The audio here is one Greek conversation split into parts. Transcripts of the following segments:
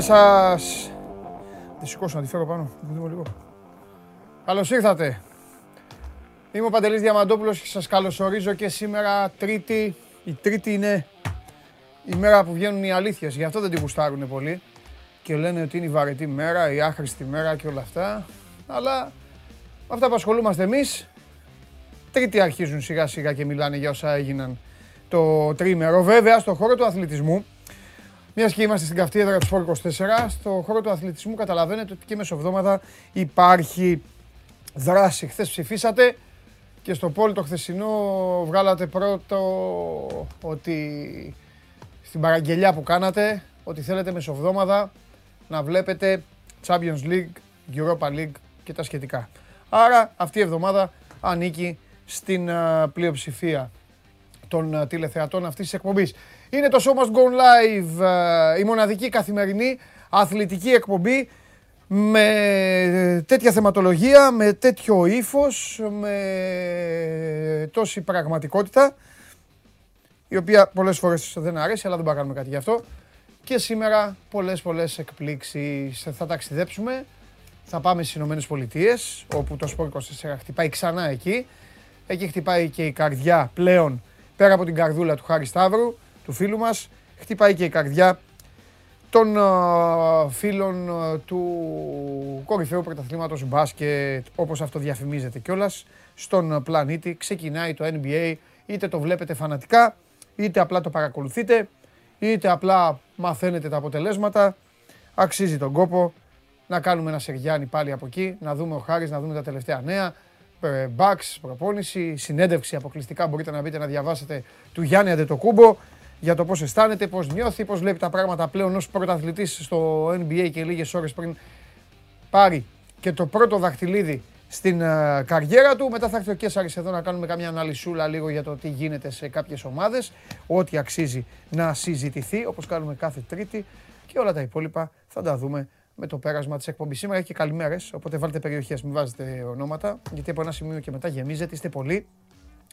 Γεια σας. Τη σηκώσω να τη φέρω πάνω. Δούμε λίγο. Καλώς ήρθατε. Είμαι ο Παντελής Διαμαντόπουλος και σας καλωσορίζω και σήμερα Τρίτη. Η Τρίτη είναι η μέρα που βγαίνουν οι αλήθειες. Γι' αυτό δεν τη γουστάρουν πολύ. Και λένε ότι είναι η βαρετή μέρα, η άχρηστη μέρα και όλα αυτά. Αλλά με αυτά που ασχολούμαστε εμείς, Τρίτη αρχίζουν σιγά σιγά και μιλάνε για όσα έγιναν το τρίμερο. Βέβαια, στον χώρο του αθλητισμού, μια και είμαστε στην καυτή έδρα του Σπορ 24, στον χώρο του αθλητισμού καταλαβαίνετε ότι και μεσοβδόμαδα υπάρχει δράση. Χθες ψηφίσατε και στο πόλ το χθεσινό βγάλατε πρώτο ότι στην παραγγελιά που κάνατε ότι θέλετε μεσοβδόμαδα να βλέπετε Champions League, Europa League και τα σχετικά. Άρα αυτή η εβδομάδα ανήκει στην uh, πλειοψηφία των uh, τηλεθεατών αυτής της εκπομπής. Είναι το Show Must Go Live, uh, η μοναδική καθημερινή αθλητική εκπομπή με τέτοια θεματολογία, με τέτοιο ύφος, με τόση πραγματικότητα, η οποία πολλές φορές δεν αρέσει, αλλά δεν θα κάνουμε κάτι γι' αυτό. Και σήμερα πολλές πολλές εκπλήξεις. Θα ταξιδέψουμε, θα πάμε στις Ηνωμένες Πολιτείες, όπου το Sport 24 χτυπάει ξανά εκεί. Εκεί χτυπάει και η καρδιά πλέον, πέρα από την καρδούλα του Χάρη Σταύρου, του φίλου μας, χτυπάει και η καρδιά των uh, φίλων uh, του κορυφαίου πρωταθλήματος μπάσκετ, όπως αυτό διαφημίζεται κιόλας, στον uh, πλανήτη. Ξεκινάει το NBA, είτε το βλέπετε φανατικά, είτε απλά το παρακολουθείτε, είτε απλά μαθαίνετε τα αποτελέσματα. Αξίζει τον κόπο να κάνουμε ένα Σεργιάννη πάλι από εκεί, να δούμε ο Χάρης, να δούμε τα τελευταία νέα, Μπαξ, προπόνηση, συνέντευξη αποκλειστικά μπορείτε να μπείτε να διαβάσετε του Γιάννη Αντετοκούμπο για το πώς αισθάνεται, πώς νιώθει, πώς βλέπει τα πράγματα πλέον ως πρωταθλητής στο NBA και λίγες ώρες πριν πάρει και το πρώτο δαχτυλίδι στην uh, καριέρα του. Μετά θα έρθει ο Κέσσαρης εδώ να κάνουμε καμιά αναλυσούλα λίγο για το τι γίνεται σε κάποιες ομάδες, ό,τι αξίζει να συζητηθεί, όπως κάνουμε κάθε Τρίτη και όλα τα υπόλοιπα θα τα δούμε με το πέρασμα της εκπομπής. Σήμερα έχει και καλημέρες, οπότε βάλτε περιοχές, μην βάζετε ονόματα, γιατί από ένα σημείο και μετά γεμίζετε, είστε πολλοί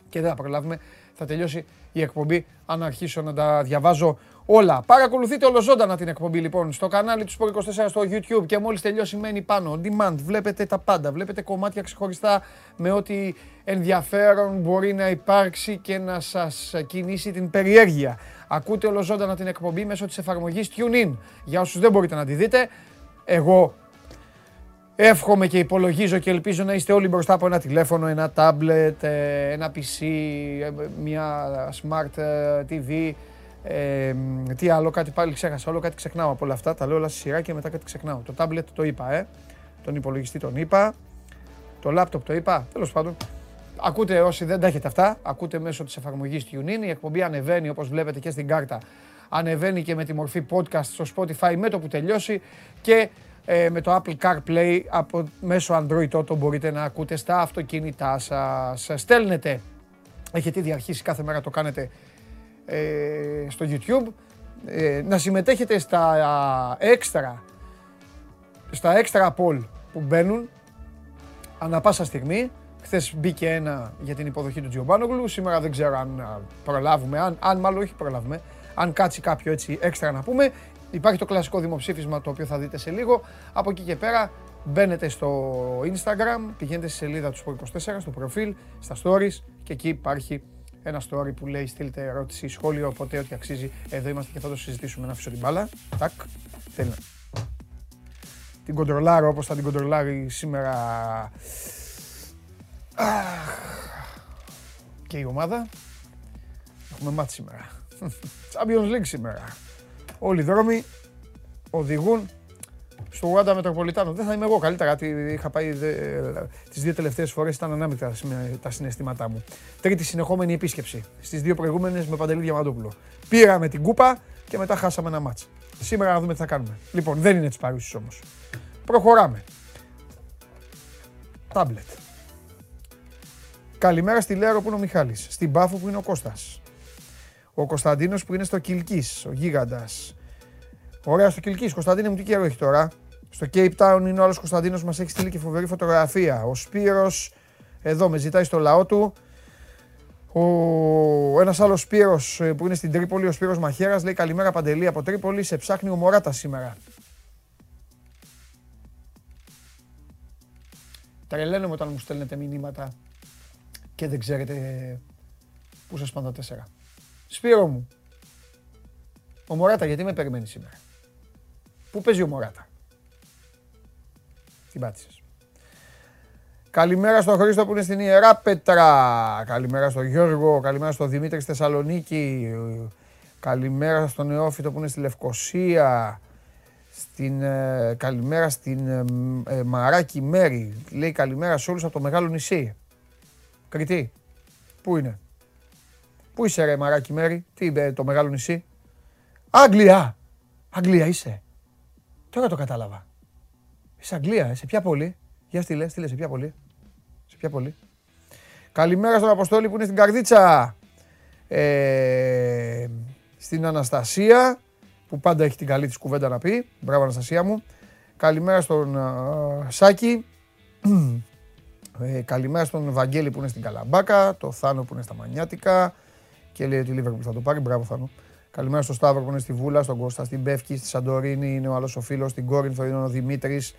και δεν θα προλάβουμε. Θα τελειώσει η εκπομπή αν αρχίσω να τα διαβάζω όλα. Παρακολουθείτε ολοζώντανα την εκπομπή λοιπόν στο κανάλι του Sport 24 στο YouTube και μόλις τελειώσει μένει πάνω. On demand, βλέπετε τα πάντα. Βλέπετε κομμάτια ξεχωριστά με ό,τι ενδιαφέρον μπορεί να υπάρξει και να σας κινήσει την περιέργεια. Ακούτε ολοζώντανα την εκπομπή μέσω της εφαρμογής TuneIn. Για όσους δεν μπορείτε να τη δείτε, εγώ εύχομαι και υπολογίζω και ελπίζω να είστε όλοι μπροστά από ένα τηλέφωνο, ένα tablet, ε, ένα PC, ε, μια smart ε, TV, ε, τι άλλο, κάτι πάλι ξέχασα, όλο κάτι ξεχνάω από όλα αυτά, τα λέω όλα στη σειρά και μετά κάτι ξεχνάω. Το tablet το είπα, ε, τον υπολογιστή τον είπα, το laptop το είπα, τέλος πάντων. Ακούτε όσοι δεν τα έχετε αυτά, ακούτε μέσω της εφαρμογής TuneIn, η εκπομπή ανεβαίνει όπως βλέπετε και στην κάρτα ανεβαίνει και με τη μορφή podcast στο Spotify με το που τελειώσει. Και ε, με το Apple CarPlay από μέσω Android Auto μπορείτε να ακούτε στα αυτοκίνητά σας. Στέλνετε, έχετε ήδη αρχίσει κάθε μέρα το κάνετε ε, στο YouTube, ε, να συμμετέχετε στα έξτρα στα έξτρα poll που μπαίνουν ανά πάσα στιγμή. Χθες μπήκε ένα για την υποδοχή του Τζιομπάνογλου. Σήμερα δεν ξέρω αν προλάβουμε, αν, αν μάλλον όχι προλάβουμε, αν κάτσει κάποιο έτσι έξτρα να πούμε. Υπάρχει το κλασικό δημοψήφισμα το οποίο θα δείτε σε λίγο. Από εκεί και πέρα μπαίνετε στο Instagram, πηγαίνετε στη σελίδα του Sport24, στο προφίλ, στα stories και εκεί υπάρχει ένα story που λέει στείλτε ερώτηση, σχόλιο, οπότε ό,τι αξίζει. Εδώ είμαστε και θα το συζητήσουμε να αφήσω την μπάλα. Τάκ, θέλει την κοντρολάρω όπως θα την κοντρολάρει σήμερα και η ομάδα. Έχουμε μάθει σήμερα. Champions League σήμερα. Όλοι οι δρόμοι οδηγούν στο Ουάντα Μετροπολιτάνο. Δεν θα είμαι εγώ καλύτερα, γιατί είχα πάει δε, τις δύο τελευταίες φορές ήταν ανάμεικτα τα συναισθήματά μου. Τρίτη συνεχόμενη επίσκεψη. Στις δύο προηγούμενες με Παντελή Διαμαντόπουλο. Πήραμε την κούπα και μετά χάσαμε ένα μάτς. Σήμερα να δούμε τι θα κάνουμε. Λοιπόν, δεν είναι τις παρούσεις όμως. Προχωράμε. Τάμπλετ. Καλημέρα στη Λέρο που είναι ο Μιχάλης. Στην Πάφο που είναι ο Κώστας. Ο Κωνσταντίνος που είναι στο Κιλκή, ο γίγαντας. Ωραία, στο Κιλκή. Κωνσταντίνο μου τι καιρό έχει τώρα. Στο Cape Town είναι ο άλλος Κωνσταντίνος μας έχει στείλει και φοβερή φωτογραφία. Ο σπύρος. εδώ με ζητάει στο λαό του. Ο... Ένας άλλος Σπύρος ε, που είναι στην Τρίπολη, ο Σπύρος Μαχέρα, λέει Καλημέρα Παντελή από Τρίπολη. Σε ψάχνει ο Μωράτα σήμερα. Τρελαίνομαι όταν μου στέλνετε μηνύματα και δεν ξέρετε ε, πού σας πάνε τα τέσσερα. Σπύρο μου, ο Μωράτα γιατί με περιμένεις σήμερα; Πού παίζει ο Μωράτα; Την πάτησες. Καλημέρα στον Χρήστο που είναι στην Ιερά Πέτρα. Καλημέρα στον Γιώργο. Καλημέρα στον Δημήτρη στη Θεσσαλονίκη. Καλημέρα στον Νεόφυτο που είναι στη Λευκοσία. Στην, ε, καλημέρα στην ε, ε, Μαράκη Μέρη. Λέει καλημέρα σε όλους από το μεγάλο νησί. Κριτή. Πού είναι; Πού είσαι ρε Μαράκη Μέρη; Τι είπε το μεγάλο νησί; Αγγλία. Αγγλία είσαι. Τώρα το κατάλαβα. Είσαι Αγγλία. Σε ποια πόλη. Για στείλε, στείλε σε ποια πόλη. Σε ποια πόλη. Καλημέρα στον Αποστόλη που είναι στην Καρδίτσα. Ε, στην Αναστασία που πάντα έχει την καλή της κουβέντα να πει. Μπράβο Αναστασία μου. Καλημέρα στον uh, Σάκη. Ε, καλημέρα στον Βαγγέλη που είναι στην Καλαμπάκα. Το Θάνο που είναι στα Μανιάτικα. Και λέει ότι η Λίβερπουλ θα το πάρει. Μπράβο Θάνο. Καλημέρα στον Σταύρο που είναι στη Βούλα, στον Κώστα, στην Πεύκη, στη Σαντορίνη. Είναι ο άλλος ο φίλος, στην Κόρινθο είναι ο Δημήτρης.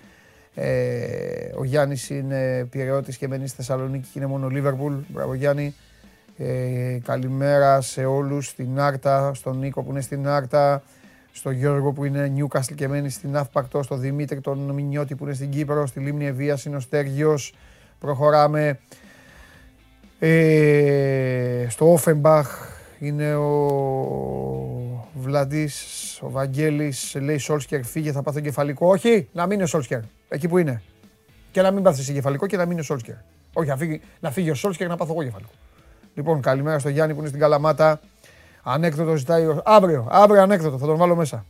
Ε, ο Γιάννης είναι πυρεώτη και μένει στη Θεσσαλονίκη και είναι μόνο Λίβερπουλ. Μπράβο Γιάννη. Ε, καλημέρα σε όλους, στην Άρτα, στον Νίκο που είναι στην Άρτα, στον Γιώργο που είναι Νιούκαστλ και μένει στην Αύπακτο, στον Δημήτρη τον Μινιώτη που είναι στην Κύπρο, στη Λίμνη Ευβίας είναι ο Στέργιος, προχωράμε. Ε, στο Όφεμπαχ είναι ο Βλαντής, ο Βαγγέλης, λέει Σόλσκερ φύγε θα πάθω κεφαλικό. Όχι, να μείνει ο Σόλσκερ, εκεί που είναι. Και να μην πάθεις κεφαλικό και να μείνει ο Σόλσκερ. Όχι, να φύγει, να φύγει ο Σόλσκερ να πάθω εγώ κεφαλικό. Λοιπόν, καλημέρα στο Γιάννη που είναι στην Καλαμάτα. Ανέκδοτο ζητάει. Ο... Αύριο, αύριο ανέκδοτο, θα τον βάλω μέσα.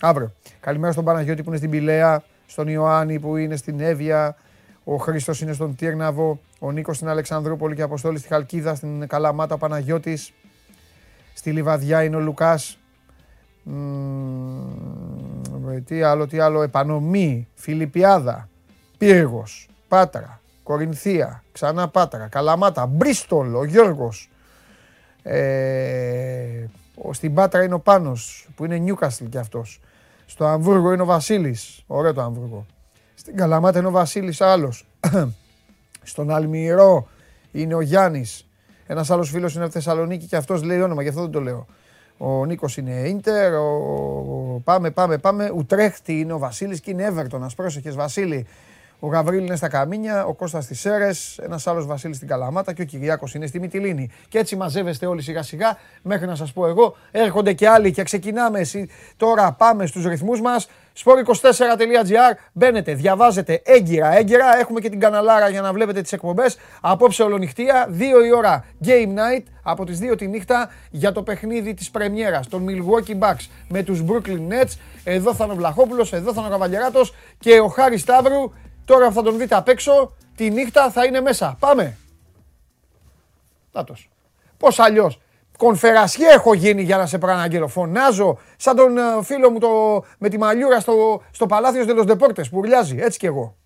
Αύριο. Καλημέρα στον Παναγιώτη που είναι στην Πηλαία, στον Ιωάννη που είναι στην Εύβοια, ο Χρήστος είναι στον Τύρναβο, ο Νίκος στην Αλεξανδρούπολη και Αποστόλη στη Χαλκίδα, στην Καλαμάτα ο Παναγιώτης. Στη Λιβαδιά είναι ο Λουκάς. τι άλλο, τι άλλο, επανομή, Φιλιππιάδα, Πύργος, Πάτρα, Κορινθία, ξανά Πάτρα, Καλαμάτα, Μπρίστολ, ο Γιώργος. Ε, στην Πάτρα είναι ο Πάνος που είναι Νιούκαστλ κι αυτός. Στο Αμβούργο είναι ο Βασίλης, ωραίο το Αμβούργο. Στην Καλαμάτα είναι ο Βασίλης άλλος. Στον Αλμυρό είναι ο Γιάννης. Ένας άλλος φίλος είναι από Θεσσαλονίκη και αυτός λέει όνομα, γι' αυτό δεν το λέω. Ο Νίκος είναι Ίντερ, ο... πάμε, πάμε, πάμε. Ουτρέχτη είναι ο Βασίλης και είναι Εύερτον. Ας πρόσεχες Βασίλη. Ο Γαβρίλ είναι στα Καμίνια, ο Κώστας στις Σέρες, ένας άλλος Βασίλης στην Καλαμάτα και ο Κυριάκος είναι στη Μυτιλίνη. Και έτσι μαζεύεστε όλοι σιγά σιγά μέχρι να σας πω εγώ. Έρχονται και άλλοι και ξεκινάμε. Τώρα πάμε στους ρυθμούς μας. Sport24.gr μπαίνετε, διαβάζετε έγκυρα, έγκυρα. Έχουμε και την καναλάρα για να βλέπετε τις εκπομπές. Απόψε ολονυχτία, 2 η ώρα Game Night από τις 2 τη νύχτα για το παιχνίδι της Πρεμιέρας των Milwaukee Bucks με τους Brooklyn Nets. Εδώ θα είναι ο Βλαχόπουλος, εδώ θα είναι ο Καβαλιαράτος και ο Χάρης Σταύρου Τώρα θα τον δείτε απ' έξω, τη νύχτα θα είναι μέσα. Πάμε. Τάτος. Πώς αλλιώς; Κονφερασιέ έχω γίνει για να σε προαναγγέλω. Φωνάζω σαν τον ε, φίλο μου το, με τη μαλλιούρα στο, στο Παλάθιο Δελος Δεπόρτες που ουρλιάζει. Έτσι κι εγώ.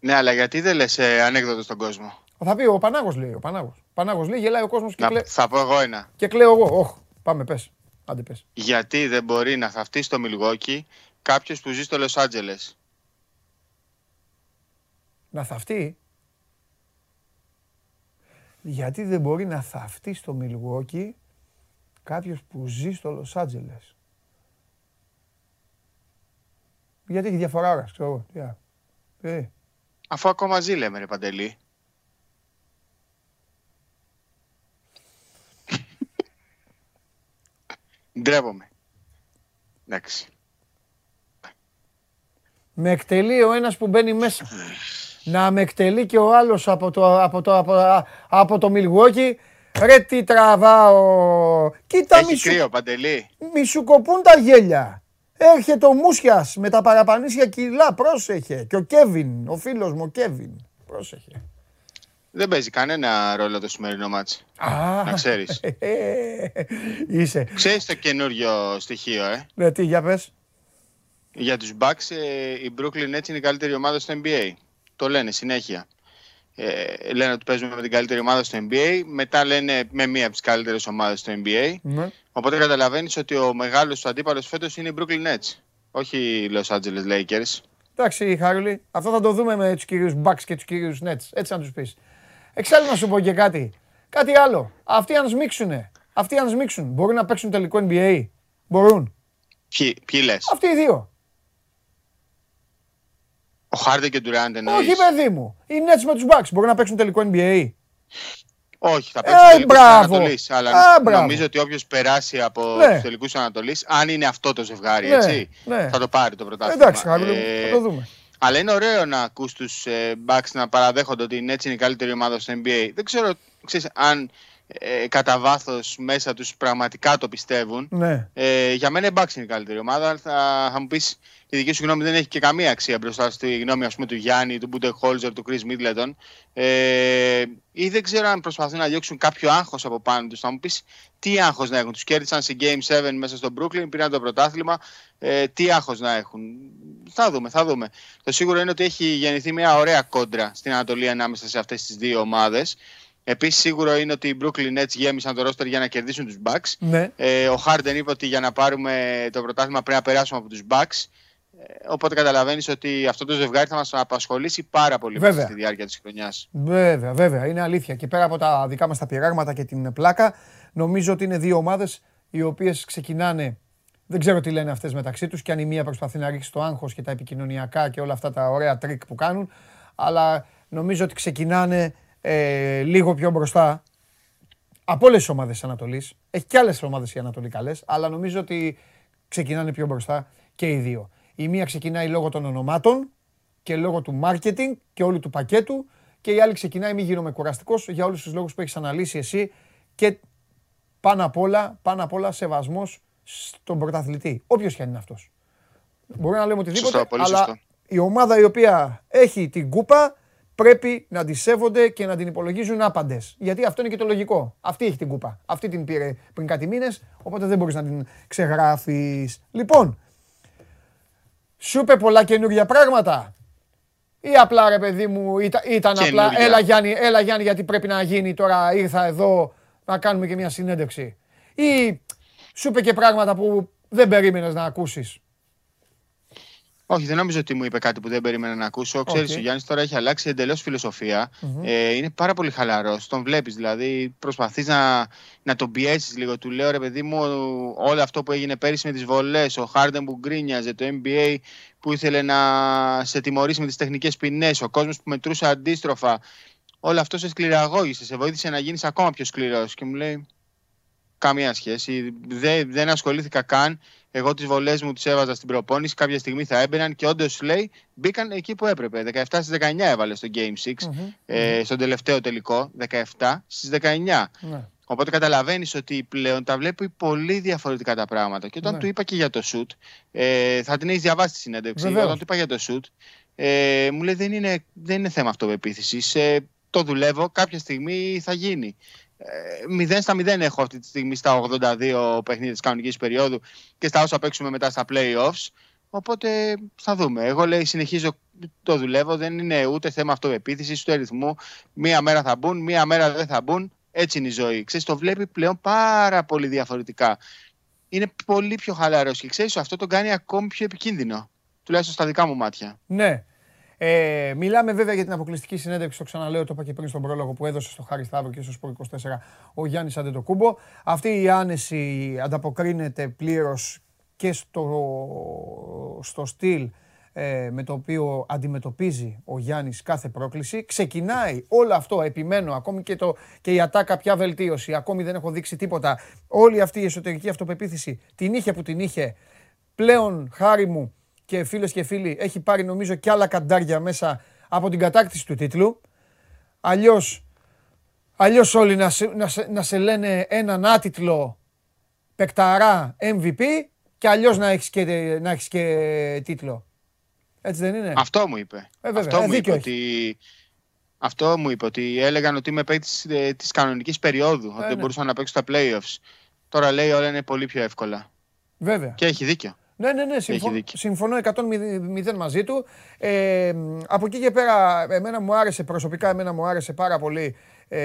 Ναι, αλλά γιατί δεν λες ε, ανέκδοτο στον κόσμο; Θα πει ο Πανάγος λέει. Ο Πανάγος. Ο Πανάγος λέει, γελάει ο κόσμος και κλαίει. Θα πω εγώ ένα. Και κλαίω εγώ. Όχ, πάμε πες. Άντε πες. Γιατί δεν μπορεί να θαυτεί στο Μιλγόκι κάποιος που ζει στο Λος Άντζελες να θαυτεί. Γιατί δεν μπορεί να θαυτεί στο Μιλγόκι κάποιος που ζει στο Λος Άντζελες. Γιατί έχει διαφορά ώρας, ξέρω εγώ. Ε. Αφού ακόμα ζει λέμε ρε Παντελή. Ντρέπομαι. Εντάξει. Με εκτελεί ο ένας που μπαίνει μέσα να με εκτελεί και ο άλλος από το, από το, από, από το Μιλγόκι. Ρε τι τραβάω. Κοίτα Έχει μη σου, κρύο, Παντελή. Μη σου κοπούν τα γέλια. Έρχεται ο Μούσιας με τα παραπανήσια κιλά. Πρόσεχε. Και ο Κέβιν, ο φίλος μου ο Κέβιν. Πρόσεχε. Δεν παίζει κανένα ρόλο το σημερινό μάτς. Α, να ξέρεις. Είσαι. Ξέρεις το καινούριο στοιχείο, ε; Ναι, τι, για πες. Για τους Bucks, ε, η Brooklyn Nets είναι η καλύτερη ομάδα στο NBA. Το λένε συνέχεια. Ε, λένε ότι παίζουμε με την καλύτερη ομάδα στο NBA. Μετά λένε με μία από τις καλύτερες ομάδες στο NBA. Ναι. Οπότε καταλαβαίνεις ότι ο μεγάλος του αντίπαλος φέτος είναι οι Brooklyn Nets. Όχι οι Los Angeles Lakers. Εντάξει, Χάρουλη, αυτό θα το δούμε με τους κυρίους Bucks και τους κυρίους Nets. Έτσι να τους πεις. Εξάλλου να σου πω και κάτι. Κάτι άλλο. Αυτοί αν σμίξουνε. Αυτοί αν σμίξουν. Μπορούν να παίξουν τελικό NBA. Μπορούν. Ποιοι, ποιοι λες; Αυτοί οι δύο. Ο Χάρντε και ο Ντουράντ εννοείς. Όχι, παιδί μου. Οι Nets με τους Bucks μπορούν να παίξουν τελικό NBA. Όχι, θα παίξουν Ε, τελικούς μπράβο. Ανατολής. Αλλά Α, μπράβο. νομίζω ότι όποιος περάσει από Ναι. τους τελικούς Ανατολής, αν είναι αυτό το ζευγάρι, Ναι, έτσι, ναι. θα το πάρει το πρωτάθλημα. Εντάξει, Χάρουλη, Ε, θα το δούμε. Αλλά είναι ωραίο να ακούς τους ε, Bucks να παραδέχονται ότι είναι έτσι είναι η καλύτερη ομάδα στο NBA. Δεν ξέρω ξέρεις, αν ε, κατά βάθος μέσα τους πραγματικά το πιστεύουν. Ναι. Ε, για μένα η Bucks είναι η καλύτερη ομάδα. αλλά Θα, θα μου πεις η δική σου γνώμη δεν έχει και καμία αξία μπροστά στη γνώμη ας πούμε, του Γιάννη, του Μπούντε Χόλζερ, του Chris Middleton. Ε, ή δεν ξέρω αν προσπαθούν να διώξουν κάποιο άγχος από πάνω τους. Θα μου πεις τι άγχος να έχουν. Τους κέρδισαν σε Game 7 μέσα στο Brooklyn, πήραν το πρωτάθλημα. Ε, τι άγχος να έχουν. Θα δούμε, θα δούμε. Το σίγουρο είναι ότι έχει γεννηθεί μια ωραία κόντρα στην Ανατολή ανάμεσα σε αυτές τις δύο ομάδες. Επίσης σίγουρο είναι ότι οι Brooklyn Nets γέμισαν το roster για να κερδίσουν τους Bucks. Ναι. Ε, ο Harden είπε ότι για να πάρουμε το πρωτάθλημα πρέπει να περάσουμε από τους Bucks. Ε, οπότε καταλαβαίνεις ότι αυτό το ζευγάρι θα μας απασχολήσει πάρα πολύ μέσα Βέβαια. στη διάρκεια της χρονιάς. Βέβαια, βέβαια, είναι αλήθεια. Και πέρα από τα δικά μας τα πειράγματα και την πλάκα, νομίζω ότι είναι δύο ομάδες οι οποίες ξεκινάνε, δεν ξέρω τι λένε αυτές μεταξύ τους και αν η μία προσπαθεί να ρίξει το άγχος και τα επικοινωνιακά και όλα αυτά τα ωραία τρικ που κάνουν, αλλά νομίζω ότι ξεκινάνε ε, λίγο πιο μπροστά από όλες τις ομάδες της Ανατολής. Έχει και άλλες ομάδες η Ανατολή καλές, αλλά νομίζω ότι ξεκινάνε πιο μπροστά και οι δύο. Η μία ξεκινάει λόγω των ονομάτων και λόγω του marketing και όλου του πακέτου και η άλλη ξεκινάει μη γίνομαι κουραστικός για όλους τους λόγους που έχεις αναλύσει εσύ και πάνω απ' όλα, πάνω απ' όλα σεβασμός στον πρωταθλητή, όποιος και αν είναι αυτός. Μπορεί να λέμε οτιδήποτε, Σωστό, πολύ αλλά σωστό. η ομάδα η οποία έχει την κούπα πρέπει να τη σέβονται και να την υπολογίζουν άπαντες. Γιατί αυτό είναι και το λογικό. Αυτή έχει την κούπα. Αυτή την πήρε πριν κάτι μήνες, οπότε δεν μπορείς να την ξεγράφεις. Λοιπόν, σου είπε πολλά καινούργια πράγματα. Ή απλά ρε παιδί μου ήταν, ήταν απλά Καινούργια. έλα Γιάννη, έλα Γιάννη γιατί πρέπει να γίνει τώρα ήρθα εδώ να κάνουμε και μια συνέντευξη. Ή σου είπε και πράγματα που δεν περίμενες να ακούσεις. Όχι, δεν νομίζω ότι μου είπε κάτι που δεν περίμενα να ακούσω. Ξέρεις, Οκ. ο Γιάννης τώρα έχει αλλάξει εντελώς φιλοσοφία. Ε, είναι πάρα πολύ χαλαρός. Τον βλέπεις, δηλαδή προσπαθείς να, να τον πιέσεις λίγο. Του λέω, ρε παιδί μου, όλο αυτό που έγινε πέρυσι με τις βολές, ο Χάρντεν που γκρίνιαζε, το NBA που ήθελε να σε τιμωρήσει με τις τεχνικές ποινές, ο κόσμος που μετρούσε αντίστροφα. Όλο αυτό σε σκληραγώγησε, σε βοήθησε να γίνεις ακόμα πιο σκληρός. Και μου λέει, καμία σχέση. Δεν, δεν ασχολήθηκα καν. Εγώ τις βολές μου τις έβαζα στην προπόνηση. Κάποια στιγμή θα έμπαιναν και όντως λέει μπήκαν εκεί που έπρεπε. 17 στις 19 έβαλε στο Game 6, ε, στον τελευταίο τελικό. 17 στις 19. Ναι. Οπότε καταλαβαίνεις ότι πλέον τα βλέπει πολύ διαφορετικά τα πράγματα. Και όταν Ναι. του είπα και για το shoot, ε, θα την έχεις διαβάσει τη συνέντευξη. Βεβαίως. Όταν του είπα για το shoot, ε, μου λέει δεν είναι, δεν είναι θέμα αυτοπεποίθησης. Ε, το δουλεύω, κάποια στιγμή θα γίνει. Ε, 0 στα 0 έχω αυτή τη στιγμή στα 82 παιχνίδια της κανονικής περίοδου και στα όσα παίξουμε μετά στα playoffs. Οπότε θα δούμε. Εγώ λέει συνεχίζω το δουλεύω. Δεν είναι ούτε θέμα αυτοπεποίθηση ούτε ρυθμού. Μία μέρα θα μπουν, μία μέρα δεν θα μπουν. Έτσι είναι η ζωή. Ξέρεις, το βλέπει πλέον πάρα πολύ διαφορετικά. Είναι πολύ πιο χαλαρός και ξέρεις, αυτό τον κάνει ακόμη πιο επικίνδυνο. Τουλάχιστον στα δικά μου μάτια. Ναι. Ε, μιλάμε βέβαια για την αποκλειστική συνέντευξη, το ξαναλέω, το είπα και πριν στον πρόλογο που έδωσε στο Χάρη Σταύρο και στο Σπορ 24 ο Γιάννης Αντετοκούμπο. Αυτή η άνεση ανταποκρίνεται πλήρως και στο, στο στυλ ε, με το οποίο αντιμετωπίζει ο Γιάννης κάθε πρόκληση. Ξεκινάει όλο αυτό, επιμένω, ακόμη και, το, και η ατάκα πια βελτίωση, ακόμη δεν έχω δείξει τίποτα. Όλη αυτή η εσωτερική αυτοπεποίθηση την είχε που την είχε. Πλέον, χάρη μου, και φίλες και φίλοι, έχει πάρει νομίζω και άλλα καντάρια μέσα από την κατάκτηση του τίτλου. Αλλιώς αλλιώς όλοι να σε, να, σε, να σε λένε έναν άτιτλο παικταρά MVP και αλλιώς να έχεις και, να έχεις και τίτλο. Έτσι δεν είναι; Αυτό μου είπε. Ε, βέβαια, αυτό, ε, μου δίκιο είπε ότι... αυτό μου είπε ότι έλεγαν ότι είμαι παίκτης της κανονικής περίοδου. ότι δεν ναι. μπορούσα να παίξω στα playoffs. Τώρα λέει όλα είναι πολύ πιο εύκολα. Βέβαια. Και έχει δίκιο. Ναι, ναι, ναι, συμφωνώ, δίκιο. συμφωνώ 100% μαζί του. Ε, από εκεί και πέρα, εμένα μου άρεσε, προσωπικά εμένα μου άρεσε πάρα πολύ ε,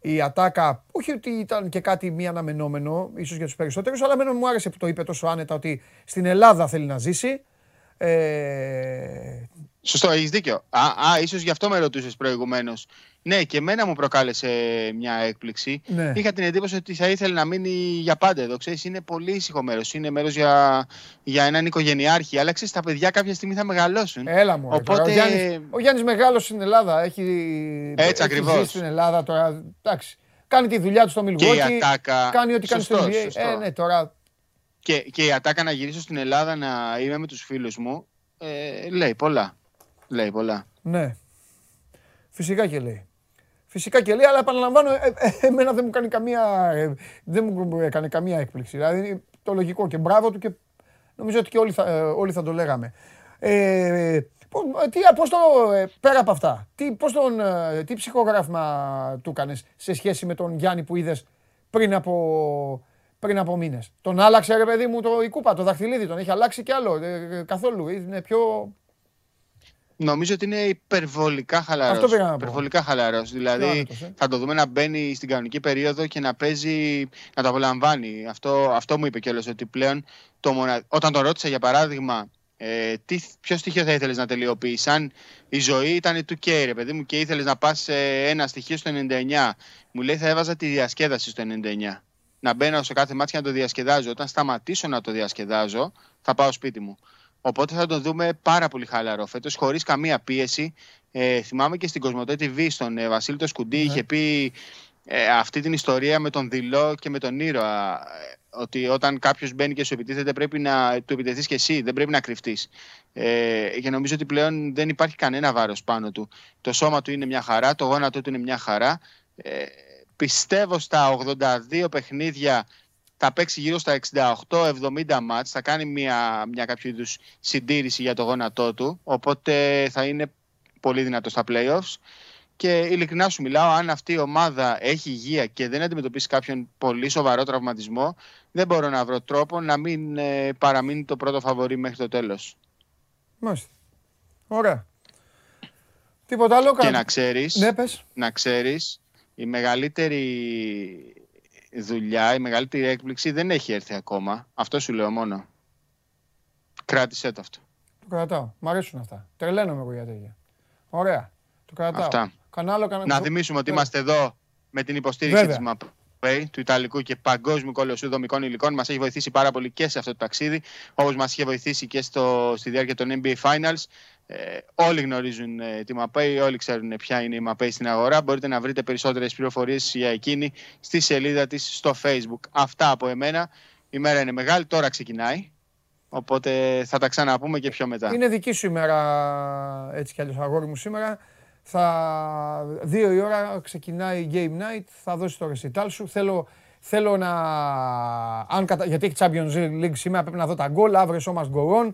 η ατάκα. Όχι ότι ήταν και κάτι μη αναμενόμενο, ίσως για τους περισσότερους, αλλά εμένα μου άρεσε που το είπε τόσο άνετα ότι στην Ελλάδα θέλει να ζήσει. Ε, Σωστό, έχεις δίκιο. Α, α ίσως γι' αυτό με ρωτούσες προηγουμένως. Ναι, και εμένα μου προκάλεσε μια έκπληξη. ναι. Είχα την εντύπωση ότι θα ήθελε να μείνει για πάντα εδώ. Ξέρεις, είναι πολύ ήσυχο μέρος. Είναι μέρος για, για έναν οικογενειάρχη. Αλλά ξέρεις, τα παιδιά κάποια στιγμή θα μεγαλώσουν. Έλα μου. Οπότε- Ο Γιάννης, ο Γιάννης μεγάλος στην Ελλάδα. Έχει, Έτσι έχει ακριβώς. ζήσει στην Ελλάδα τώρα. Εντάξει. Κάνει τη δουλειά του στο Και η Milwaukee. Ατάκα. Κάνει ό,τι κάνει στο Σωστός, NBA. σωστό. Ε, ναι, τώρα. και, και η Ατάκα να γυρίσω στην Ελλάδα να είμαι με τους φίλους μου. Ε, λέει πολλά. Λέει πολλά. Ναι. Φυσικά και λέει. Φυσικά και λέει, αλλά επαναλαμβάνω, ε, ε, εμένα δεν μου κάνει καμία, ε, δεν μου έκανε καμία έκπληξη. Δηλαδή, το λογικό και μπράβο του και νομίζω ότι και όλοι θα, ε, όλοι θα το λέγαμε. Ε, πώς, ε, τι, πώς το, ε, πέρα από αυτά, τι, πώς τον, ε, τι ψυχογράφημα του κάνες σε σχέση με τον Γιάννη που είδες πριν από, πριν από μήνες. Τον άλλαξε ρε παιδί μου το, η κούπα, το δαχτυλίδι, τον έχει αλλάξει κι άλλο, ε, ε, καθόλου. Είναι πιο, Νομίζω ότι είναι υπερβολικά χαλαρός. Αυτό πήγα να πω. Υπερβολικά χαλαρός. Πιο Δηλαδή άνετος, ε; θα το δούμε να μπαίνει στην κανονική περίοδο και να παίζει, να το απολαμβάνει. Αυτό, αυτό μου είπε κιόλας ότι πλέον το μονα... όταν τον ρώτησα για παράδειγμα ε, τι, ποιο στοιχείο θα ήθελες να τελειοποιήσει, αν η ζωή ήταν 2K, ρε παιδί μου, και ήθελες να πας σε ένα στοιχείο στο 99, μου λέει θα έβαζα τη διασκέδαση στο 99. Να μπαίνω σε κάθε μάτια να το διασκεδάζω. Όταν σταματήσω να το διασκεδάζω, θα πάω σπίτι μου. Οπότε θα τον δούμε πάρα πολύ χαλαρό φέτος, χωρίς καμία πίεση. Ε, θυμάμαι και στην Κοσμοτέ TV, στον ε, Βασίλη το Σκουντή, Ναι. είχε πει ε, αυτή την ιστορία με τον Δηλό και με τον Ήρωα. ε, Ότι όταν κάποιος μπαίνει και σου επιτίθεται, πρέπει να του επιτεθείς και εσύ, δεν πρέπει να κρυφτείς. Ε, και νομίζω ότι πλέον δεν υπάρχει κανένα βάρος πάνω του. Το σώμα του είναι μια χαρά, το γόνατό του είναι μια χαρά. Ε, πιστεύω στα 82 παιχνίδια θα παίξει γύρω στα 68-70 μάτς, θα κάνει μια, μια κάποιο είδους συντήρηση για το γόνατό του, οπότε θα είναι πολύ δυνατό στα playoffs. Και ειλικρινά σου μιλάω, αν αυτή η ομάδα έχει υγεία και δεν αντιμετωπίσει κάποιον πολύ σοβαρό τραυματισμό, δεν μπορώ να βρω τρόπο να μην ε, παραμείνει το πρώτο φαβορή μέχρι το τέλος. Μάλιστα. Ωραία. Τίποτα άλλο. Και κα- να ξέρεις, Ναι, πες. να ξέρεις, η μεγαλύτερη δουλειά, η μεγαλύτερη έκπληξη δεν έχει έρθει ακόμα. Αυτό σου λέω μόνο. Κράτησέ το αυτό. Το κρατάω. Μ' αρέσουν αυτά. Τρελαίνομαι εγώ για τέτοια. Ωραία. Το κρατάω. Αυτά. Κανάλο, κανα... Να θυμίσουμε ότι Βέβαια. είμαστε εδώ με την υποστήριξη Βέβαια. της MAPEI, του Ιταλικού και Παγκόσμιου Κολοσσού Δομικών Υλικών. Μας έχει βοηθήσει πάρα πολύ και σε αυτό το ταξίδι, όπως μας είχε βοηθήσει και στο, στη διάρκεια των NBA Finals. Ε, όλοι γνωρίζουν ε, τη MAPEI, όλοι ξέρουν ποια είναι η MAPEI στην αγορά. Μπορείτε να βρείτε περισσότερες πληροφορίες για εκείνη στη σελίδα της στο Facebook. Αυτά από εμένα. Η μέρα είναι μεγάλη, τώρα ξεκινάει. Οπότε θα τα ξαναπούμε και πιο μετά. Είναι δική σου ημέρα, έτσι κι αλλιώς αγόρι μου σήμερα. Θα... Δύο η ώρα ξεκινάει η Game Night, θα δώσεις το recital σου. Θέλω, θέλω να... Αν κατα... Γιατί έχει Champions League σήμερα, πρέπει να δω τα γκολ, αύριο show must go on.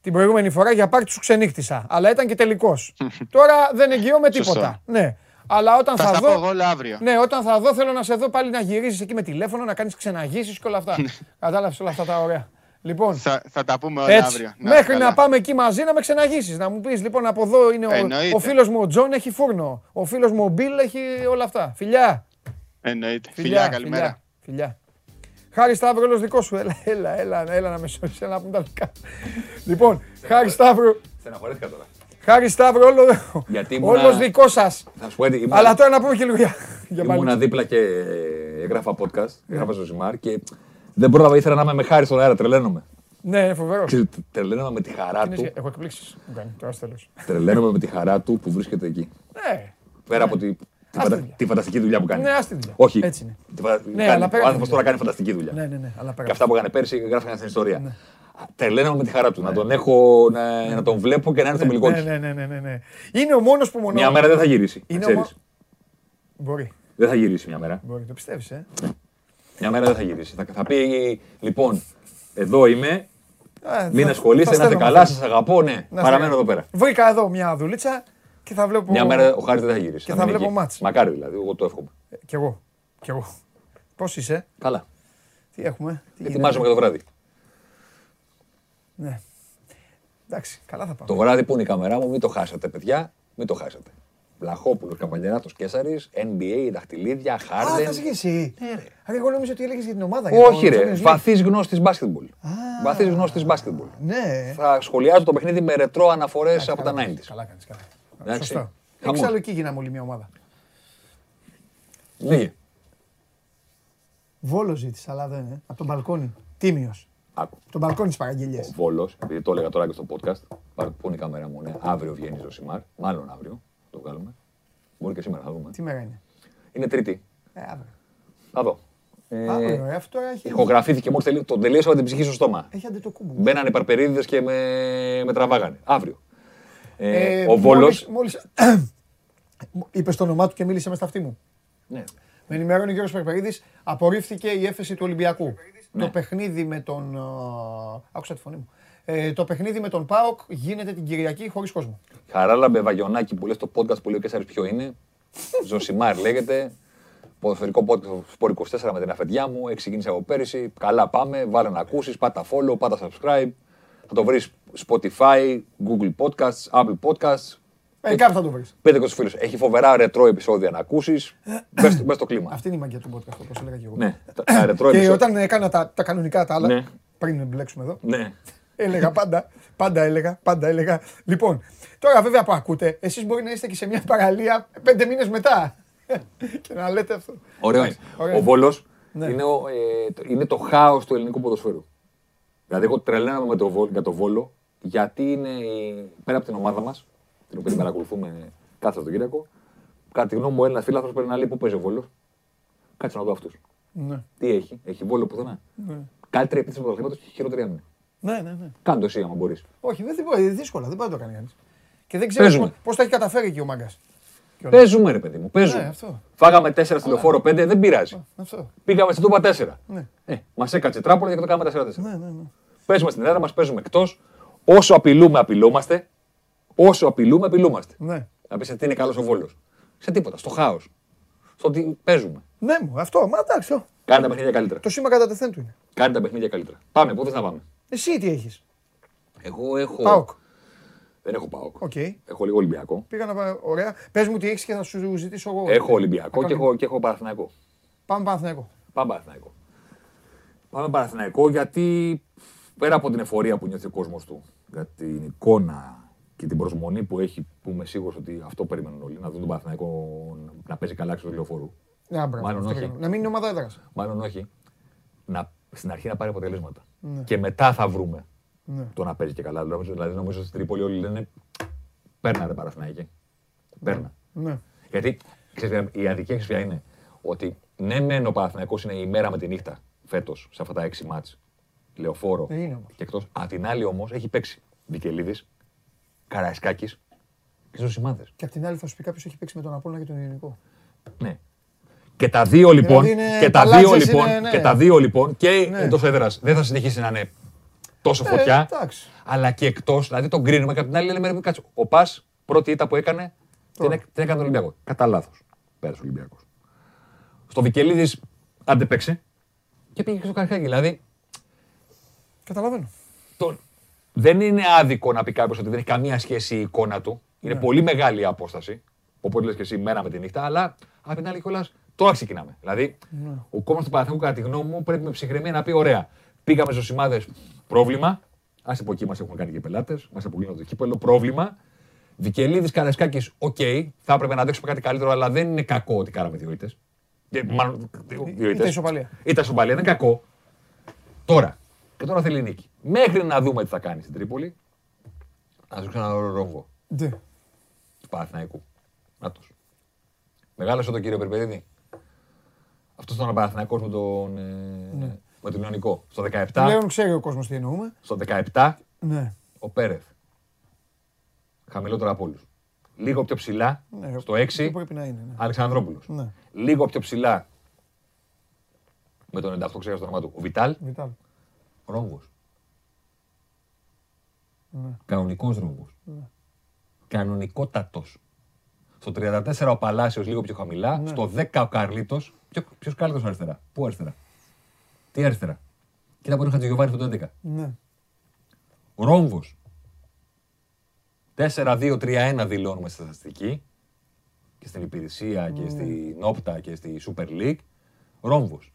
Την προηγούμενη φορά για πάρτι σου ξενύχτησα, αλλά ήταν και τελικός. Τώρα δεν εγγυώμαι τίποτα. Σωστό. Ναι. Αλλά όταν Θα θα, στα δω... πω εγώ όλα αύριο. Ναι, όταν θα δω θέλω να σε δω πάλι να γυρίζεις εκεί με τηλέφωνο, να κάνεις ξεναγήσεις και όλα αυτά. Κατάλαβες όλα αυτά τα ωραία. Λοιπόν, Θα, θα τα πούμε όλα έτσι. αύριο. Να Μέχρι είστε να καλά. πάμε εκεί μαζί να με ξεναγήσεις. Να μου πεις λοιπόν από εδώ είναι ο, Εννοείται. ο φίλος μου ο Τζον έχει φούρνο. Ο φίλος μου ο Μπίλ έχει όλα αυτά. Φιλιά. Εννοείται. Φιλιά, Φιλιά, καλημέρα. Φιλιά. φιλιά. Χάρη Σταύρο, όλος δικός σου. Έλα, έλα, έλα, έλα να με σώσεις, έλα να πούμε τα δικά. λοιπόν, Χάρη Σταύρο, Στεναχωρέθηκα τώρα. Χάρη Σταύρο, όλο, Γιατί ήμουνα- όλος δικός σας. Θα σου πω έτσι, ήμουνα, Αλλά τώρα να πούμε και λίγο για, για ήμουνα πάλι. δίπλα και ε, έγραφα podcast, έγραφα στο Ζημάρ και δεν πρόλαβα, ήθελα να είμαι με χάρη στον αέρα, τρελαίνομαι. Ναι, φοβερός. Ξέρετε, Τρελαίνομαι με τη χαρά Είναι του, σχε- Έχω εκπλήξεις μου κάνει, τώρα στο τέλος. τρελαίνομαι με τη χαρά του που βρίσκεται εκεί. Ναι, Πέρα από τη, τη, Ας φαντα- τη δουλειά. τη φανταστική δουλειά που κάνει. ναι, ας τη δουλειά. Όχι. Έτσι είναι. Τη φα- Ναι, κάνει- αλλά πέρα ο από άνθρωπος τη τώρα κάνει φανταστική δουλειά. Ναι, ναι, ναι, αλλά πέρα. Και αυτά που έκανε πέρσι γράφανε στην ιστορία. Τρελαίνομαι με τη χαρά του. Να τον έχω, να, να τον βλέπω και να είναι στο Ναι, μιλικό ναι, ναι, ναι, ναι, ναι. Είναι ο μόνος που μονό... Μια μέρα δεν θα γυρίσει. Είναι ξέρεις. ο μό- Μπορεί, Δεν θα γυρίσει μια μέρα. μπορεί, το πιστεύεις, ε; Μια μέρα δεν θα γυρίσει. Θα, θα πει λοιπόν, εδώ είμαι, Α, μην θα- ασχολείστε, θα να είστε στέλνω καλά, αυτό. σας αγαπώ, ναι. Να Παραμένω είστε εδώ καλά. πέρα. Βρήκα εδώ μια δουλίτσα και θα βλέπω... Μια μέρα ο Χάρης δεν θα γυρίσει. Και θα θα μείνει βλέπω εκεί. μάτς. Μακάρι δηλαδή, εγώ το εύχομαι. Ε, Κι εγώ, κι εγώ. Πώς είσαι, Καλά. τι έχουμε, τι Ετοιμάζομαι για το βράδυ. Ναι. Εντάξει, καλά θα Το πάμε. βράδυ που είναι η κάμερά μου, μην το χάσατε, παιδιά. Μην το χάσατε. Βλαχόπουλος, Καπαγγεράτο Κέσσαρη, NBA, δαχτυλίδια, Α, Χάρντεν. θα είσαι εσύ. Ναι, ρε. Άρα εγώ νόμιζα ότι έλεγες για την ομάδα. για Όχι, το ρε. Champions League. Βαθύς γνώστης μπάσκετμπολ. Βαθύς γνώστης μπάσκετμπολ. Ναι. Θα σχολιάζω το παιχνίδι με ρετρό αναφορές από τα Καλά 90s. κάνεις, Καλά κάνεις. Καλά. Εντάξει. Σωστό. Χαμός. Εξάλλου εκεί γίναμε όλη μια ομάδα. Λίγε. Βόλος ζήτησε, αλλά δεν είναι. Από τον μπαλκόνι. Τίμιος. Άκου. Από τον μπαλκόνι της Ο παραγγελία. Βόλος, επειδή το έλεγα τώρα και στο podcast, πάρε πού είναι η κάμερα μου, ναι. Αύριο βγαίνει στο Σιμάρ. Μάλλον αύριο το βγάλουμε. Μπορεί και σήμερα να δούμε. Τι μέρα είναι; Είναι Τρίτη. Ε, αύριο. Θα δω. Ε, Αύριο, ε, αυτό τώρα έχει. ηχογραφήθηκε μόλις τελείωσε. Τον τελείωσα με την ψυχή στο στόμα. Έχει αντιτοκούμπου. Μπαίνανε παρπερίδες και με, με τραβάγανε. Αύριο. Ε, Ε, ο Βόλο. μόλις- Μόλις είπες το όνομά του και μίλησε μες στα αυτή μου. Ναι. Με ενημερώνει ο Γιώργος Περπερίδης, απορρίφθηκε η έφεση του Ολυμπιακού. Ναι. Το παιχνίδι με τον... ε, Άκουσα τη φωνή μου. Ε, το παιχνίδι με τον ΠΑΟΚ γίνεται την Κυριακή χωρίς κόσμο. Χαράλαμπε Βαγιονάκη που λες το podcast που λέει ο Κέσσαρης ποιο είναι. Ζωσιμάρ λέγεται. Ποδοσφαιρικό podcast Sport 24 με την αφεντιά μου. Έχει ξεκινήσει από πέρυσι. Καλά πάμε. Βάλε να ακούσεις. Πάτα follow, πάτα subscribe. Θα το βρεις Spotify, Google Podcasts, Apple Podcasts. Ε, κάπου θα το βρεις. Πέντε και στους φίλους. Έχει φοβερά ρετρό επεισόδια να ακούσεις. Μπες, στο- μπες στο κλίμα. Αυτή είναι η μαγεία του podcast, όπως έλεγα και εγώ. Ναι, τα, τα ρετρό Και επεισόδια. όταν έκανα τα, τα κανονικά τα άλλα, Ναι. πριν μπλέξουμε εδώ, Ναι. έλεγα πάντα, πάντα έλεγα, πάντα έλεγα. Λοιπόν, τώρα βέβαια που ακούτε, εσείς μπορεί να είστε και σε μια παραλία πέντε μήνες μετά. και να λέτε αυτό. Ωραίο είναι. Εντάξει, ωραία. Ο Βόλος Ναι. είναι, ο, ε, το- είναι το χάος του ελληνικού ποδοσφαίρου. Δηλαδή, εγώ τρελαίνομαι με το, Βόλ- για το Βόλο, γιατί είναι η- πέρα από την ομάδα μας, την οποία την παρακολουθούμε κάθε Σαββατοκύριακο, κατά τη γνώμη μου, ο Έλληνας φίλαθρος πρέπει να λέει πού παίζει ο Βόλος; Κάτσε να δω αυτούς. Ναι, Τι έχει, έχει Βόλο πουθενά; Καλύτερη επίθεση του πρωταθλήματο και χειρότερη άμυνα. ναι, ναι. ναι. Κάντο εσύ, άμα μπορείς. Όχι, δεν μπορεί, δύσκολα, δεν πάει να το κάνει κανείς. Και δεν ξέρω Παίζουμε. πώς το έχει καταφέρει εκεί ο Μάγκας. Παίζουμε, ρε παιδί μου, παίζουμε. Ναι, αυτό. Φάγαμε 4 στη λεωφόρο 5, δεν πειράζει. Αυτό. Πήγαμε στην Τούπα 4. Ναι. Ε, μας έκατσε τράπολα και το κάναμε 4-4. Ναι, ναι, ναι. Παίζουμε στην έδρα μας, παίζουμε εκτός. Όσο απειλούμε, απειλούμαστε. Όσο απειλούμε, απειλούμαστε. Ναι. Να πεις τι είναι καλός ο Βόλος. Σε τίποτα, στο χάος. Στο ότι παίζουμε. Ναι, μου, αυτό. Μα εντάξει. ω. Κάνε τα παιχνίδια καλύτερα. Το σήμα κατά τεθέν του είναι. Κάνε τα παιχνίδια καλύτερα. Πάμε, πού θε να πάμε. Εσύ τι έχεις; Εγώ έχω. ΠΑΟΚ. Δεν έχω Πάοκ. Οκ. Έχω λίγο Ολυμπιακό. Πήγα να πάω. Ωραία. Πες μου τι έχεις και θα σου ζητήσω εγώ. Έχω Ολυμπιακό Θα και κάνω- έχω, και έχω Παναθηναϊκό. Πάμε Παναθηναϊκό. Πάμε Παναθηναϊκό. Πάμε Παναθηναϊκό γιατί πέρα από την ευφορία που νιώθει ο κόσμος του για την εικόνα και την προσμονή που έχει, που είμαι σίγουρος ότι αυτό περιμένουν όλοι, να δουν τον Παναθηναϊκό να παίζει καλά έξω του λεωφόρου. Να, μπράβο, Μάλλον αυτό όχι. πρέπει. Να μην είναι ομάδα έδρας. Μάλλον όχι. Να, στην αρχή να πάρει αποτελέσματα. Ναι. Και μετά θα βρούμε Ναι. Το να παίζει και καλά. Δηλαδή, δηλαδή νομίζω στην Τρίπολη όλοι λένε Παίρνα ρε Παναθηναϊκή. Παίρνα. Ναι. Γιατί ξέρεις, η αδικία ξέρεις ποια είναι; Ότι ναι, μεν ο Παναθηναϊκός είναι η μέρα με τη νύχτα φέτος σε αυτά τα έξι μάτς. Λεωφόρο Ε, είναι όμως. και εκτός. Απ' την άλλη όμως έχει παίξει Βικελίδης, Καραϊσκάκης και Ζωσιμάδες. Και απ' την άλλη θα σου πει κάποιος έχει παίξει με τον Απόλλωνα και τον Ελληνικό. Ναι. Και τα δύο λοιπόν, Δηλαδή είναι και τα παλάτζες δύο λοιπόν, είναι, ναι. και τα δύο λοιπόν και Ναι. εντός έδρας δεν θα συνεχίσει να είναι τόσο Ε, φωτιά, εντάξει. αλλά και εκτός. Δηλαδή τον κρίνουμε και απ' την άλλη λέμε ρε, κάτσε. Ο Πας, πρώτη ήττα που έκανε, την, έκ- την έκανε τον Ολυμπιακό. Κατά λάθος. Πέρασε ο Ολυμπιακός. Στο Βικελίδης αντεπέξε και πήγε και στο Καρχάκι. Δηλαδή Καταλαβαίνω. τον... δεν είναι άδικο να πει κάποιος ότι δεν έχει καμία σχέση η εικόνα του. Είναι Ναι. πολύ μεγάλη η απόσταση. Οπότε λες και εσύ μέρα με τη νύχτα, αλλά απ' την άλλη κιόλας τώρα ξεκινάμε. Δηλαδή, Ναι. ο κόσμος του Παναθηναϊκού, κατά τη γνώμη μου, πρέπει με ψυχραιμία να πει: Ωραία, πήγαμε στους Ζωσιμάδες, πρόβλημα. Α από εκεί μας έχουν κάνει και πελάτες, μας αποκλείουν στο κύπελλο. Πρόβλημα. Βικελίδης Καρασκάκης, οκ, θα έπρεπε να αντέξουμε κάτι καλύτερο, αλλά δεν είναι κακό ότι κάναμε δύο ήττες. Μάλλον δύο Ήταν ήττες. ισοπαλία. Ήταν ισοπαλία, δεν είναι κακό. Τώρα. Και τώρα θέλει νίκη. Μέχρι να δούμε τι θα κάνει στην Τρίπολη, α ρίξω ένα ρόμβο Ναι. του Παναθηναϊκού. Νάτος. Μεγάλωσε τον κύριο Περπερίδη. Αυτός ήταν ο Παναθηναϊκός με τον, ε, με τον Ιωνικό. Στο 17, Πλέον ξέρει ο κόσμος τι εννοούμε. στο 17 Ναι. ο Πέρεθ. Χαμηλότερο από όλους. Λίγο πιο ψηλά, Ναι, στο 6, αυτό πρέπει να είναι, ναι. Αλεξανδρόπουλος. Ναι. Λίγο πιο ψηλά, με τον 98 ξέχασα το όνομα του, ο Βιτάλ, Βιτάλ. ρόμβος. Ναι. Κανονικός ρόμβος. Κανονικότατος. Στο 34 ο Παλάσιος λίγο πιο χαμηλά. Ναι. Στο 10 ο Καρλίτος. Ποιο, ποιος Καρλίτος αριστερά; Πού αριστερά; Τι αριστερά. Κοίτα που είναι ο Χατζηγιοβάρης στο 11. Ναι. Ο Ρόμβος. 4-2-3-1 δηλώνουμε στη στατιστική. και στην υπηρεσία και στην όπτα και στη Super League, ρόμβος.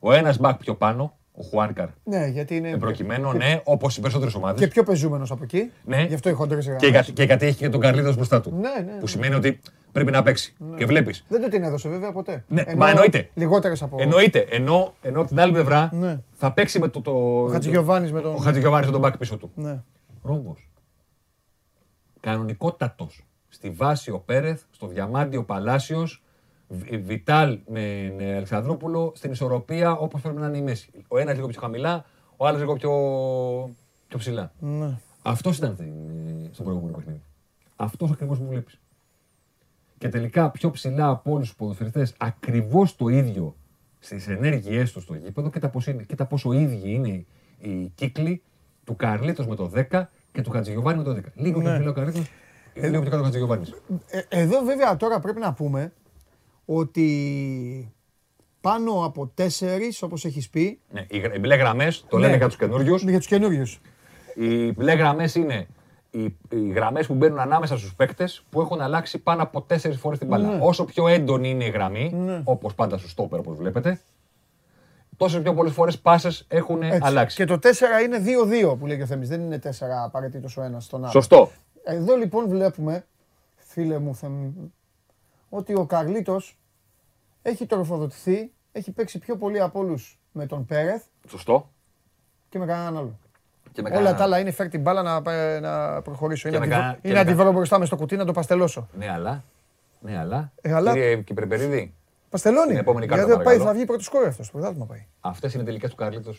Ο ένας μπακ πιο πάνω, ο Χουάνκαρ, Ναι, γιατί είναι. προκειμένου, ναι, όπως οι περισσότερες Και ομάδε. πιο πεζούμενος από εκεί. Ναι. Γι' αυτό οι χοντρές Και, γιατί- και γιατί έχει και τον Καρλίδο μπροστά του. Ναι, ναι, ναι. Που σημαίνει ότι πρέπει να παίξει. Και βλέπεις. Δεν του την έδωσε βέβαια ποτέ. Ναι, μα εννοείται. Λιγότερες από. Εννοείται. Ενώ, ενώ από την άλλη πλευρά Ναι. θα παίξει με το. το Ο Χατζηγιοβάνης με τον. Ο Χατζηγιοβάνης με τον μπακ πίσω του. Ναι. Ρόμβος. Κανονικότατος. Στη βάση ο Πέρεθ, στο διαμάντιο Παλάσιος, Β- Βιτάλ με με Αλεξανδρόπουλο, στην ισορροπία όπως πρέπει να είναι η μέση. Ο ένας λίγο πιο χαμηλά, ο άλλος λίγο πιο, πιο ψηλά. ναι. Αυτός ήταν στη- στο προηγούμενο παιχνίδι. Αυτός ακριβώς που βλέπεις. Και τελικά πιο ψηλά από όλους τους ποδοσφαιριστές, ακριβώς το ίδιο στις ενέργειές τους στο γήπεδο και τα, πώς είναι, και τα πόσο ίδιοι είναι οι κύκλοι του Καρλίτος με το 10 και του Χατζηγιοβάνη με το 10. Λίγο πιο Ναι. ψηλά ο Καρλίτος, λίγο πιο κάτω ο Χατζηγιοβάνης. Ε, εδώ βέβαια τώρα πρέπει να πούμε ότι πάνω από τέσσερις, όπως έχεις πει. Ναι, οι, γρα- οι μπλε γραμμές, το Ναι. λένε για τους καινούριους, Για τους καινούριους. οι μπλε γραμμές είναι οι, οι γραμμές που μπαίνουν ανάμεσα στους παίκτες που έχουν αλλάξει πάνω από τέσσερις φορές την μπάλα. Ναι. Όσο πιο έντονη είναι η γραμμή, Ναι. όπως πάντα στο στόπερ όπως βλέπετε, τόσο πιο πολλές φορές πάσες έχουν αλλάξει. Και το 4 είναι 2-2 που λέει και ο Θέμης. Δεν είναι 4 απαραίτητος ο ένας στον άλλο. Σωστό. Εδώ λοιπόν βλέπουμε, φίλε μου, Θέμη, ότι ο Καρλίτος έχει τροφοδοτηθεί, έχει παίξει πιο πολύ από όλους με τον Πέρεθ Σωστό. και με κανέναν άλλο. Και με Όλα κανένα- τα άλλα είναι φέρ την μπάλα να, πα- να προχωρήσω. Είναι με να τη βρω- κανένα- και είναι με να τη κανένα- βρω μπροστά μες στο κουτί να το παστελώσω. Ναι, αλλά. Ναι, αλλά. Ε, αλλά- Κύριε Κυπρεπερίδη, Παστελώνει. Την επόμενη κάρτα, Γιατί πάει, παρακαλώ. θα βγει πρώτος σκόρ αυτός. Στο πρωτάθλημα πάει. αυτές είναι τελικές του Καρλίτο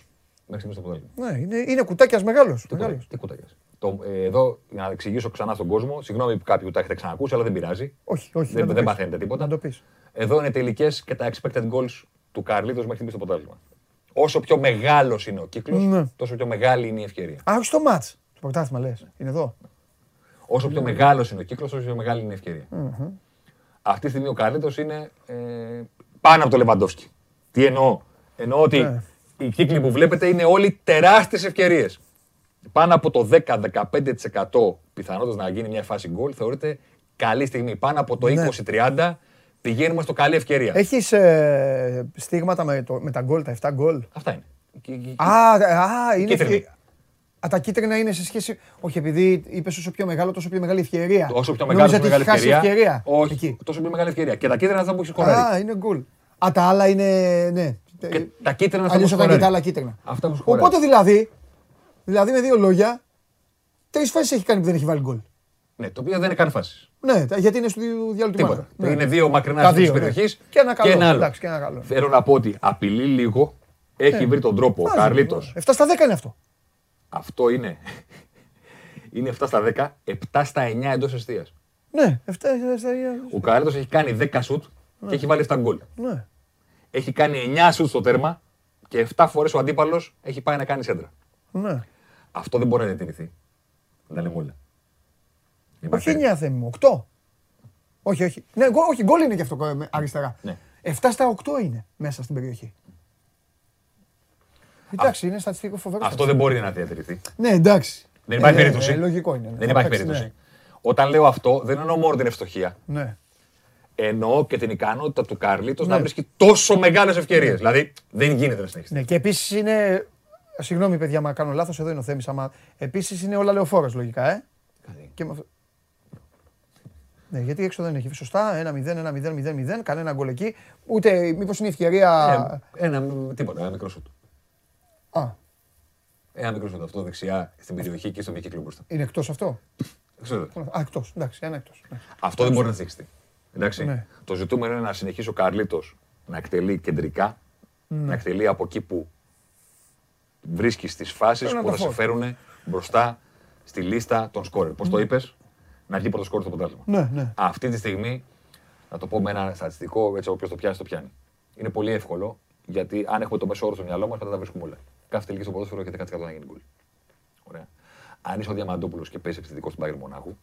μέχρι στιγμής στο πρωτάθλημα. Ναι, είναι, είναι κουτάκιας μεγάλος. Τι κουτάκια. Τι κουτάκιας. Το, ε, εδώ, για να εξηγήσω ξανά στον κόσμο, συγγνώμη που κάποιοι τα έχετε ξανακούσει, αλλά δεν πειράζει. Όχι, όχι. Δεν, να το δεν πεις. παθαίνετε τίποτα. Να το πεις. Εδώ είναι τελικές και τα expected goals του Καρλίτο μέχρι στιγμής στο πρωτάθλημα. Όσο πιο μεγάλος είναι ο κύκλος, Ναι. τόσο πιο μεγάλη είναι η ευκαιρία. Α, όχι στο ματ. Το πρωτάθλημα λες. Είναι εδώ. Όσο πιο μεγάλος είναι ο κύκλος, τόσο πιο μεγάλη είναι η ευκαιρία. Αυτή τη στιγμή ο Καρλίτο είναι ε, πάνω από το Λεβαντόφσκι. Τι εννοώ; Εννοώ ότι Ναι. οι κύκλοι που βλέπετε είναι όλοι τεράστιες ευκαιρίες. Πάνω από το 10-15% πιθανότητας να γίνει μια φάση γκολ θεωρείται καλή στιγμή. Πάνω από το Ναι. 20-30 πηγαίνουμε στο καλή ευκαιρία. Έχεις ε, στίγματα με, το, με τα γκολ, τα 7 γκολ; Αυτά είναι. Και- και- Α, α, είναι. Κίτρινη. ευκαι- Α, τα κίτρινα είναι σε σχέση. Όχι, επειδή είπες όσο πιο μεγάλο, τόσο πιο μεγάλη ευκαιρία. Όσο πιο Νόμιζα μεγάλη, ότι μεγάλη έχει χάσεις ευκαιρία. ευκαιρία. Όχι, Εκεί. τόσο πιο μεγάλη ευκαιρία. Και τα κίτρινα θα που έχεις σκοράρει. Α, είναι γκολ. Α, τα άλλα είναι. Ναι. Και τα κίτρινα θα Αλλιώς που ήταν και τα άλλα σκοράρει. κίτρινα. Αυτά που σκοράρει. Οπότε δηλαδή, δηλαδή με δύο λόγια, τρεις φορέ έχει κάνει που δεν έχει βάλει γκολ. Ναι, το οποίο δεν είναι καν φάση. Ναι, τα- γιατί είναι στο διάλογο του Τίποτα. μάνα. Είναι δύο μακρινά Τα τη δύο, ναι. περιοχή Και ένα καλό, εντάξει, και ένα καλό. Θέλω να πω ότι απειλεί λίγο. Έχει βρει τον τρόπο ο Βάζει, Καρλίτο. βάζει. 7 στα 10 είναι αυτό. Αυτό είναι. είναι 7 στα 10, 7 στα 9 εντός αιστεία. Ναι, 7 στα 9. Ο Καρλίτο έχει κάνει 10 σουτ και έχει βάλει 7 γκολ. Ναι. Έχει κάνει 9 σουτ στο τέρμα και 7 φορές ο αντίπαλος έχει πάει να κάνει σέντρα. ναι. Αυτό δεν μπορεί να διατηρηθεί. Δεν τα λέμε όλα. Όχι 9 θέμη μου, 8. Όχι, όχι. Ναι, γκολ- όχι, γκολ είναι και αυτό ε, με- αριστερά. Ναι. 7 στα 8 είναι μέσα στην περιοχή. Εντάξει, είναι στατιστικό φοβερό. Αυτό δεν μπορεί να διατηρηθεί. Ναι, εντάξει. Δεν υπάρχει Ε, περίπτωση. ε, λογικό είναι. ναι. Δεν Θα υπάρχει παίξει, περίπτωση. Όταν λέω αυτό, δεν εννοώ μόνο την ευστοχία. Ναι. ναι. Εννοώ και την ικανότητα του Καρλίτο να βρίσκει τόσο μεγάλες ευκαιρίες. Δηλαδή δεν γίνεται να συνεχίσει. Ναι, και επίσης είναι. Συγγνώμη, παιδιά, μα κάνω λάθος, εδώ είναι ο Θέμης. Άμα... Επίσης είναι όλα λεωφόρος λογικά, ε. Και με αυτό- Ναι, γιατί έξω δεν έχει. Σωστά, 1-0, 1-0, 0-0, κανένα γκολ εκεί. Ούτε μήπως είναι η ευκαιρία. Ε, ένα μ, τίποτα, ένα μικρό σουτ. Α, Ένα μικρό σουτ αυτό δεξιά στην περιοχή και στο μη κύκλο μπροστά. είναι εκτός αυτό; Ξέρετε, Α, εκτός. Εντάξει, ένα εκτός. Αυτό δεν μπορεί να συνεχιστεί. Εντάξει. Ναι. Το ζητούμενο είναι να συνεχίσει ο Καρλίτος να εκτελεί κεντρικά, Ναι. να εκτελεί από εκεί που βρίσκεις τις φάσεις Θέλω να που το θα σε φω. φέρουν μπροστά στη λίστα των σκόρερ. Πώς το είπες, να βγει πρώτο σκόρερ στο πρωτάθλημα. Ναι, ναι. Αυτή τη στιγμή, να το πω με ένα στατιστικό, έτσι όποιος το πιάσει, το πιάνει. Είναι πολύ εύκολο, γιατί αν έχουμε το μέσο όρο στο μυαλό μας, μετά τα βρίσκουμε όλα. Κάθε τελική στο ποδόσφαιρο έχει 10% να γίνει γκολ. Ωραία. Αν είσαι ο Διαμαντόπουλος και παίζεις επιθετικό στην Πάγκερ Μονάχου,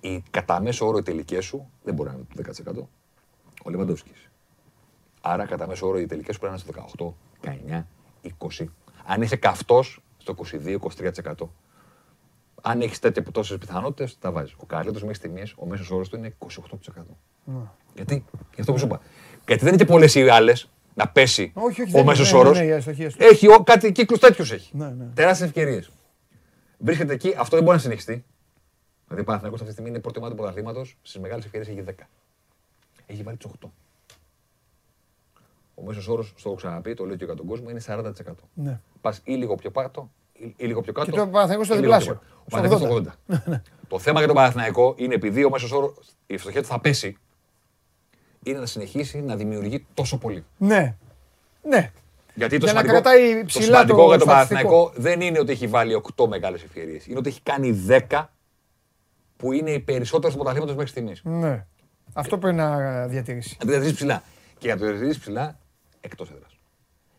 η κατά μέσο όρο οι τελικές σου δεν μπορεί να είναι το 10%. Ο Λεβαντόφσκι. Άρα κατά μέσο όρο οι τελικές σου πρέπει να είναι στο 18, 19, 20. Αν είσαι καυτός στο 22-23%. Αν έχεις τέτοιε τόσες πιθανότητες, τα βάζεις. Ο Καρλίτο μέχρι στιγμής ο μέσος όρος του είναι 28%. Ναι. Γιατί, για αυτό που σου είπα. Γιατί δεν είναι και πολλές οι άλλες να πέσει Όχι, όχι, ο δεν μέσος είναι, όρος. ναι, ναι, οι αστοχίες του. Έχει ο- κάτι κύκλους τέτοιους έχει. Ναι, ναι. Τεράστιες ευκαιρίες. Βρίσκεται εκεί, αυτό δεν μπορεί να συνεχιστεί. Δηλαδή, ο Παναθηναϊκός αυτή τη στιγμή είναι πρώτη ομάδα του πρωταθλήματος, στις μεγάλες ευκαιρίες έχει 10. Έχει βάλει τις 8. Ο μέσος όρος, στο έχω ξαναπεί, το λέω και για τον κόσμο, είναι 40%. Ναι. Πας ή λίγο πιο κάτω ή, ή λίγο πιο κάτω. Και το Παναθηναϊκός στο ή λίγο πιο διπλάσιο, κάτω. Ο στο Παναθηναϊκός στο 80. το θέμα για τον Παναθηναϊκό είναι επειδή ο μέσος όρο, η ευστοχία του θα πέσει, είναι να συνεχίσει να δημιουργεί τόσο πολύ. Ναι. Ναι. Γιατί το Για να σημαντικό, κρατάει το ψηλά σημαντικό το για τον στατιστικό. Παναθηναϊκό δεν είναι ότι έχει βάλει 8 μεγάλες ευκαιρίες. Είναι ότι έχει κάνει 10 που είναι οι περισσότερες τους πρωταθλήματο μέχρι στιγμής. ναι. Αυτό πρέπει να διατηρήσει. Να το διατηρήσει ψηλά. Και για να το διατηρήσει ψηλά, εκτός έδρας.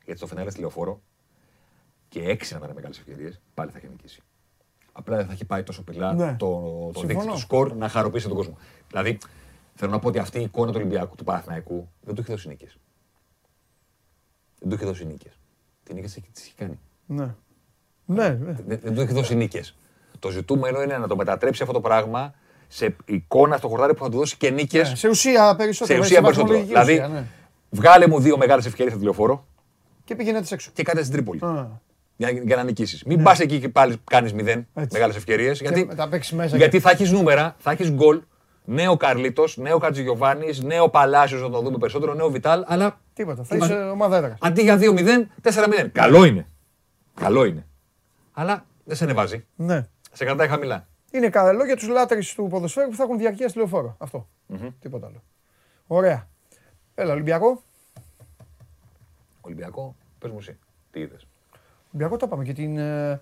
Γιατί στο φινάλε στη λεωφόρο και 6 να ήταν μεγάλες ευκαιρίες, πάλι θα είχε νικήσει. Απλά δεν θα έχει πάει τόσο ψηλά Ναι. το, το Συμφωνώ. δίκτυο του σκορ να χαροποιήσει τον κόσμο. Δηλαδή, θέλω να πω ότι αυτή η εικόνα του Ολυμπιακού, του Παναθηναϊκού, δεν του έχει δώσει νίκες. Δεν του έχει δώσει νίκες. Τι νίκε τι έχει κάνει. Ναι. Ναι. ναι. Δεν, δεν του έχει δώσει νίκες. Το ζητούμενο είναι να το μετατρέψει αυτό το πράγμα σε εικόνα στο χορτάρι που θα του δώσει και νίκες. Ναι, Σε ουσία σε περισσότερο. ουσία περισσότερο. βαθμολογική Δηλαδή, ουσία, ναι. βγάλε μου δύο μεγάλες ευκαιρίες στο τηλεφόρο Και πήγαινε τις έξω. και κάτε στην Τρίπολη. Α. Για, για να νικήσεις. Μην πας εκεί και πάλι κάνεις μηδέν Έτσι. μεγάλες ευκαιρίες. Γιατί, μετά παίξεις μέσα γιατί και- θα έχεις νούμερα, θα έχεις γκολ. Νέο Καρλίτος, νέο Χατζηγιοβάνης, νέο Παλάσιος να το δούμε περισσότερο, νέο Βιτάλ. Αλλά Τίποτα. Θα Είμαστε- είσαι ομάδα έδρας. αντί για 2-0, 4-0. Καλό είναι. Καλό είναι. Αλλά δεν σε ανεβάζει. Ναι. Σε κρατάει χαμηλά. Είναι καλό για τους λάτρεις του ποδοσφαίρου που θα έχουν διαρκεία στη λεωφόρο. Αυτό. Τίποτα άλλο. Ωραία. Έλα, Ολυμπιακό. Ολυμπιακό, πες μου εσύ. Τι είδες. Ολυμπιακό το είπαμε και την. ε,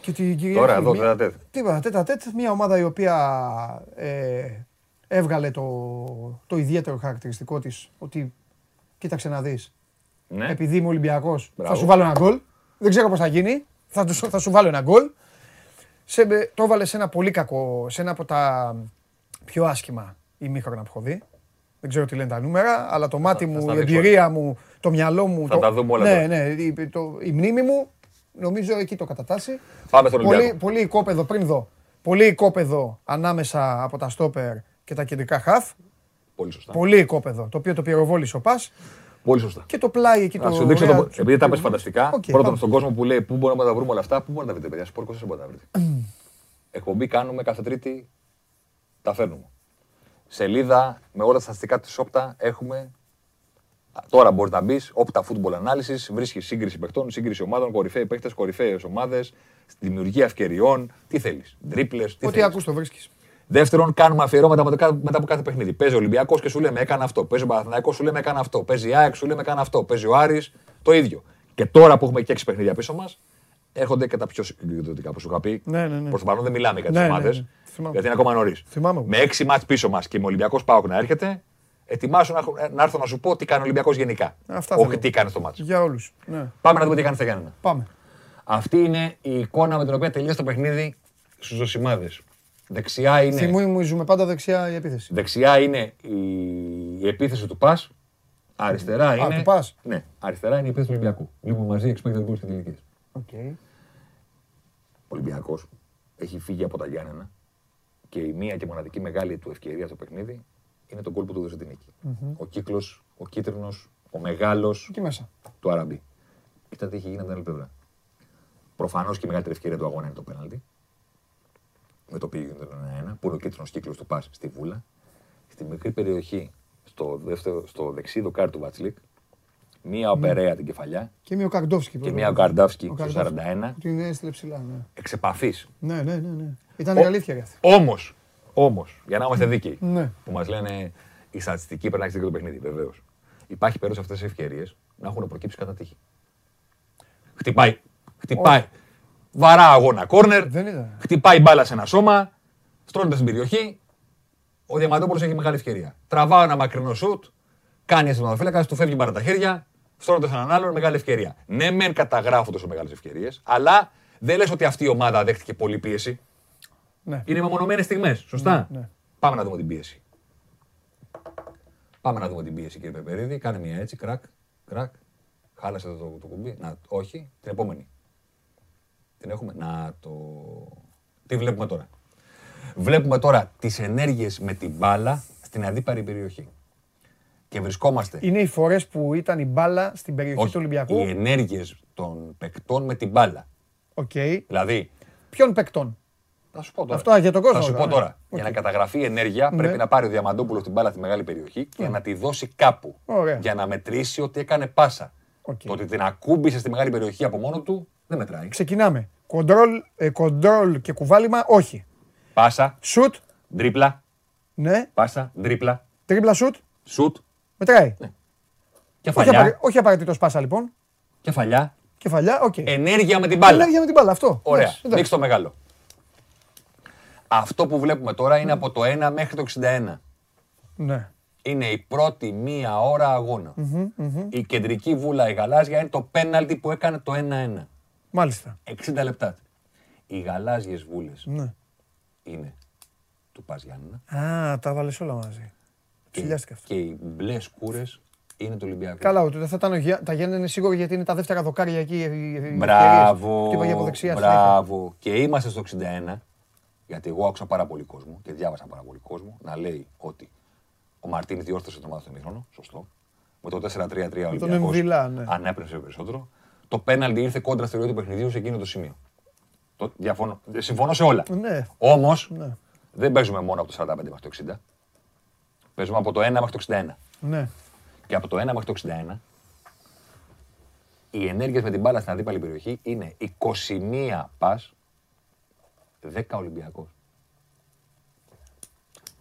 Και την Κυριακή. Τώρα, εδώ, Μία- τέτα τέτ. Τίποτα, τέτα τέτ. Μια ομάδα η οποία ε, έβγαλε το, το ιδιαίτερο χαρακτηριστικό της ότι κοίταξε να δεις. Ναι. Επειδή είμαι Ολυμπιακός θα Μπράβο. σου βάλω ένα γκολ. Δεν ξέρω πώς θα γίνει. Θα, του- θα σου βάλω ένα γκολ. Σε, το έβαλε σε ένα πολύ κακό, σε ένα από τα πιο άσχημα ημίχρονα που έχω δει. Δεν ξέρω τι λένε τα νούμερα, αλλά το μάτι θα μου, στα η δείξω εμπειρία μου, το μυαλό μου. Θα το... τα δούμε όλα Ναι, τώρα. ναι, η, το, η μνήμη μου νομίζω εκεί το κατατάσσει. Πάμε στον Πολύ, Ολυμπιακό. πολύ οικόπεδο πριν δω. Πολύ οικόπεδο ανάμεσα από τα στόπερ και τα κεντρικά χαφ. Πολύ σωστά. Πολύ οικόπεδο, το οποίο το πυροβόλησε ο Πας. Πολύ σωστά. Και το πλάι εκεί το. Να σου δείξω, ωραία το, του- επειδή τα πες φανταστικά, Οκ, πρώτον πάμε. στον κόσμο που λέει πού μπορούμε να τα βρούμε όλα αυτά, πού μπορείτε να τα βρείτε, παιδιά. Sport 24 μπορείτε να τα βρείτε. Εκπομπή κάνουμε κάθε Τρίτη, τα φέρνουμε. Σελίδα με όλα τα στατιστικά της Opta έχουμε. Τώρα μπορείς να μπεις, Opta Football Analysis, βρίσκεις σύγκριση παιχτών, σύγκριση ομάδων, κορυφαίοι παίχτες, κορυφαίες ομάδες, δημιουργία ευκαιριών. Τι θέλεις, τρίπλες, τι Ό,τι θέλεις. ακούς το βρίσκεις. Δεύτερον, κάνουμε αφιερώματα μετά, μετά από κάθε παιχνίδι. Παίζει ο Ολυμπιακός και σου λέμε έκανε αυτό. Παίζει ο Παναθηναϊκός, σου λέμε έκανε αυτό. Παίζει η ΑΕΚ, σου λέμε έκανε αυτό. Παίζει ο Άρης, το ίδιο. Και τώρα που έχουμε και έξι παιχνίδια πίσω μας, έρχονται και τα πιο συγκεκριτικά που σου είχα πει. Ναι, ναι, ναι. Προ το παρόν δεν μιλάμε για τις Ναι, ναι, ομάδες. Ναι. Θυμάμαι. Γιατί είναι ακόμα νωρίς. Θυμάμαι εγώ. Με έξι μάτς πίσω μας και με Ολυμπιακός Πάοκ να έρχεται, ετοιμάσου να, έχω- να έρθω να σου πω τι κάνει ο Ολυμπιακός γενικά. Αυτά Όχι θέλω. τι κάνει στο μάτσο. Για όλους. Ναι. Πάμε να δούμε τι κάνει στα Γιάννενα. Πάμε. Αυτή είναι η εικόνα με την οποία τελείωσε το παιχνίδι στους Ζωσιμάδες. Δεξιά είναι. Θυμίζουμε πάντα δεξιά η επίθεση. Δεξιά είναι η, η επίθεση του ΠΑΣ. Αριστερά είναι. του ΠΑΣ. Ναι, αριστερά είναι η επίθεση του Ολυμπιακού. Βλέπουμε μαζί expected goals στην τελική. Οκ. Ο Ολυμπιακός έχει φύγει από τα Γιάννενα και η μία και μοναδική μεγάλη του ευκαιρία στο παιχνίδι είναι το γκολ που του έδωσε την νίκη Ο κύκλος, ο κίτρινος, ο μεγάλος Εκεί μέσα. του Αραμπί. Κοίτα τι έχει γίνει από την άλλη πλευρά. Προφανώς και η μεγαλύτερη ευκαιρία του αγώνα είναι το πέναλτι. Με το οποίο γίνεται το 1-1, που είναι ο κίτρινος κύκλος του Πας στη Βούλα. Στη μικρή περιοχή, στο, δεύτερο, στο δεξί δοκάρι του Βατσλίκ, μία ο Περέα την κεφαλιά Και μία ο Καρντόφσκι. και μία ο Καρντάφσκι Ο στο Καρντόφσκι. 41, Που την έστειλε ψηλά. Ναι, εξ επαφής. ναι, ναι. ναι, ναι. Ήταν η αλήθεια για αυτή. Όμως, όμως, για να είμαστε δίκαιοι, Ναι. που μας λένε η στατιστική πρέπει να έχει δίκιο το παιχνίδι, βεβαίως. Υπάρχει περίπτωση αυτές τι ευκαιρίες να έχουν προκύψει κατά τύχη. Χτυπάει. Χτυπάει. Βαρά αγώνα κόρνερ. Δεν ήταν. Χτυπάει μπάλα σε ένα σώμα. Στρώνεται στην περιοχή. Ο Διαμαντόπουλος έχει μεγάλη ευκαιρία. Τραβάω ένα μακρινό σουτ. Κάνει ένα τερματοφύλακα, του φεύγει μπάλα τα χέρια. Στρώνεται σε έναν άλλον, μεγάλη ευκαιρία. Ναι, μεν καταγράφονται σε μεγάλες ευκαιρίες, αλλά δεν λες ότι αυτή η ομάδα δέχτηκε πολλή πίεση. Ναι. Είναι μεμονωμένες στιγμές. Σωστά; Ναι, ναι. Πάμε να δούμε την πίεση. Πάμε να δούμε την πίεση, κύριε Πεπερίδη. Κάνε μια έτσι, κρακ, κρακ. Χάλασε το, το κουμπί. Να, όχι, την επόμενη. Την έχουμε; Να το. Τι βλέπουμε τώρα; Βλέπουμε τώρα τις ενέργειες με την μπάλα στην αντίπαλη περιοχή. Και βρισκόμαστε. Είναι οι φορές που ήταν η μπάλα στην περιοχή Όχι, του Ολυμπιακού. οι ενέργειες των παικτών με την μπάλα. Οκ. Δηλαδή, Ποιον παικτών; Θα σου πω τώρα. Αυτό, α, για τον κόσμο Θα σου τώρα, πω ναι. τώρα. Οκ. Για να καταγραφεί η ενέργεια Ναι. πρέπει να πάρει ο Διαμαντόπουλος την μπάλα στη μεγάλη περιοχή και να τη δώσει κάπου. Ωραία. Για να μετρήσει ότι έκανε πάσα. Οκ. Το ότι την ακούμπησε στη μεγάλη περιοχή από μόνο του δεν μετράει. Ξεκινάμε. Κοντρόλ, ε, κοντρόλ και κουβάλημα, όχι. Πάσα, Σουτ, τρίπλα, ναι. πάσα, τρίπλα, Τρίπλα σουτ, σουτ, μετράει. Όχι, κεφαλιά, απαρι... όχι απαραιτήτως πάσα λοιπόν. κεφαλιά, Κεφαλιά, οκ. ενέργεια με την μπάλα. Ενέργεια με την μπάλα, αυτό. Ωραία, Εντάξει, εντάξει. δείξτε το μεγάλο. Αυτό που βλέπουμε τώρα είναι από το 1 μέχρι το 61. Ναι. Είναι η πρώτη μία ώρα αγώνα. Η κεντρική βούλα η γαλάζια είναι το πέναλτι που έκανε το 1-1. Μάλιστα. 60 λεπτά. Οι γαλάζιες βούλες Ναι. είναι του Πας Γιάννενα Α, τα βάλες όλα μαζί. Ψηλιάστηκα αυτό. και οι μπλε σκούρες είναι του Ολυμπιακού. Καλά, ότι δεν θα ήταν ο Γιά- τα Γιάννενα είναι σίγουρο γιατί είναι τα δεύτερα δοκάρια εκεί. οι- οι ευκαιρίες. Μπράβο, Χτύπαγε από δεξιά. συνέχεια. μπράβο. Και είμαστε στο 61, γιατί εγώ άκουσα πάρα πολύ κόσμο και διάβασα πάρα πολύ κόσμο να λέει ότι ο Μαρτίνη διόρθωσε το μάθο στο ημίχρονο. Σωστό. Με το 4-3-3 ο τον Ολυμπιακός Εμβιλά, ναι. ανέπνευσε περισσότερο. Το πέναλτι ήρθε κόντρα στη ροή του παιχνιδιού σε εκείνο το σημείο. Το, διαφωνώ, συμφωνώ σε όλα. Ναι. Όμως Ναι. δεν παίζουμε μόνο από το 45 μέχρι το 60. Παίζουμε από το 1 μέχρι το 61. Ναι. Και από το 1 μέχρι το 61, οι ενέργειες με την μπάλα στην αντίπαλη περιοχή είναι 21 πας, 10 Ολυμπιακός.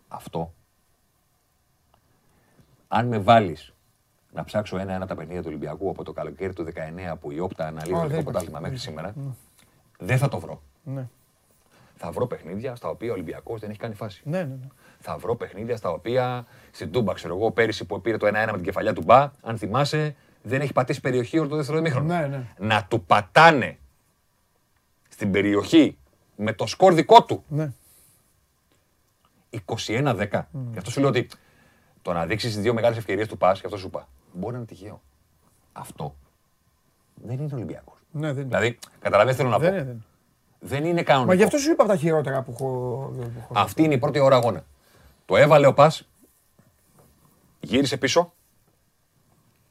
Αυτό, αν με βάλεις να ψάξω ένα-ένα από τα παιχνίδια του Ολυμπιακού από το καλοκαίρι του 19 που η Όπτα αναλύει Α, το δεν ελληνικό υπάρχει. πρωτάθλημα μέχρι σήμερα, δεν θα το βρω. Ναι. Θα βρω παιχνίδια στα οποία ο Ολυμπιακός δεν έχει κάνει φάση. Ναι, ναι, ναι. Θα βρω παιχνίδια στα οποία στην Τούμπα, ξέρω εγώ, πέρυσι που πήρε το 1-1 με την κεφαλιά του Μπα, αν θυμάσαι, δεν έχει πατήσει περιοχή όλο το δεύτερο ημίχρονο. Ναι, ναι. Να του πατάνε στην περιοχή με το σκορ δικό του ναι. 21-10. Γι' αυτό σου λέω ότι το να δείξεις τι δύο μεγάλες ευκαιρίες του Πα, και αυτό σου είπα, μπορεί να είναι τυχαίο. Αυτό δεν είναι Ολυμπιακός. Ναι, δεν είναι. Δηλαδή, καταλαβαίνετε θέλω να πω. Δεν είναι, δεν είναι. Δεν είναι κανονικό. Μα γι' αυτό σου είπα από τα χειρότερα που έχω. που έχω- Αυτή είναι η πρώτη ώρα αγώνα. Το έβαλε ο Πας, γύρισε πίσω.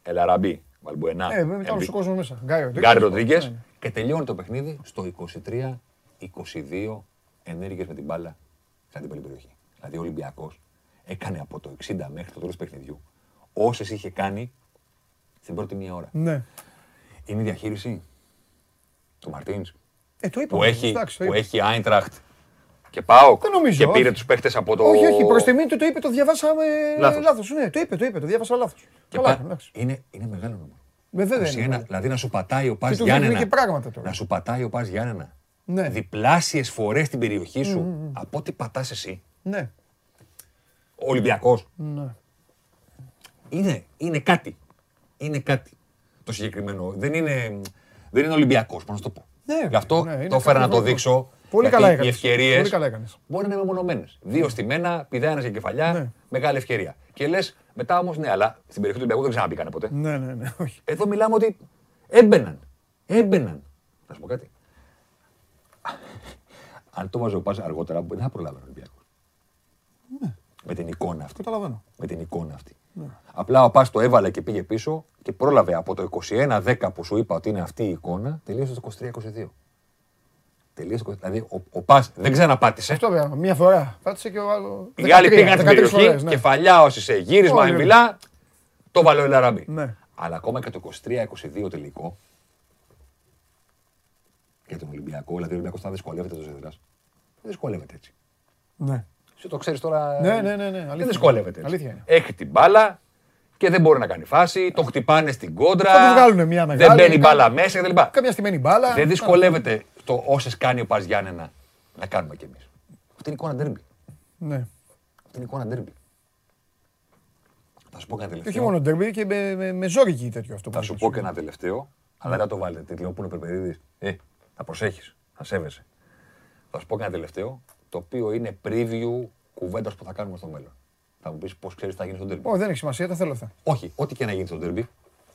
Ελαραμπή, Βαλμπουενά, Ε, μετά όλο ο κόσμο μέσα. Γκάρι Ροντρίγκες. Γκάρι Ροντρίγκες Ναι, ναι. και τελειώνει το παιχνίδι στο 23-22 ενέργειες με την μπάλα στην αντίπαλη περιοχή. Δηλαδή ο Ολυμπιακός έκανε από το 60 μέχρι το τέλος του παιχνιδιού όσες είχε κάνει στην πρώτη μία ώρα. Ναι. Είναι η διαχείριση του Μαρτίν Ε, το είπα. που έχει, εντάξει, το που είπα. έχει Άιντραχτ και Πάοκ Δεν νομίζω, και πήρε όχι. τους παίχτε από το. Όχι, όχι, προς τιμή του το είπε, το διαβάσαμε Λάθος. λάθος. Ναι, το είπε, το είπε, το διάβασα λάθος. Και Καλά, πά- εντάξει. είναι, είναι μεγάλο νούμερο. Ε, Βέβαια 21, είναι. μεγάλο. δηλαδή να σου πατάει ο Πας Και του δείχνει Γιάννενα. και πράγματα τώρα. Να σου πατάει ο Πας Γιάννενα. Ναι. Διπλάσιες φορές στην περιοχή σου από ό,τι πατάς εσύ. Ναι. Ο Ολυμπιακός. Ναι. Είναι, είναι κάτι. Είναι κάτι το συγκεκριμένο. Δεν είναι, δεν είναι Ολυμπιακός, πώς να σου το πω. Ναι, Γι' αυτό ναι, είναι το έφερα να το καθόλου. δείξω. Πολύ γιατί καλά Οι έκανες. ευκαιρίες Πολύ καλά έκανες. μπορεί να είναι μεμονωμένες. Δύο στη μένα, πηδά ένας για κεφαλιά, Ναι. μεγάλη ευκαιρία. Και λες μετά όμως ναι, αλλά στην περιοχή του Ολυμπιακού δεν ξαναμπήκανε ποτέ. Ναι, ναι, ναι, όχι. Εδώ μιλάμε ότι έμπαιναν. Έμπαιναν. Θα σου πω κάτι. Αν το βάζω πας αργότερα, δεν θα προλάβαινε ο Ολυμπιακός. Με την εικόνα αυτή. Καταλαβαίνω. Με την εικόνα αυτή. Απλά ο Πας το έβαλε και πήγε πίσω και πρόλαβε από το 21-10 που σου είπα ότι είναι αυτή η εικόνα, τελείωσε το 23-22. Τελείωσε το 20. Δηλαδή ο, ο Πας δεν ξαναπάτησε. Αυτό βέβαια, μία φορά. Πάτησε και ο άλλο. Οι άλλοι 13, πήγαν στην 13 περιοχή, φορές, ναι. κεφαλιά όσοι σε γύρισμα, Όλοι, όλοι. εμβυλά, το βάλε ο Ελαραμπή. Ναι. Αλλά ακόμα και το 23-22 τελικό, για τον Ολυμπιακό, δηλαδή ο Ολυμπιακός θα δυσκολεύεται το Ζεδράς. Δεν δυσκολεύεται έτσι. Ναι. Εσύ το ξέρεις τώρα. Ναι, ναι, ναι, ναι, αλήθεια Δεν δυσκολεύεται είναι. έτσι. Αλήθεια είναι. Έχει την μπάλα και δεν μπορεί να κάνει φάση, το χτυπάνε στην κόντρα. Θα του βγάλουνε μια Δεν μεγάλη, μπαίνει κα- μπάλα μέσα κτλ. Κάποια στιγμή μπάλα. Δεν δυσκολεύεται το όσες κάνει ο Πας Γιάννενα να κάνουμε κι εμείς. Αυτή είναι εικόνα ντέρμπι. Ναι. Αυτή είναι εικόνα ντέρμπι. Θα σου πω και ένα Και όχι τελευταίο. μόνο ντερμπι και με, με, με ζόρικη τέτοιο αυτό. που Θα σου είπες. πω και ένα τελευταίο, αλλά δεν θα το βάλετε τίτλο που είναι Περπερίδης. Ε, θα προσέχεις, θα σέβεσαι. Θα σου πω και ένα τελευταίο, το οποίο είναι preview κουβέντας που θα κάνουμε στο μέλλον. Θα μου πεις πώς ξέρεις τι θα γίνει στο derby. Ω, δεν έχει σημασία, τα θέλω αυτά. Όχι, ό,τι και να γίνει στο derby,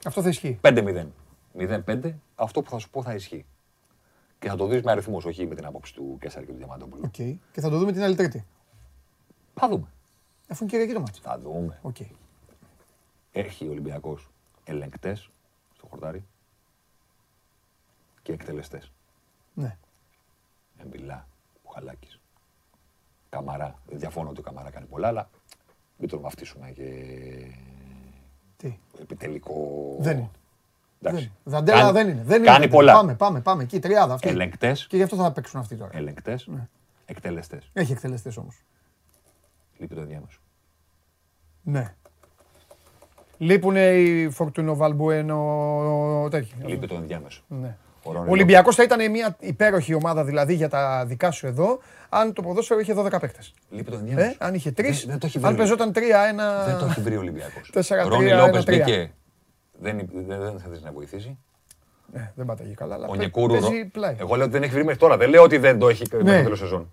Αυτό θα ισχύει. 5-0. 0-5, αυτό που θα σου πω θα ισχύει. Και θα το δεις με αριθμούς, όχι με την άποψη του Κέσσαρη και του Διαμαντόπουλου. Οκ. Και θα το δούμε την άλλη Τρίτη. Θα δούμε. Αφού είναι Κυριακή το μάτι. Θα δούμε. Οκ. Έχει ο Ολυμπιακός ελεγκτές στο χορτάρι και εκτελεστές. Ναι. Εμπιλά, Μπουχαλάκης. Καμαρά. Δεν διαφωνώ ότι ο Καμαρά κάνει πολλά, αλλά μην τον βαφτίσουμε και Τι; επιτελικό. Δεν είναι. Δεν Εντάξει. είναι. Δαντέλα Κάνει- δεν είναι. Δεν Κάνει είναι. πολλά. Πάμε, πάμε, πάμε. Εκεί, τριάδα αυτή. Ελεγκτές, Και γι' αυτό θα παίξουν αυτοί τώρα. ελεγκτές, Ναι. εκτελεστές. Έχει εκτελεστές όμως. Λείπει το ενδιάμεσο. Ναι. Λείπουν οι Φορτούνο Βαλμπουένο τέτοιο. Λείπει το ενδιάμεσο. Ναι. Ο Ο Ρόνι Ολυμπιακός θα ήταν μια υπέροχη ομάδα δηλαδή για τα δικά σου εδώ, αν το ποδόσφαιρο είχε 12 παίκτες. Λείπει το Ε, ενδιάμεσο. αν είχε τρεις, Δεν- δεν το έχει βρει. αν παίζόταν 3-1. Δεν το έχει βρει ο Ολυμπιακός. 4-3, Ρόνι 1-3. Λόπες μπήκε. Δεν, δεν, δεν θα δεις να βοηθήσει. Ναι, δεν πάταγε καλά, αλλά Ο παί- Νικούρου. παίζει πλάι. Εγώ λέω ότι δεν έχει βρει μέχρι τώρα. Δεν λέω ότι δεν το έχει μέχρι το τέλος σεζόν.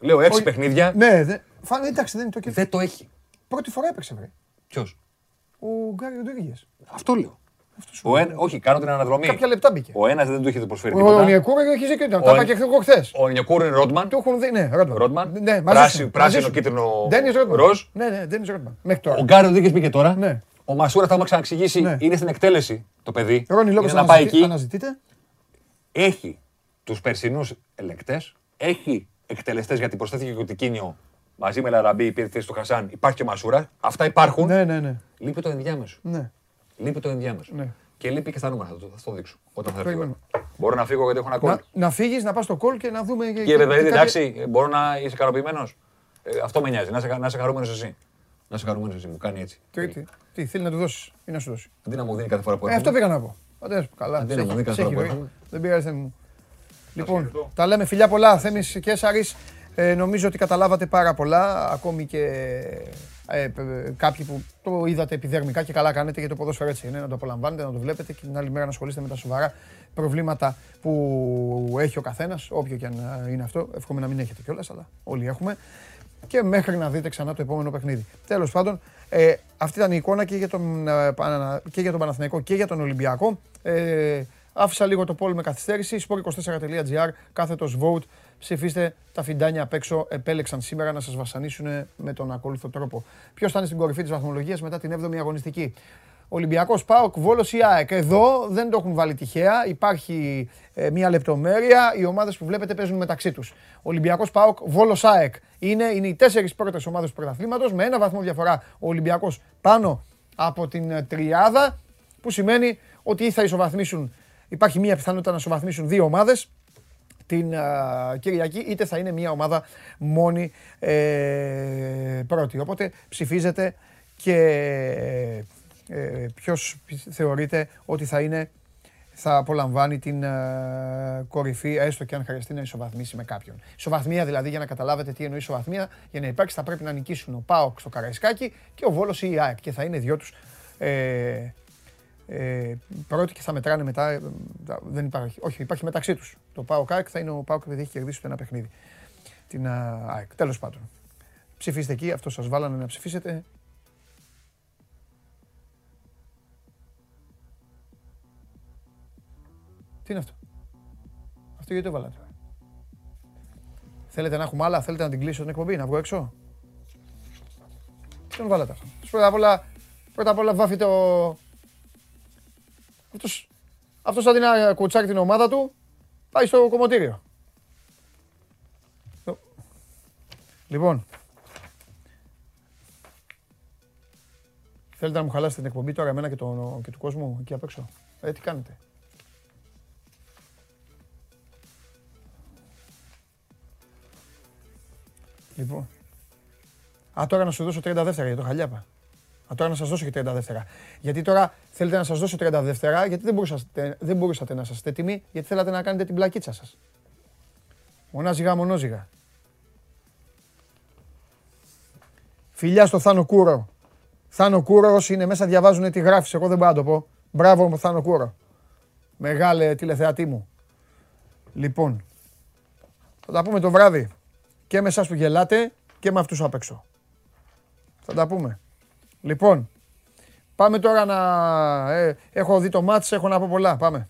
Λέω έξι Όχι. παιχνίδια. Ναι, δε... Φάνε, εντάξει, δεν είναι το κέντρο. Δεν το έχει. Πρώτη φορά έπαιξε, βρε. Ποιος; Ο Γκάρι Ροντρίγκε. Αυτό λέω. Ο ένα, όχι, κάνω την αναδρομή. Κάποια λεπτά μπήκε. Ο ένας δεν του είχε προσφέρει Ο τίποτα. Νιακούρου έχει δίκιο. ήταν. Ο Τα είπα Εν- και εγώ χθες. Ο Νιακούρου είναι Ρότμαν. Το έχουν δει, ναι, Ρότμαν. Ρότμαν. Ναι, μαζί Πράσι- σου, πράσινο, μαζί σου. κίτρινο, Ντένις Ρότμαν. ροζ. Ναι, ναι, Ντένις Ρότμαν. Μέχρι τώρα. Ο Γκάρι Ροντρίγκε μπήκε τώρα. Ναι. Ο Μασούρα, θα έχουμε ξαναξηγήσει, Ναι. είναι στην εκτέλεση το παιδί. Ρόνι Λόπες είναι να πάει αναζητεί- εκεί. αναζητείτε. Έχει τους περσινούς ελεκτέ, έχει εκτελεστές γιατί προσθέθηκε και ο Τικίνιο μαζί με Λαραμπή, πήρε θέση του Χασάν. Υπάρχει και ο Μασούρα. Αυτά υπάρχουν. Ναι, ναι, ναι. Λείπει το ενδιάμεσο. ναι. Λείπει το ενδιάμεσο. Ναι. Και λείπει και στα νούμερα. Θα το, θα το δείξω. Όταν θα έρθει. η Περιμένω. ώρα. Μπορώ να φύγω γιατί έχω ένα κόλ. Να, να φύγεις, να πας στο κόλ και να δούμε. και- Κύριε και- Πεδαρίδη, και κάποια- εντάξει, μπορώ να είσαι ικανοποιημένος; Ε, αυτό με νοιάζει. Να είσαι, να είσαι χαρούμενος εσύ. Να είσαι χαρούμενος εσύ. Μου κάνει έτσι. Τι, τι, θέλει να του δώσεις ή να σου δώσει; Αντί να μου δίνει κάθε φορά που Ε, έρχομαι. αυτό πήγα να πω. Αντέ, καλά. Αντί σε να μου έχει- δίνει κάθε σε έχει φορά που ροή. έρχομαι. Δεν πειράζει, δεν μου. Λοιπόν, τα λέμε φιλιά πολλά. Θέμης και Σάρης. Ε, νομίζω ότι καταλάβατε πάρα πολλά. Ακόμη και ε, ε, κάποιοι που το είδατε επιδερμικά και καλά κάνετε γιατί το ποδόσφαιρο έτσι είναι. Να το απολαμβάνετε, να το βλέπετε και την άλλη μέρα να ασχολείστε με τα σοβαρά προβλήματα που έχει ο καθένας, όποιο και αν ε, είναι αυτό. Εύχομαι να μην έχετε κιόλας, αλλά όλοι έχουμε. Και μέχρι να δείτε ξανά το επόμενο παιχνίδι. Τέλος πάντων, ε, αυτή ήταν η εικόνα και για τον, ε, Πανα- και για τον Παναθηναϊκό και για τον Ολυμπιακό. Ε, άφησα λίγο το πόλ με καθυστέρηση. sport24.gr, κάθετος vote. Ψηφίστε τα φιντάνια απ' έξω. Επέλεξαν σήμερα να σας βασανίσουν με τον ακόλουθο τρόπο. Ποιος θα είναι στην κορυφή της βαθμολογίας μετά την 7η αγωνιστική; Ολυμπιακός Πάοκ, Βόλος ή ΑΕΚ. Εδώ δεν το έχουν βάλει τυχαία. Υπάρχει ε, μια λεπτομέρεια. Οι ομάδες που βλέπετε παίζουν μεταξύ τους. Ολυμπιακός Πάοκ, Βόλος ΑΕΚ. Είναι, είναι οι τέσσερις πρώτες ομάδες του πρωταθλήματος. Με ένα βαθμό διαφορά ο Ολυμπιακός πάνω από την ε, τριάδα. Που σημαίνει ότι ή θα ισοβαθμίσουν, υπάρχει μια πιθανότητα να ισοβαθμίσουν δύο ομάδες την α, Κυριακή, είτε θα είναι μια ομάδα μόνη ε, πρώτη. Οπότε ψηφίζετε και ε, ποιος θεωρείτε ότι θα είναι θα απολαμβάνει την α, κορυφή, έστω και αν χρειαστεί να ισοβαθμίσει με κάποιον. Ισοβαθμία δηλαδή, για να καταλάβετε τι εννοεί ισοβαθμία, για να υπάρξει θα πρέπει να νικήσουν ο ΠΑΟΚ στο Καραϊσκάκι και ο Βόλος ή η ΑΕΚ και θα είναι δυο τους ε, ε, πρώτοι και θα μετράνε μετά. ε, τα- δεν υπάρχει. Όχι, υπάρχει μεταξύ τους. Το ΠΑΟΚ ΑΕΚ θα είναι ο ΠΑΟΚ επειδή έχει κερδίσει το ένα παιχνίδι. Την α, ΑΕΚ. Τέλος πάντων. Ψηφίστε εκεί, αυτό σας βάλανε να ψηφίσετε. Τι είναι αυτό; Αυτό γιατί το βάλατε; Θέλετε να έχουμε άλλα, θέλετε να την κλείσω την εκπομπή, να βγω έξω; Τι τον βάλατε αυτό; Πρώτα απ' όλα, πρώτα απ' όλα βάφει το, αυτός, αυτός αντί να κουτσάρει την ομάδα του, πάει στο κομμωτήριο. Το- Λοιπόν, θέλετε να μου χαλάσετε την εκπομπή τώρα εμένα και, το, και του κόσμου εκεί απ' έξω; Ε, τι κάνετε; Λοιπόν. Α, τώρα να σου δώσω 30 δεύτερα για το χαλιάπα. Α, τώρα να σας δώσω και 30 δεύτερα. Γιατί τώρα θέλετε να σας δώσω 30 δεύτερα, γιατί δεν μπορούσατε, δεν μπορούσατε να είστε έτοιμοι, γιατί θέλατε να κάνετε την πλακίτσα σας. Μονά ζυγά, μονά ζυγά. Φιλιά στο Θάνο Κούρο. Θάνο Κούρο, όσοι είναι μέσα διαβάζουν τι γράφεις, εγώ δεν πάω να το πω. Μπράβο μου Θάνο Κούρο. Μεγάλε τηλεθεατή μου. Λοιπόν, θα τα πούμε το βράδυ. Και με εσάς που γελάτε και με αυτούς απ' έξω. Θα τα πούμε. Λοιπόν, πάμε τώρα να... Ε, έχω δει το μάτς, έχω να πω πολλά. Πάμε.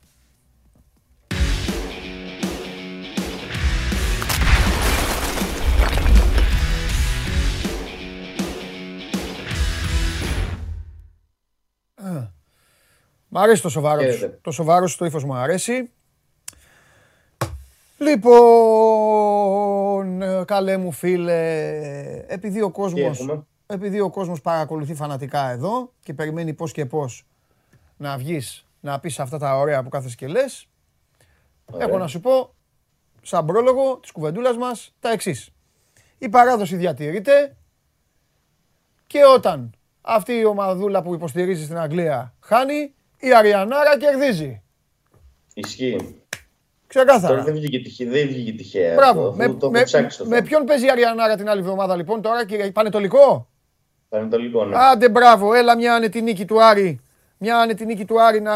Μ' αρέσει το σοβαρό. Το σοβαρό του το ύφος μου αρέσει. Λοιπόν, ε, καλέ μου φίλε, επειδή ο κόσμος επειδή ο κόσμος παρακολουθεί φανατικά εδώ και περιμένει πώς και πώς να βγεις να πεις αυτά τα ωραία που κάθεσαι και λες, Ωραία. έχω να σου πω, σαν πρόλογο της κουβεντούλας μας, τα εξής. Η παράδοση διατηρείται και όταν αυτή η ομαδούλα που υποστηρίζει στην Αγγλία χάνει, η Αριανάρα κερδίζει. Ισχύει. Ξεκάθαρα. Τώρα δεν βγήκε τυχαία. Δεν βγήκε τυχαία. Μπράβο. αυτό, Με, αφού το με, έχω ψάξει το με θέμα. ποιον παίζει η Αριανάρα την άλλη εβδομάδα λοιπόν τώρα, κύριε Πανετολικό. Πανετολικό, ναι. Άντε μπράβο, έλα μια άνετη νίκη του Άρη. Μια άνετη νίκη του Άρη να,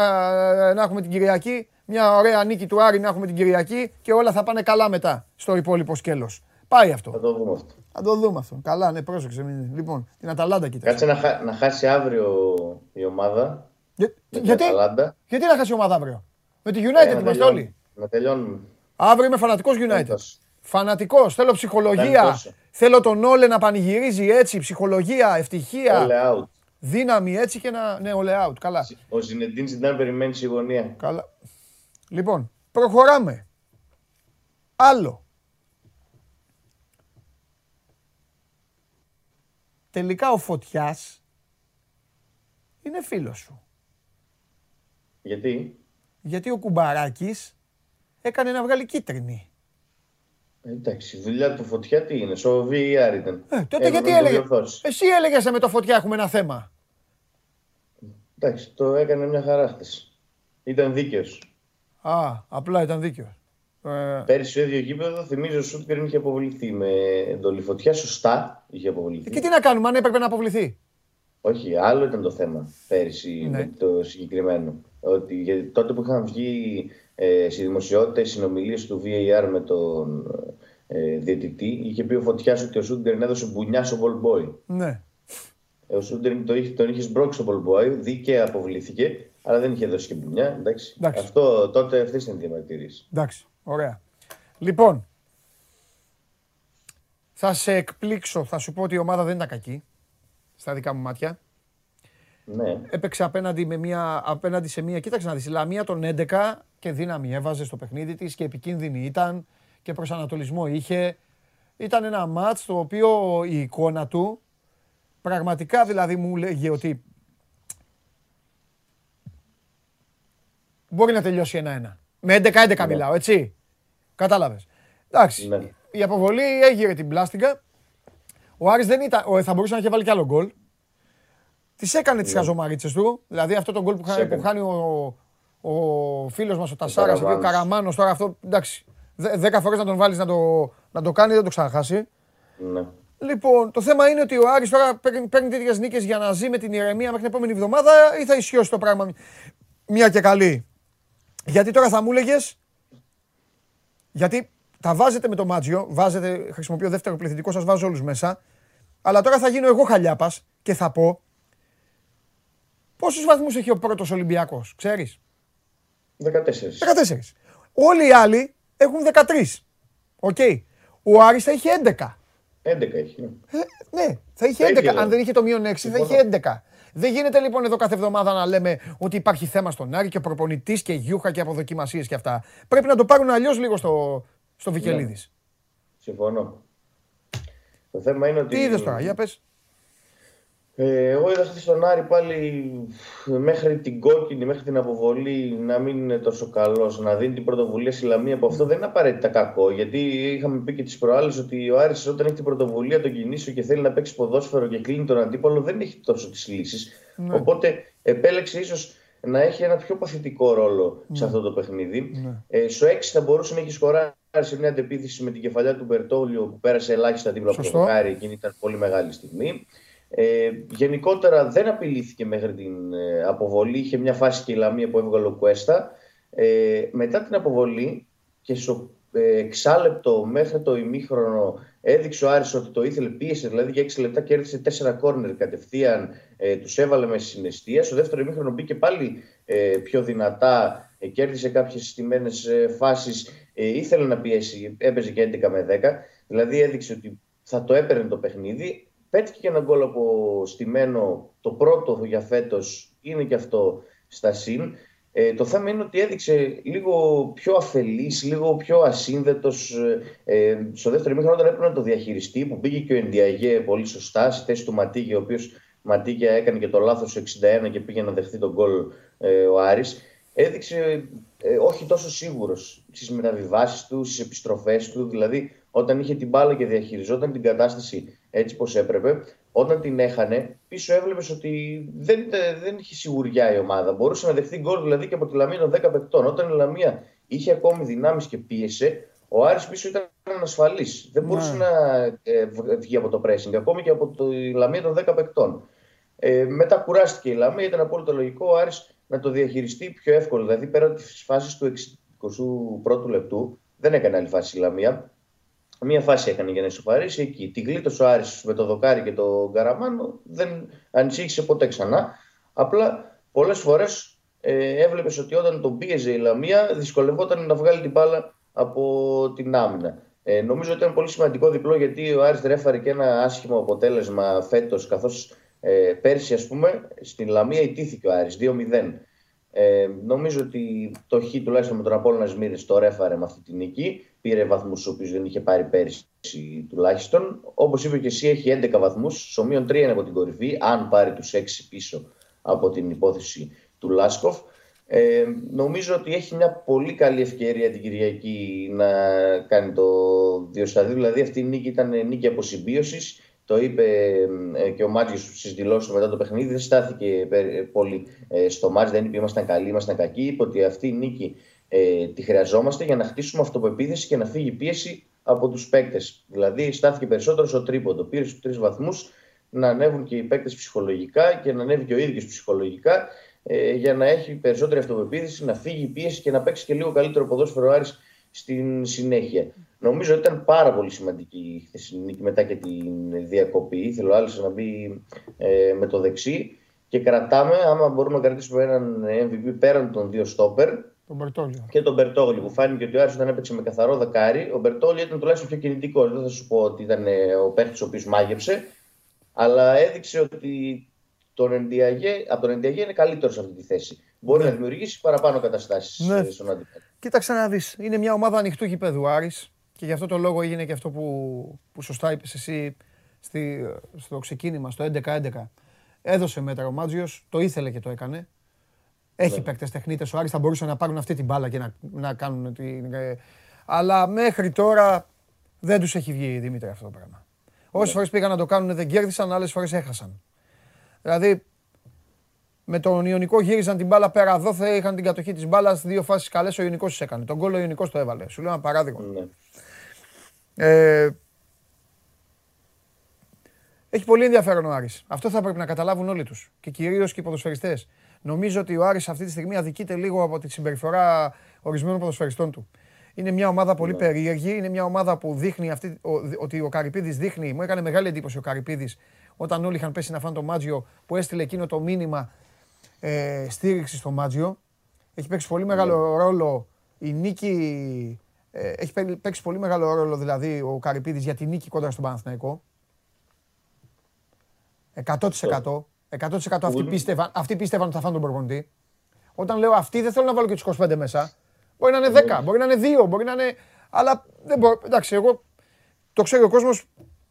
να έχουμε την Κυριακή. Μια ωραία νίκη του Άρη να έχουμε την Κυριακή και όλα θα πάνε καλά μετά στο υπόλοιπο σκέλος. Πάει Θα αυτό. το δούμε αυτό. Θα το δούμε αυτό. Καλά, ναι, πρόσεξε. μην- Λοιπόν, την Αταλάντα κοίτα. Κάτσε να, χα- να χάσει αύριο η ομάδα. Για, με την γιατί, Αταλάντα. γιατί να χάσει η ομάδα αύριο; Με τη Ε, United να είμαστε τελειώνουμε. όλοι. Να τελειώνουμε. Αύριο είμαι φανατικός United. Πέμπτος. Φανατικός. Θέλω Κάνει ψυχολογία. τόσο. Θέλω τον Όλε να πανηγυρίζει έτσι. Ψυχολογία, ευτυχία, All out. δύναμη έτσι και να. Ναι, all out. Καλά. Ο Ζινεντίν Ζιντάν περιμένει στη γωνία. Καλά. Λοιπόν, προχωράμε. Άλλο. Τελικά ο Φωτιάς είναι φίλος σου. Γιατί; Γιατί ο Κουμπαράκης έκανε να βγάλει κίτρινη. Ε, Εντάξει, η δουλειά του φωτιά τι είναι. Στο VAR ήταν. Ε, τότε Έπρεπε γιατί να το έλεγε. διορθώσεις. Εσύ έλεγες «Ε, με το Φωτιά έχουμε ένα θέμα. Εντάξει, το έκανε μια χαρά χθες. Ήταν δίκαιος. Α, απλά ήταν δίκαιος. Ε, Πέρυσι στο ίδιο γήπεδο, θυμίζω, ο Σούτκερν είχε αποβληθεί με εντολή φωτιά. Σωστά είχε αποβληθεί. και τι να κάνουμε, αν έπρεπε να αποβληθεί; Όχι, άλλο ήταν το θέμα πέρυσι Ναι. με το συγκεκριμένο. Ότι γιατί τότε που είχαν βγει ε, στη δημοσιότητα οι συνομιλίες του VAR με τον ε, διαιτητή, είχε πει ο Φωτιάς ότι ο Σούντερν έδωσε μπουνιά στο ball boy. Ναι. Ε, Ο Σούντερν το είχε, τον είχες σμπρώξει στο ball boy, δίκαια αποβλήθηκε, αλλά δεν είχε δώσει και μπουνιά. Εντάξει. Εντάξει. Αυτό τότε αυτές ήταν οι διαμαρτυρίες. Εντάξει, ωραία. Λοιπόν, θα σε εκπλήξω, θα σου πω ότι η ομάδα δεν ήταν κακή, στα δικά μου μάτια. Ναι. Έπαιξε απέναντι, με μια, απέναντι σε μια, κοίταξε να δεις, η Λαμία των 11 και δύναμη έβαζε στο παιχνίδι της και επικίνδυνη ήταν και προσανατολισμό είχε. Ήταν ένα μάτς το οποίο η εικόνα του πραγματικά δηλαδή μου λέγε ότι μπορεί να τελειώσει ένα-ένα. Με 11-11 μιλάω, έτσι. Κατάλαβες. Εντάξει, Ναι. η αποβολή έγειρε την πλάστιγκα. Ο Άρης δεν ήταν, ο- θα μπορούσε να είχε βάλει κι άλλο γκολ. Τις έκανε τις χαζομαρίτσες του. Δηλαδή αυτό το γκολ που, χάνει- έκανε. που χάνει ο, ο φίλος μας ο Τασάρας, ο Καραμάνος. Καραμάνος τώρα αυτό. Εντάξει. δε- Δέκα φορές να τον βάλεις να το, να το κάνει, δεν το ξαναχάσει. ναι. Λοιπόν, το θέμα είναι ότι ο Άρης τώρα παίρνει, παίρνει τέτοιες νίκες για να ζει με την ηρεμία μέχρι την επόμενη εβδομάδα ή θα ισιώσει το πράγμα μια και καλή; Γιατί τώρα θα μου έλεγες. Γιατί τα βάζετε με το Μάντζιο, βάζετε, χρησιμοποιώ δεύτερο πληθυντικό, σας βάζω όλους μέσα. Αλλά τώρα θα γίνω εγώ χαλιάπας και θα πω. Πόσους βαθμούς έχει ο πρώτος Ολυμπιακός, ξέρεις; 14. 14. Όλοι οι άλλοι έχουν 13. Οκ. Ο Άρης θα είχε 11. 11 έχει. ναι. Ε, ναι, θα είχε Θα 11. είχε, Αν ναι. δεν είχε το μείον 6, θα Συμφωνώ. είχε 11. Δεν γίνεται λοιπόν εδώ κάθε εβδομάδα να λέμε ότι υπάρχει θέμα στον Άρη και προπονητής και γιούχα και αποδοκιμασίες και αυτά. Πρέπει να το πάρουν αλλιώς λίγο στο, στο Βικελίδης. Συμφωνώ. Το θέμα είναι ότι. Τι είδες τώρα, για πες. Ε, εγώ είδα χθε τον Άρη πάλι μέχρι την κόκκινη, μέχρι την αποβολή να μην είναι τόσο καλός, να δίνει την πρωτοβουλία στη Λαμία. Από αυτό δεν είναι απαραίτητα κακό. Γιατί είχαμε πει και τις προάλλες ότι ο Άρης όταν έχει την πρωτοβουλία των κινήσεων και θέλει να παίξει ποδόσφαιρο και κλείνει τον αντίπαλο, δεν έχει τόσο τις λύσεις. Ναι. Οπότε επέλεξε ίσως να έχει ένα πιο παθητικό ρόλο σε αυτό το παιχνίδι. Ναι. Ε, στο 6 θα μπορούσε να έχει σκοράρει σε μια αντεπίθεση με την κεφαλιά του Μπερτόλιο που πέρασε ελάχιστα δίπλα από το Σωστό. δοκάρι. Εκείνη ήταν πολύ μεγάλη στιγμή. Ε, γενικότερα δεν απειλήθηκε μέχρι την ε, αποβολή. Είχε μια φάση και η Λαμία που έβγαλε ο Κουέστα. Ε, μετά την αποβολή και στο ε, εξάλεπτο μέχρι το ημίχρονο έδειξε ο Άρης ότι το ήθελε, πίεσε δηλαδή για 6 λεπτά κέρδισε 4 κόρνερ κατευθείαν, ε, τους έβαλε με συναισθία. Στο δεύτερο ημίχρονο μπήκε πάλι ε, πιο δυνατά, ε, κέρδισε κάποιες στιμένες ε, φάσεις, ε, ήθελε να πιέσει, έπαιζε και 11 με 10, δηλαδή έδειξε ότι θα το έπαιρνε το παιχνίδι. Πέτυχε και ένα γκολ από στημένο, το πρώτο για φέτος είναι και αυτό στα συν. Ε, το θέμα είναι ότι έδειξε λίγο πιο αφελής, λίγο πιο ασύνδετος. Ε, στο δεύτερο ημίχρονο όταν έπρεπε να το διαχειριστεί που πήγε και ο Ενδιαγέ πολύ σωστά στη θέση του Ματίγια ο οποίος Ματίγια έκανε και το λάθος 61 και πήγε να δεχθεί τον γκολ ε, ο Άρης. Έδειξε ε, όχι τόσο σίγουρος στις μεταβιβάσεις του, στις επιστροφές του. Δηλαδή όταν είχε την μπάλα και διαχειριζόταν την κατάσταση έτσι πως έπρεπε όταν την έχανε, πίσω έβλεπες ότι δεν, δεν είχε σιγουριά η ομάδα. Μπορούσε να δεχθεί γκολ δηλαδή και από τη Λαμία των 10 παικτών. Όταν η Λαμία είχε ακόμη δυνάμεις και πίεσε, ο Άρης πίσω ήταν ανασφαλής. Δεν ναι. μπορούσε να ε, βγει από το pressing, ακόμη και από τη Λαμία των 10 παικτών. Ε, μετά κουράστηκε η Λαμία, ήταν απόλυτο λογικό ο Άρης να το διαχειριστεί πιο εύκολο. Δηλαδή πέρα από τις φάσεις του 61ου λεπτού, δεν έκανε άλλη φάση η Λαμία. Μία φάση έκανε για να ισοφαρίσει εκεί. Τη γλίτωσε ο Άρης με το Δοκάρι και το Γκαραμάνο. Δεν ανησύχησε ποτέ ξανά. Απλά πολλές φορές ε, έβλεπες ότι όταν τον πίεζε η Λαμία δυσκολευόταν να βγάλει την μπάλα από την άμυνα. Ε, νομίζω ότι ήταν πολύ σημαντικό διπλό γιατί ο Άρης ρέφαρε και ένα άσχημο αποτέλεσμα φέτος, καθώς ε, πέρσι, ας πούμε, στην Λαμία ιτήθηκε ο Άρης 2-0. Ε, νομίζω ότι το Χ τουλάχιστον με τον Απόλλωνα Σμύρης το ρέφαρε με αυτή τη νίκη. Πήρε βαθμούς του οποίου δεν είχε πάρει πέρσι τουλάχιστον. Όπως είπε και εσύ, έχει 11 βαθμούς. Σομείων 3 είναι από την κορυφή, αν πάρει τους 6 πίσω από την υπόθεση του Λάσκοφ. Ε, νομίζω ότι έχει μια πολύ καλή ευκαιρία την Κυριακή να κάνει το 2 Δηλαδή αυτή η νίκη ήταν νίκη αποσυμπίωσης το είπε ε, και ο Μάτζιος στις δηλώσεις μετά το παιχνίδι. Δεν στάθηκε πολύ ε, στο μάτζ, δεν είπε ήμασταν καλοί, ήμασταν κακοί. Είπε ότι αυτή η νίκη ε, τη χρειαζόμαστε για να χτίσουμε αυτοπεποίθηση και να φύγει πίεση από τους παίκτες. Δηλαδή, στάθηκε περισσότερο στο τρίποντο. Πήρε στους τρεις βαθμούς να ανέβουν και οι παίκτες ψυχολογικά και να ανέβει και ο ίδιος ψυχολογικά ε, για να έχει περισσότερη αυτοπεποίθηση, να φύγει η πίεση και να παίξει και λίγο καλύτερο ποδόσφαιρο Άρης στην συνέχεια. Νομίζω ότι ήταν πάρα πολύ σημαντική η χθεσινή νίκη μετά και τη διακοπή. Θέλω άλλος να μπει ε, με το δεξί και κρατάμε, άμα μπορούμε να κρατήσουμε έναν MVP πέραν των δύο στόπερ. Τον Μπερτόγλιο. Και τον Μπερτόγλιο που φάνηκε ότι ο Άρης όταν έπαιξε με καθαρό δεκάρι, ο Μπερτόγλιο ήταν τουλάχιστον πιο κινητικός. Δεν θα σου πω ότι ήταν ε, ο παίχτης ο οποίος μάγεψε, αλλά έδειξε ότι τον Ενδιαγέ, από τον Ενδιαγέ είναι καλύτερος σε αυτή τη θέση. Μπορεί ναι. να δημιουργήσει παραπάνω καταστάσεις ναι. Ε, στον αντίπαλο. Κοίταξε να δεις. Είναι μια ομάδα ανοιχτού γηπέδου Άρης και γι' αυτό το λόγο έγινε και αυτό που, που σωστά είπες εσύ στη, στο ξεκίνημα, στο 11-11. Έδωσε μέτρα ο Μάτζιος, το ήθελε και το έκανε. Έχει ναι. παίκτες τεχνίτες. Ο Άρης θα μπορούσε να πάρουν αυτή την μπάλα και να, να κάνουν την. Ε, αλλά μέχρι τώρα δεν τους έχει βγει Δημήτρη αυτό το πράγμα. Όσες ναι. φορές πήγαν να το κάνουν δεν κέρδισαν, άλλες φορές έχασαν. Δηλαδή με τον Ιωνικό γύριζαν την μπάλα πέρα εδώ, θα είχαν την κατοχή της μπάλας. Δύο φάσεις καλές ο Ιωνικός τη έκανε. Τον κόλλο ο Ιωνικός το έβαλε. Σου λέω ένα παράδειγμα. Ναι. Ε, έχει πολύ ενδιαφέρον ο Άρης. Αυτό θα πρέπει να καταλάβουν όλοι τους. Και κυρίως και οι ποδοσφαιριστές. Νομίζω ότι ο Άρης αυτή τη στιγμή αδικείται λίγο από τη συμπεριφορά ορισμένων ποδοσφαιριστών του. Είναι μια ομάδα πολύ ναι. περίεργη. Είναι μια ομάδα που δείχνει αυτή, ότι ο Καρυπίδης δείχνει. Μου έκανε μεγάλη εντύπωση ο Καρυπίδης όταν όλοι είχαν πέσει να φάνε το Μάτζιο που έστειλε εκείνο το μήνυμα ε, στήριξης στο Μάτζιο. Έχει παίξει πολύ μεγάλο ναι. ρόλο η νίκη. Ε, έχει παίξει πολύ μεγάλο ρόλο δηλαδή ο Καρυπίδης για τη νίκη κόντρα στον Παναθηναϊκό. 100%. 100% αυτοί πίστευαν, αυτοί πίστευαν ότι θα φάνε τον προπονητή. Όταν λέω αυτοί δεν θέλω να βάλω και τους 25 μέσα. Μπορεί να είναι 10, μπορεί να είναι 2, μπορεί να είναι. Αλλά δεν μπορεί. Εντάξει, εγώ το ξέρει ο κόσμος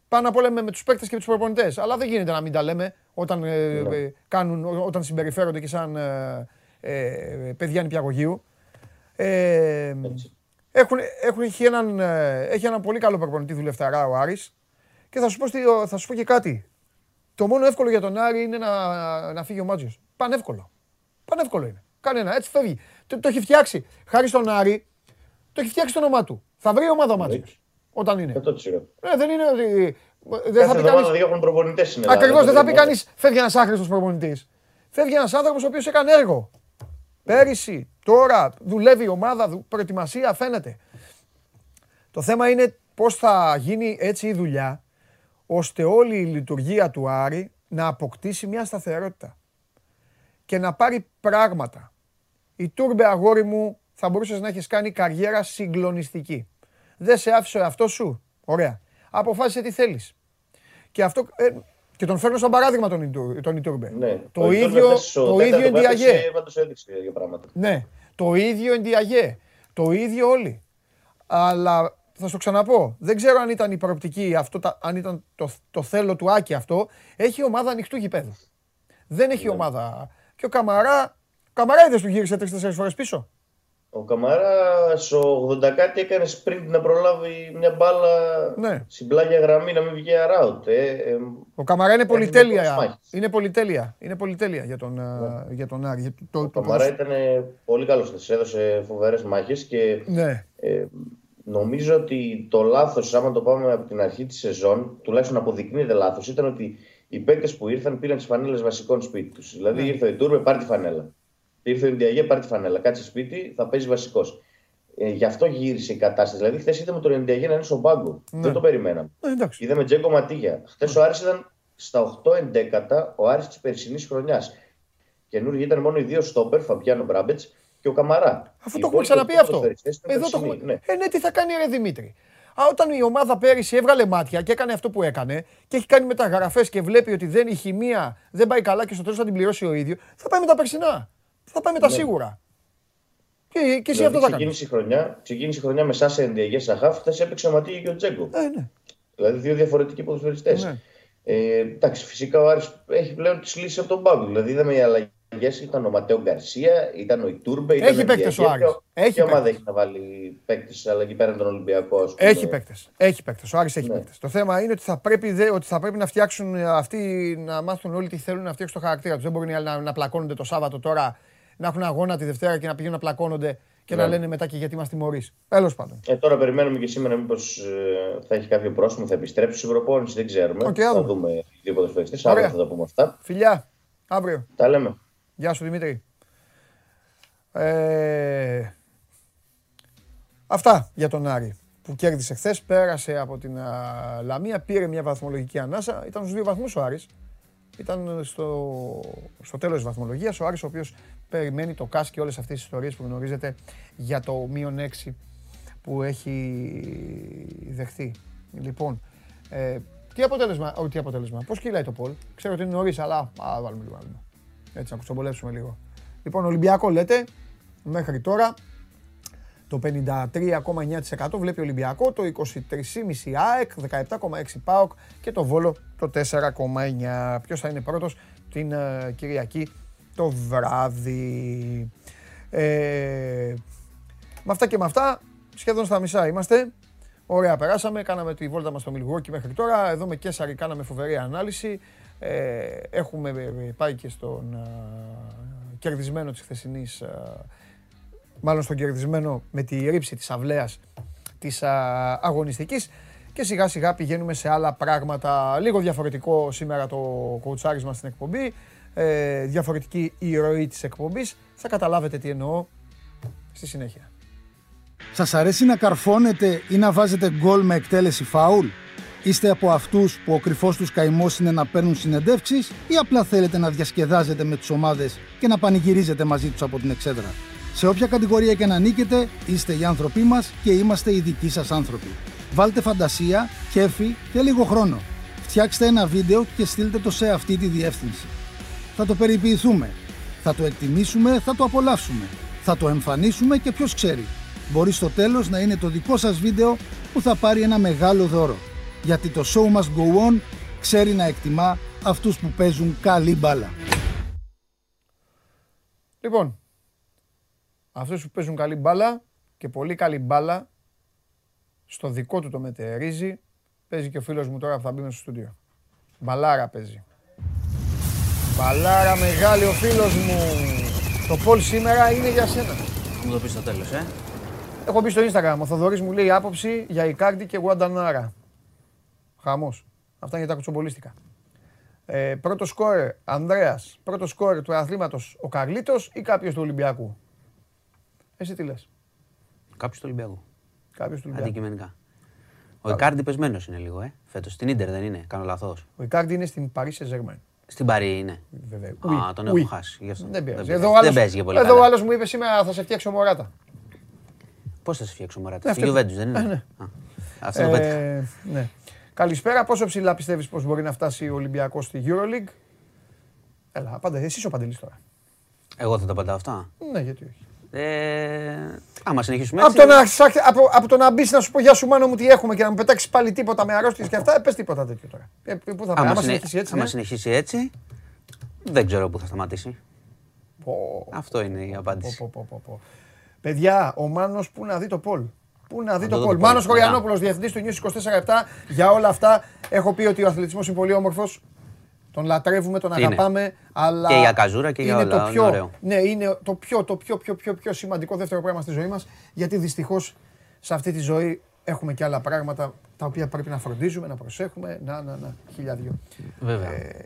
πάνω απ' όλα με, με τους παίκτες και τους προπονητές. Αλλά δεν γίνεται να μην τα λέμε όταν, ε, ναι. ε, κάνουν, όταν συμπεριφέρονται και σαν ε, ε, παιδιά νηπιαγωγείου. Ε, έχουν, έχουν, έχει, έναν, έχει έναν πολύ καλό προπονητή δουλευταρά ο Άρης και θα σου, πω, θα σου πω και κάτι. Το μόνο εύκολο για τον Άρη είναι να, να φύγει ο Μάτζιος. Πανεύκολο. Πανεύκολο είναι. Κανένα, έτσι φεύγει. Το, το έχει φτιάξει. Χάρη στον Άρη, το έχει φτιάξει το όνομά του. Θα βρει ομάδα ο Μάτζιος. Όταν είναι. Ε, δεν είναι ότι δεν θα πει κανείς... διώχνουν προπονητές είναι. Ακριβώς, δεν θα πει κανείς φεύγει ένας άχρηστος προπονητής. Φεύγει ένας άνθρωπος ο οποίος έκανε έργο. Πέρυσι, τώρα δουλεύει η ομάδα, προετοιμασία φαίνεται. Το θέμα είναι πώς θα γίνει έτσι η δουλειά ώστε όλη η λειτουργία του Άρη να αποκτήσει μια σταθερότητα και να πάρει πράγματα. Η Τούρμπε αγόρι μου θα μπορούσες να έχεις κάνει καριέρα συγκλονιστική. Δεν σε άφησε ο εαυτός σου; Ωραία. Αποφάσισε τι θέλεις. Και αυτό, ε, Και τον φέρνω σαν παράδειγμα τον, Ιτούρ, τον Ιτούρμπε. Ναι. Το Ο Ιτούρμπε ίδιο, χθες στο το τέταρτο ίδιο που Εντιαγέ. έπαιξε, Πάντως έδειξε για πράγματα. Ναι, το ίδιο Εντιαγέ. Το ίδιο όλοι. Αλλά θα σου ξαναπώ, δεν ξέρω αν ήταν η προοπτική, αυτό, τα- αν ήταν το, το θέλω του Άκη αυτό. Έχει ομάδα ανοιχτού γηπέδου. Δεν έχει ομάδα. Και ο Καμαρά, ο Καμαρά είδες του γύρισε τρεις-τέσσερις φορές πίσω; Ο Καμαρά στο 80 κάτι έκανε sprint να προλάβει μια μπάλα Ναι. στην πλάγια γραμμή να μην βγει around. Ε, ε, Ο Καμαρά είναι πολλές πολυτέλεια. μάχες. Είναι πολυτέλεια. Είναι πολυτέλεια για τον, ε, για τον Άρη. Για το- το- ο το Καμαρά ποδόσφαιρο. ήταν πολύ καλός χθες, έδωσε φοβερές μάχες και Ναι. ε, νομίζω ότι το λάθος, άμα το πάμε από την αρχή της σεζόν, τουλάχιστον αποδεικνύεται λάθος, ήταν ότι οι παίκτες που ήρθαν πήραν τις φανέλες βασικών σπίτι τους. Δηλαδή Ναι. ήρθε ο Ιτούρμε, πάρει τη φανέλα. Ήρθε ο Ιντιαγέ, πάρει τη φανέλα. Κάτσε σπίτι, θα παίζεις βασικός. Ε, γι' αυτό γύρισε η κατάσταση. Δηλαδή, χθες είδαμε τον Ιντιαγέ να είναι στον πάγκο. Ναι. Δεν το περιμέναμε. Ε, εντάξει. Είδαμε Τζέγκο Ματίγια. Χθες ο Άρης ήταν στα 8-11 ο Άρης της περσινής χρονιάς. Καινούργοι ήταν μόνο οι δύο στόπερ, Φαμπιάνο Μπράμπετς και ο Καμαρά. Αφού Οι το έχουμε υπόλοιποι ξαναπεί οκτώ αυτό. ποδοσφαιριστές ήταν Εδώ το περσινοί, έχουμε. ναι. Ε, ναι, τι θα κάνει ρε Δημήτρη. Α, όταν η ομάδα πέρυσι έβγαλε μάτια και έκανε αυτό που έκανε και έχει κάνει μεταγραφές και βλέπει ότι δεν η χημεία δεν πάει καλά και στο τέλος θα την πληρώσει ο ίδιο, θα πάει με τα περσινά. Θα πάει με τα Ναι. σίγουρα. Και, και εσύ Δηλαδή, αυτό θα κάνεις. ξεκίνησε, η χρονιά, ξεκίνησε η χρονιά με Σάσε Ενδιαγέ Σαχάφ, χθες έπαιξε ο Ματίγια και ο Τζέγκο. Ε, ναι. Δηλαδή δύο διαφορετικοί ποδοσφαιριστές. Ναι. Ε, εντάξει, φυσικά ο Άρης έχει πλέον τις λύσεις από τον πάγκο. Δηλαδή είδαμε οι αλλαγές. Ήταν ο Ματέο Γκαρσία, ήταν ο Ιτούρμπε. Ήταν Έχει ο παίκτες ο Διαγέ. Άρης. Έχει Ποια ομάδα παίκτες. έχει να βάλει παίκτες αλλαγή πέραν τον Ολυμπιακό. ας πούμε. Έχει παίκτες. Έχει παίκτες. Ο Άρης έχει Ναι. παίκτες. Το θέμα είναι ότι θα, πρέπει, δε- ότι θα πρέπει να φτιάξουν ε, αυτοί, να μάθουν όλοι τι θέλουν να φτιάξουν το χαρακτήρα τους. Δεν μπορεί οι άλλοι να, να πλακώνονται το Σάββατο τώρα, να έχουν αγώνα τη Δευτέρα και να πηγαίνουν να πλακώνονται και να Ναι. λένε μετά και γιατί μα τιμωρεί. Τέλος πάντων. Ε, τώρα περιμένουμε και σήμερα μήπως ε, θα έχει κάποιο πρόσωπο, θα επιστρέψει στην προπόνηση. Δεν ξέρουμε. Οκ, θα άδω. δούμε οι δύο ποδοσφαιριστές. Ωραία. Αύριο θα τα πούμε αυτά. Φιλιά, αύριο. Τα λέμε. Γεια σου Δημήτρη. Ε, αυτά για τον Άρη που κέρδισε χθες. Πέρασε από την α, Λαμία, πήρε μια βαθμολογική ανάσα. Ήταν στους δύο βαθμούς ο Άρης. Ήταν στο, στο τέλος της βαθμολογίας ο Άρης ο οποίος περιμένει το ΚΑΣ και όλες αυτές τις ιστορίες που γνωρίζετε για το μείον 6 που έχει δεχθεί. Λοιπόν, ε, τι αποτέλεσμα, όχι τι αποτέλεσμα, πώς κυλάει το Πολ. Ξέρω ότι είναι νωρίς, αλλά α, βάλουμε λίγο, βάλουμε. Έτσι να κουτσομπολέψουμε λίγο. Λοιπόν, Ολυμπιακό λέτε, μέχρι τώρα το 53,9% βλέπει Ολυμπιακό, το 23,5% ΑΕΚ, 17,6% ΠΑΟΚ και το Βόλο το 4,9%. Ποιος θα είναι πρώτος την ε, Κυριακή το βράδυ. Ε, με αυτά και με αυτά, σχεδόν στα μισά είμαστε. Ωραία, περάσαμε. Κάναμε τη βόλτα μας στο Μιλγουόκι μέχρι τώρα. Εδώ με Κέσσαρη κάναμε φοβερή ανάλυση. Ε, έχουμε ε, πάει και στον ε, κερδισμένο της χθεσινής ε, μάλλον στον κερδισμένο με τη ρήψη της αυλαίας της α, αγωνιστικής και σιγά σιγά πηγαίνουμε σε άλλα πράγματα. Λίγο διαφορετικό σήμερα το κοουτσάρισμα στην εκπομπή, ε, διαφορετική η ροή της εκπομπής. Θα καταλάβετε τι εννοώ στη συνέχεια. Σας αρέσει να καρφώνετε ή να βάζετε γκολ με εκτέλεση φάουλ; Είστε από αυτούς που ο κρυφός τους καημός είναι να παίρνουν συνεντεύξεις ή απλά θέλετε να διασκεδάζετε με τις ομάδες και να πανηγυρίζετε μαζί τους από την εξέδρα; Σε όποια κατηγορία και να νίκετε, είστε οι άνθρωποι μας και είμαστε οι δικοί σας άνθρωποι. Βάλτε φαντασία, κέφι και λίγο χρόνο. Φτιάξτε ένα βίντεο και στείλτε το σε αυτή τη διεύθυνση. Θα το περιποιηθούμε. Θα το εκτιμήσουμε, θα το απολαύσουμε. Θα το εμφανίσουμε και ποιος ξέρει. Μπορεί στο τέλος να είναι το δικό σας βίντεο που θα πάρει ένα μεγάλο δώρο. Γιατί το show must go on ξέρει να εκτιμά αυτούς που παίζουν καλή μπάλα. Λοιπόν, αυτούς που παίζουν καλή μπάλα και πολύ καλή μπάλα στο δικό του το μετερίζει παίζει και ο φίλος μου τώρα που θα μπει μέσα στο στούντιο. Μπαλάρα παίζει. Μπαλάρα μεγάλη ο φίλος μου. Το Πολ σήμερα είναι για σένα. Θα μου το πεις στο τέλος, ε. Έχω μπει στο Instagram. Ο Θοδωρής μου λέει άποψη για Ικάρντι και Γουαντανάρα. Χαμός. Αυτά είναι για τα κουτσομπολίστικα. Ε, πρώτο σκόρ Ανδρέας. Πρώτο σκόρ του αθλήματος ο Καρλίτος ή κάποιος του Ολυμπιακού; Εσύ τι λες; Κάποιος του Ολυμπιακού. Κάποιος του Ολυμπιακού. Αντικειμενικά. Ο Ικάρντι πεσμένος είναι λίγο, ε. Φέτος. Στην ντερ δεν είναι, κάνω λαθό. Ο Ικάρντι είναι στην Paris Saint-Germain. Στην Παρή είναι. Βέβαια. Α, τον έχω χάσει. Γι' αυτό. Δεν πειράζει. πειράζει. Εδώ ο άλλος- Δεν παίζει και πολύ Εδώ ο καλά. άλλος μου είπε σήμερα θα σε φτιάξει ο Μωράτα. Πώς θα σε φτιάξω μωρά. Ναι, Στη αυτό- Juventus δεν Ε, ναι. είναι. Α, Αυτό το πέτυχα. Ε, ναι. Καλησπέρα. Πόσο ψηλά πιστεύεις πως μπορεί να φτάσει ο Ολυμπιακός στη Euroleague; Έλα, απάντα. Εσύ ο Παντελής τώρα. Εγώ θα τα απαντάω αυτά. Ναι, γιατί όχι. Ε, άμα συνεχίσουμε Από έτσι. το, να, σ- από, από το να μπεις να σου πω Γεια σου Μάνο μου τι έχουμε και να μου πετάξεις πάλι τίποτα με αρρώστιες και αυτά, ε, πες τίποτα τέτοιο τώρα. Ε, πού θα πάει, άμα συνε- συνεχίσει έτσι. άμα ναι. συνεχίσει έτσι, δεν ξέρω πού θα σταματήσει. Πω, Αυτό είναι η απάντηση. πω, πω, πω, πω. Παιδιά, ο Μάνος πού να δει το Πολ. Πού να δει το το δω Πολ. το Πολ. Μάνος Χωριανόπουλος, διευθυντής του News 24-7. Για όλα αυτά έχω πει ότι ο αθλητισμός είναι πολύ όμορφος. Τον λατρεύουμε, τον Είναι; αγαπάμε, αλλά Και για καζούρα και για είναι όλα, το είναι πιο, ωραίο. Ναι, είναι το πιο, το πιο, πιο, πιο, πιο σημαντικό δεύτερο πράγμα στη ζωή μας, γιατί δυστυχώς σε αυτή τη ζωή έχουμε και άλλα πράγματα τα οποία πρέπει να φροντίζουμε, να προσέχουμε, να, να, να, χίλια δυο. Βέβαια. Ε,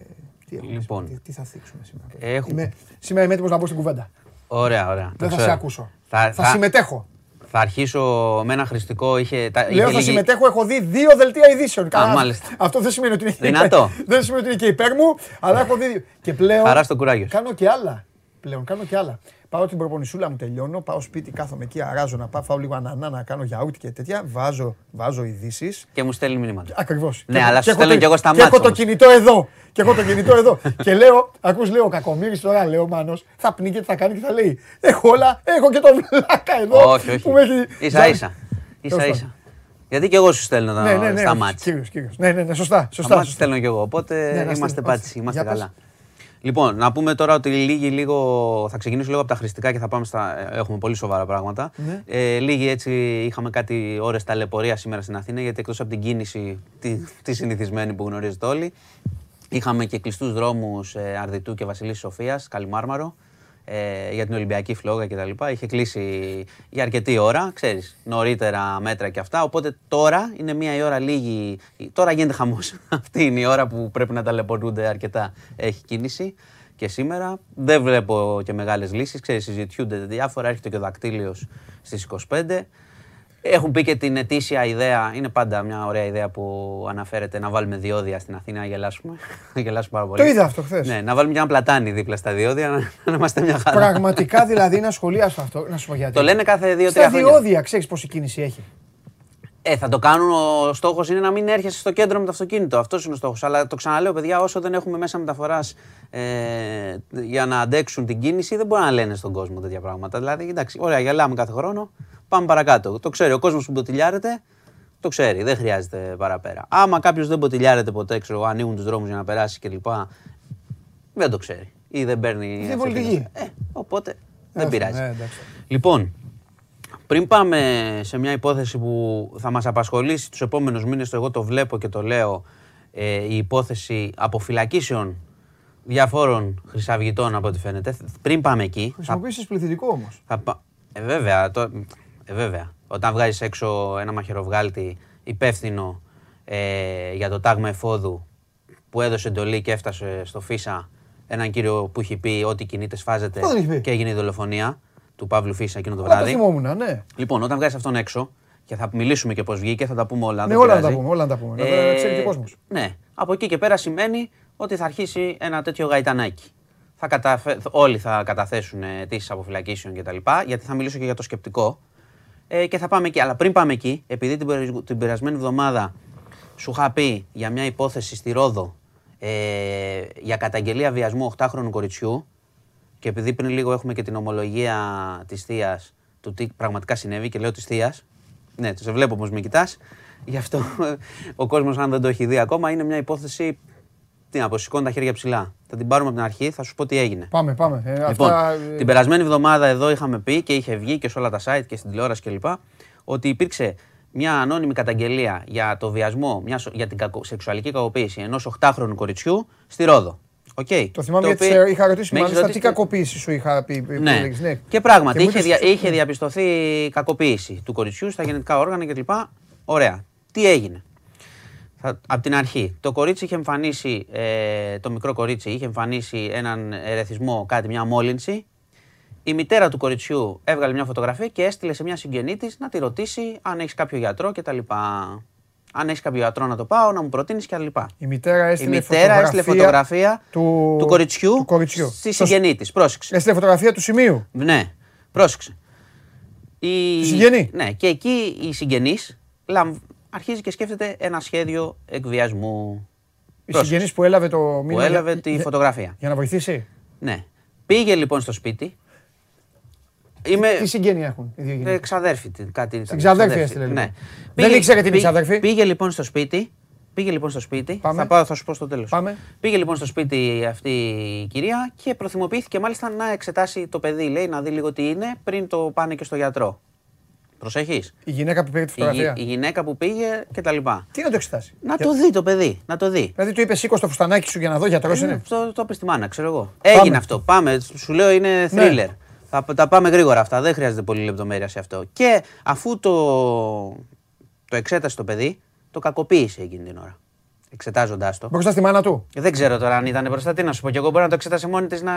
τι, έχουμε Λοιπόν. σήμερα, τι, τι θα θίξουμε σήμερα; Έχουμε- Είμαι, σήμερα είμαι έτοιμος να μπω στην κουβέντα. Ωραία, ωραία. Δεν Το θα σε ξέρω. ακούσω. Θα, Θα συμμετέχω. Θα αρχίσω με ένα χρηστικό. Είχε, τα, Λέω είχε θα λίγη- συμμετέχω, έχω δει δύο δελτία ειδήσεων. Καλά, μάλιστα. Αυτό δεν σημαίνει ότι είναι Δυνατό. υπέρ, δεν σημαίνει ότι είναι και υπέρ μου, αλλά έχω δει. δύο. Και πλέον. Χαράς στο κουράγιο σου. Κάνω και άλλα. Πλέον κάνω και άλλα. Πάω την προπονησούλα μου, τελειώνω, πάω σπίτι, κάθομαι εκεί, αράζω να πάω, φάω λίγο ανανά, να κάνω γιαούρτι και τέτοια. Βάζω, βάζω ειδήσεις. Και μου στέλνει μηνύματα. Ακριβώς. Ναι, αλλά σου στέλνω κι εγώ στα Και μάτια έχω το όμως. κινητό εδώ. Και έχω το κινητό εδώ. και λέω, ακούς, λέω, ο Κακομοίρης τώρα, λέω, Μάνος, θα πνίγει και θα κάνει και θα λέει. Έχω όλα, έχω και το βλάκα εδώ. όχι, όχι. που με έχει- Ίσα ίσα. Ίσα Τέλος ίσα. Γιατί και εγώ σου στέλνω τα- Ναι, ναι, ναι. στα όχι, μάτια. Κύριος, κύριος. Ναι, ναι, ναι, σωστά. Στα σωστά, μάτια σωστά. στέλνω κι εγώ. Οπότε Ναι, να είμαστε στείλω. πάτσι, Όχι. είμαστε Για πες. καλά. Λοιπόν, να πούμε τώρα ότι λίγη λίγο. Θα ξεκινήσω λίγο από τα χρηστικά και θα πάμε στα. Έχουμε πολύ σοβαρά πράγματα. Ναι. Ε, λίγη έτσι είχαμε κάτι ώρες ταλαιπωρία σήμερα στην Αθήνα γιατί εκτός από την κίνηση τη, τη συνηθισμένη που γνωρίζετε όλοι είχαμε και κλειστούς δρόμους ε, Αρδιτού και Βασιλής Σοφίας, Καλιμάρμαρο ε, για την Ολυμπιακή φλόγα κτλ. Είχε κλείσει για αρκετή ώρα, ξέρεις, νωρίτερα μέτρα και αυτά. Οπότε τώρα είναι μία η ώρα λίγη. Τώρα γίνεται χαμός. Αυτή είναι η ώρα που πρέπει να ταλαιπωρούνται αρκετά. Έχει κίνηση και σήμερα. Δεν βλέπω και μεγάλες λύσεις. Ξέρεις, συζητιούνται διάφορα. Έρχεται και ο δακτύλιος στις 25. Έχουν πει και την ετήσια ιδέα, είναι πάντα μια ωραία ιδέα που αναφέρεται να βάλουμε διόδια στην Αθήνα να γελάσουμε. Να γελάσουμε πάρα πολύ. Το είδα αυτό χθες. Ναι, να βάλουμε και ένα πλατάνι δίπλα στα διόδια, να, να είμαστε μια χαρά. Πραγματικά δηλαδή είναι ασχολίαστο αυτό. Να σου πω γιατί. Το λένε κάθε δύο-τρία Στα χρόνια. διόδια ξέρεις πόση κίνηση έχει. Ε, θα το κάνουν. Ο στόχος είναι να μην έρχεσαι στο κέντρο με το αυτοκίνητο. Αυτός είναι ο στόχος. Αλλά το ξαναλέω, παιδιά, όσο δεν έχουμε μέσα μεταφοράς ε, για να αντέξουν την κίνηση, δεν μπορεί να λένε στον κόσμο τέτοια πράγματα. Δηλαδή, εντάξει, ωραία, γελάμε κάθε χρόνο. Πάμε παρακάτω. Το ξέρει ο κόσμος που μποτιλιάρεται, το ξέρει. Δεν χρειάζεται παραπέρα. Άμα κάποιος δεν μποτιλιάρεται ποτέ, ξέρω, ανοίγουν τους δρόμους για να περάσει κλπ. Δεν το ξέρει. Ή δεν παίρνει. Δεν αυτή πολιτική. την- Ε, οπότε δεν Άστο, πειράζει. ναι, εντάξει. Λοιπόν, πριν πάμε σε μια υπόθεση που θα μας απασχολήσει τους επόμενους μήνες, το εγώ το βλέπω και το λέω, ε, η υπόθεση αποφυλακίσεων διαφόρων χρυσαυγητών από ό,τι φαίνεται. Πριν πάμε εκεί, θα, Χρησιμοποιήσει πληθυντικό όμως. θα πα- ε, βέβαια, το, ε, βέβαια, όταν βγάζεις έξω ένα μαχαιροβγάλτη υπεύθυνο ε, για το τάγμα εφόδου που έδωσε εντολή και έφτασε στο Φίσα έναν κύριο που έχει πει ότι κινείται σφάζεται Αυτό δεν έχει πει. και έγινε η δολοφονία του Παύλου Φίσα εκείνο το Αλλά το βράδυ. θυμόμουν, ναι. Λοιπόν, όταν βγάζει αυτόν έξω και θα μιλήσουμε και πώς βγήκε, θα τα πούμε όλα. Ναι, δεν όλα να τα πειράζει. πούμε, όλα να τα πούμε. Να τα ξέρει και ο κόσμος. Ναι. Από εκεί και πέρα σημαίνει ότι θα αρχίσει ένα τέτοιο γαϊτανάκι. Θα καταφε... Όλοι θα καταθέσουν αιτήσεις αποφυλακίσεων κτλ. Γιατί θα μιλήσω και για το σκεπτικό. Ε, και θα πάμε εκεί. Αλλά πριν πάμε εκεί, επειδή την, περι- την περασμένη εβδομάδα σου είχα πει για μια υπόθεση στη Ρόδο ε, για καταγγελία βιασμού 8χρονου κοριτσιού και επειδή πριν λίγο έχουμε και την ομολογία της θείας του τι πραγματικά συνέβη και λέω της θείας. Ναι, σε βλέπω όμως με κοιτάς. Γι' αυτό ο κόσμος, αν δεν το έχει δει ακόμα, είναι μια υπόθεση. Τι να πω, σηκώνει τα χέρια ψηλά. Θα την πάρουμε από την αρχή, θα σου πω τι έγινε. Πάμε, πάμε. Ε, Λοιπόν, αυτά, ε, την περασμένη εβδομάδα εδώ είχαμε πει και είχε βγει και σε όλα τα site και στην τηλεόραση κλπ. ότι υπήρξε μια ανώνυμη καταγγελία για το βιασμό, μιας, σο- για την κακο- σεξουαλική κακοποίηση ενός 8χρονου κοριτσιού στη Ρόδο. Okay. Το θυμάμαι γιατί σε είχα ρωτήσει μάλιστα τι κακοποίηση σου είχα πει. που Ναι. έλεγες, ναι. Και πράγματι Και μου είχε, είπες- δια- είχε διαπιστωθεί κακοποίηση του κοριτσιού στα γενετικά όργανα κτλ. Ωραία. Τι έγινε; Θα, από την αρχή. Το κορίτσι είχε εμφανίσει, ε, το μικρό κορίτσι είχε εμφανίσει έναν ερεθισμό, κάτι, μια μόλυνση. Η μητέρα του κοριτσιού έβγαλε μια φωτογραφία και έστειλε σε μια συγγενή της να τη ρωτήσει αν έχεις κάποιο γιατρό κτλ. Αν έχεις κάποιο γιατρό να το πάω, να μου προτείνεις κτλ. Η μητέρα Η έστειλε μητέρα έστειλε φωτογραφία του, του κοριτσιού, του κοριτσιού. στη Στο- συγγενή της. Πρόσεξε. Έστειλε φωτογραφία του σημείου. Ναι, πρόσεξε. Η... Τη συγγενή. Ναι, και εκεί οι συγγενείς λαμβ... αρχίζει και σκέφτεται ένα σχέδιο εκβιασμού. Η Πρόσεξε. συγγενής που έλαβε το μήνυμα. Που έλαβε για- τη για- φωτογραφία. Για να βοηθήσει. Ναι. Πήγε λοιπόν στο σπίτι. Είμαι Τι συγγένεια έχουν οι δύο γυναίκες; εξαδέρφη. τι- Κάτι ήταν. Στην ξαδέρφη Εξαδέρφη, έστειλε, λοιπόν. Ναι. Δεν ήξερε την πήγε- ξαδέρφη. Πήγε λοιπόν στο σπίτι. Πήγε λοιπόν στο σπίτι. Πάμε. Θα, πάω, θα σου πω στο τέλος. Πάμε. Πήγε λοιπόν στο σπίτι αυτή η κυρία και προθυμοποιήθηκε μάλιστα να εξετάσει το παιδί, λέει, να δει λίγο τι είναι πριν το πάνε και στο γιατρό. Προσέχεις; Η γυναίκα που πήρε τη Η, γυ- φωτογραφία. η γυναίκα που πήγε και τα λοιπά. Τι να το εξετάσει; Να Για- το δει το παιδί, να το δει. Δηλαδή του είπε σήκω στο φουστανάκι σου για να δω γιατρός Ε, είναι. Το, το είπε στη μάνα, ξέρω εγώ. Έγινε αυτό. Πάμε. Σου λέω είναι Ναι. Thriller. Θα τα πάμε γρήγορα αυτά. Δεν χρειάζεται πολύ λεπτομέρεια σε αυτό. Και αφού το, το εξέτασε το παιδί, το κακοποίησε εκείνη την ώρα. Εξετάζοντάς το. Μπροστά στη μάνα του. Δεν ξέρω τώρα αν ήταν μπροστά. Τι να σου πω κι εγώ. Μπορεί να το εξέτασε μόνη της να.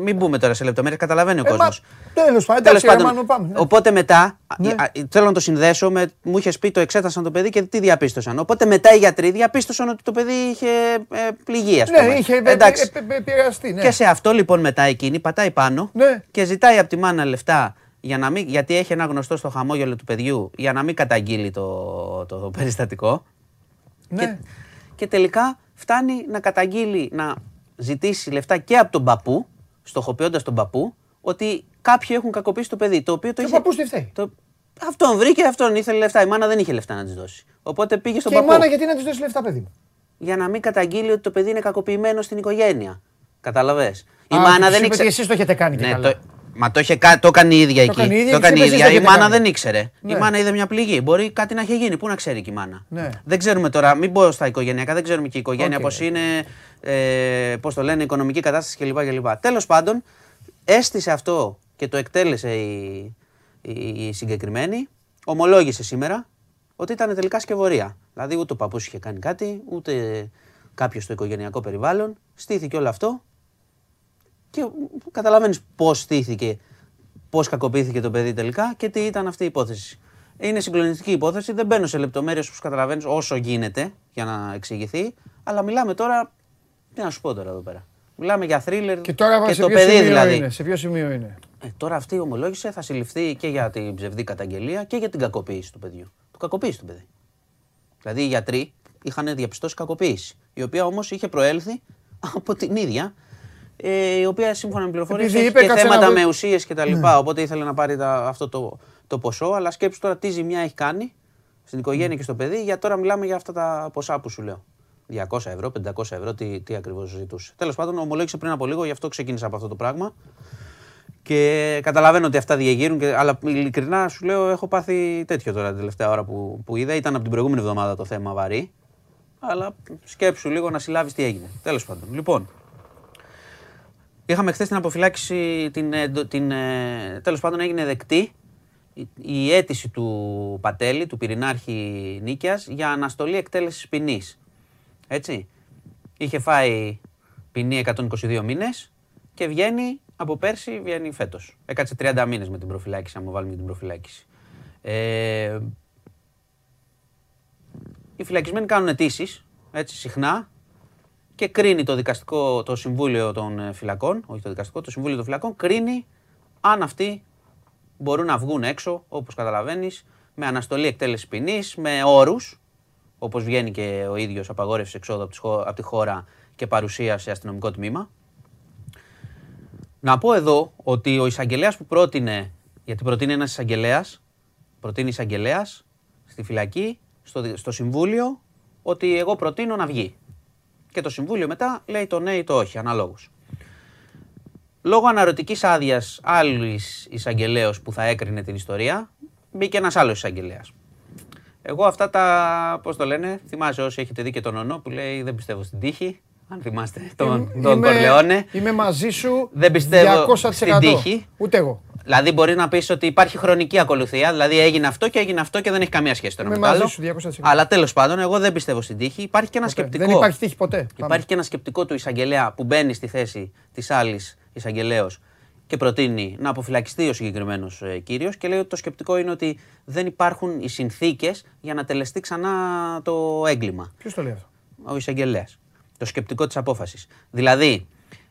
Μην μπούμε τώρα σε λεπτομέρειες. Καταλαβαίνει ο Ε, κόσμος. μα, τέλος πάντων, Τέλος εντάξει, ρε Μάνο, πάμε, ναι. Οπότε μετά, α, Ναι. α, θέλω να το συνδέσω με. Μου είχες πει το εξέτασαν το παιδί και τι διαπίστωσαν. Οπότε μετά οι γιατροί διαπίστωσαν ότι το παιδί είχε ε, πληγεί, ας πούμε. Ναι, είχε Εντάξει. ε, ε, ε, επηρεαστεί. ναι. Και σε αυτό λοιπόν μετά εκείνη πατάει πάνω Ναι. και ζητάει από τη μάνα λεφτά για να μην, γιατί έχει ένα γνωστό στο χαμόγελο του παιδιού για να μην καταγγείλει το, το, περιστατικό. Ναι. Και, και τελικά φτάνει να καταγγείλει, να ζητήσει λεφτά και από τον παππού, στοχοποιώντας τον παππού, ότι κάποιοι έχουν κακοποιήσει το παιδί. Το οποίο το Και ο είχε. παππούς τι φταίει; Το... Αυτόν βρήκε, αυτόν ήθελε λεφτά. Η μάνα δεν είχε λεφτά να της δώσει. Οπότε πήγε στον Και η παππού μάνα γιατί να της δώσει λεφτά, παιδί μου; για να μην καταγγείλει ότι το παιδί είναι κακοποιημένο στην οικογένεια. Καταλαβέ. Η Α, μάνα τους δεν είπες ήξερε. ότι εσείς το έχετε κάνει και ναι, καλά. το... Μα το, είχε, κα- το έκανε η ίδια εκεί. έκανε η ίδια το και έκανε η εσείς ίδια. το Η έχετε μάνα κάνει. δεν ήξερε. Ναι. Η μάνα είδε μια πληγή. Μπορεί κάτι να έχει γίνει. Πού να ξέρει και η μάνα. Ναι. Δεν ξέρουμε τώρα, μην πω στα οικογενειακά, δεν ξέρουμε και η οικογένεια Οκ. πώς πώς είναι, ε, πώς το λένε, οικονομική κατάσταση κλπ. κλπ. Τέλος πάντων, έστησε αυτό και το εκτέλεσε η, η, η συγκεκριμένη. Ομολόγησε σήμερα ότι ήταν τελικά σκευωρία. Δηλαδή ούτε ο παππούς είχε κάνει κάτι, ούτε κάποιος στο οικογενειακό περιβάλλον. Στήθηκε όλο αυτό και καταλαβαίνεις πώς στήθηκε, πώς κακοποιήθηκε το παιδί τελικά και τι ήταν αυτή η υπόθεση. Είναι συγκλονιστική υπόθεση, δεν μπαίνω σε λεπτομέρειες όπως καταλαβαίνεις όσο γίνεται για να εξηγηθεί, αλλά μιλάμε τώρα. Τι να σου πω τώρα εδώ πέρα. Μιλάμε για θρίλερ Και τώρα και σε το ποιο παιδί σημείο δηλαδή. είναι. Σε ποιο σημείο είναι; Ε, τώρα αυτή ομολόγησε, θα συλληφθεί και για την ψευδή καταγγελία και για την κακοποίηση του παιδιού. Το κακοποίησε το παιδί. Δηλαδή οι γιατροί είχαν διαπιστώσει κακοποίηση, η οποία όμως είχε προέλθει από την ίδια, ε, η οποία σύμφωνα με πληροφορίες Επειδή έχει είπε, και κάτσε θέματα να Ναι. δω- με ουσίε κτλ. Οπότε ήθελε να πάρει τα- αυτό το, το ποσό. Αλλά σκέψου τώρα τι ζημιά έχει κάνει στην οικογένεια και στο παιδί, για τώρα μιλάμε για αυτά τα ποσά που σου λέω. 200 ευρώ, 500 ευρώ, τι, τι ακριβώς ζητούσε. Τέλος πάντων, ομολόγησε πριν από λίγο, γι' αυτό ξεκίνησα από αυτό το πράγμα. Και καταλαβαίνω ότι αυτά διεγείρουν, και, αλλά ειλικρινά σου λέω: Έχω πάθει τέτοιο τώρα την τελευταία ώρα που, που είδα. Ήταν από την προηγούμενη εβδομάδα το θέμα βαρύ. Αλλά σκέψου λίγο να συλλάβεις τι έγινε. Τέλος πάντων. Λοιπόν, είχαμε χθες την αποφυλάκηση. Την, ε, ντο- την, ε, τέλος πάντων έγινε δεκτή η- η αίτηση του Πατέλη, του πυρηνάρχη Νίκιας, για αναστολή εκτέλεσης ποινής. Έτσι. Είχε φάει ποινή 122 μήνες και βγαίνει από πέρσι, βγαίνει φέτος. Έκατσε 30 μήνες με την προφυλάκηση, αν μου βάλουμε την προφυλάκηση. Ε, οι φυλακισμένοι κάνουν αιτήσεις, έτσι, συχνά, και κρίνει το δικαστικό, το Συμβούλιο των ε, Φυλακών, όχι το δικαστικό, το Συμβούλιο των Φυλακών, κρίνει αν αυτοί μπορούν να βγουν έξω, όπως καταλαβαίνεις, με αναστολή εκτέλεσης ποινής, με όρους, όπως βγαίνει και ο ίδιος απαγόρευσης εξόδου από τη χω- από τη χώρα και παρουσία σε αστυνομικό τμήμα. Να πω εδώ ότι ο εισαγγελέας που πρότεινε, γιατί προτείνει ένας εισαγγελέας, προτείνει εισαγγελέας στη φυλακή, στο, δι- στο συμβούλιο, ότι εγώ προτείνω να βγει. Και το συμβούλιο μετά λέει το ναι ή το όχι, αναλόγως. Λόγω αναρωτικής άδειας άλλης εισαγγελέα που θα έκρινε την ιστορία, μπήκε ένας άλλος εισαγγελέας. Εγώ αυτά τα, πώς το λένε, θυμάσαι όσοι έχετε δει και τον Ονό που λέει δεν πιστεύω στην τύχη, αν θυμάστε τον, τον Είμαι- Κορλεόνε. Είμαι μαζί σου. Δεν πιστεύω 200%. στην τύχη. Ούτε εγώ. Δηλαδή μπορεί να πεις ότι υπάρχει χρονική ακολουθία, δηλαδή έγινε αυτό και έγινε αυτό και δεν έχει καμία σχέση το ένα Είμαι με το μαζί άλλο. σου 200%. Αλλά τέλος πάντων εγώ δεν πιστεύω στην τύχη. Υπάρχει και ένα Ποτέ. σκεπτικό. Δεν υπάρχει τύχη ποτέ. Πάμε. Υπάρχει και ένα σκεπτικό του εισαγγελέα που μπαίνει στη θέση της άλλης εισαγγελέως και προτείνει να αποφυλακιστεί ο συγκεκριμένος κύριος και λέει ότι το σκεπτικό είναι ότι δεν υπάρχουν οι συνθήκες για να τελεστεί ξανά το έγκλημα. Ποιος το λέει αυτό; Ο εισαγγελέας. Το σκεπτικό της απόφασης. Δηλαδή,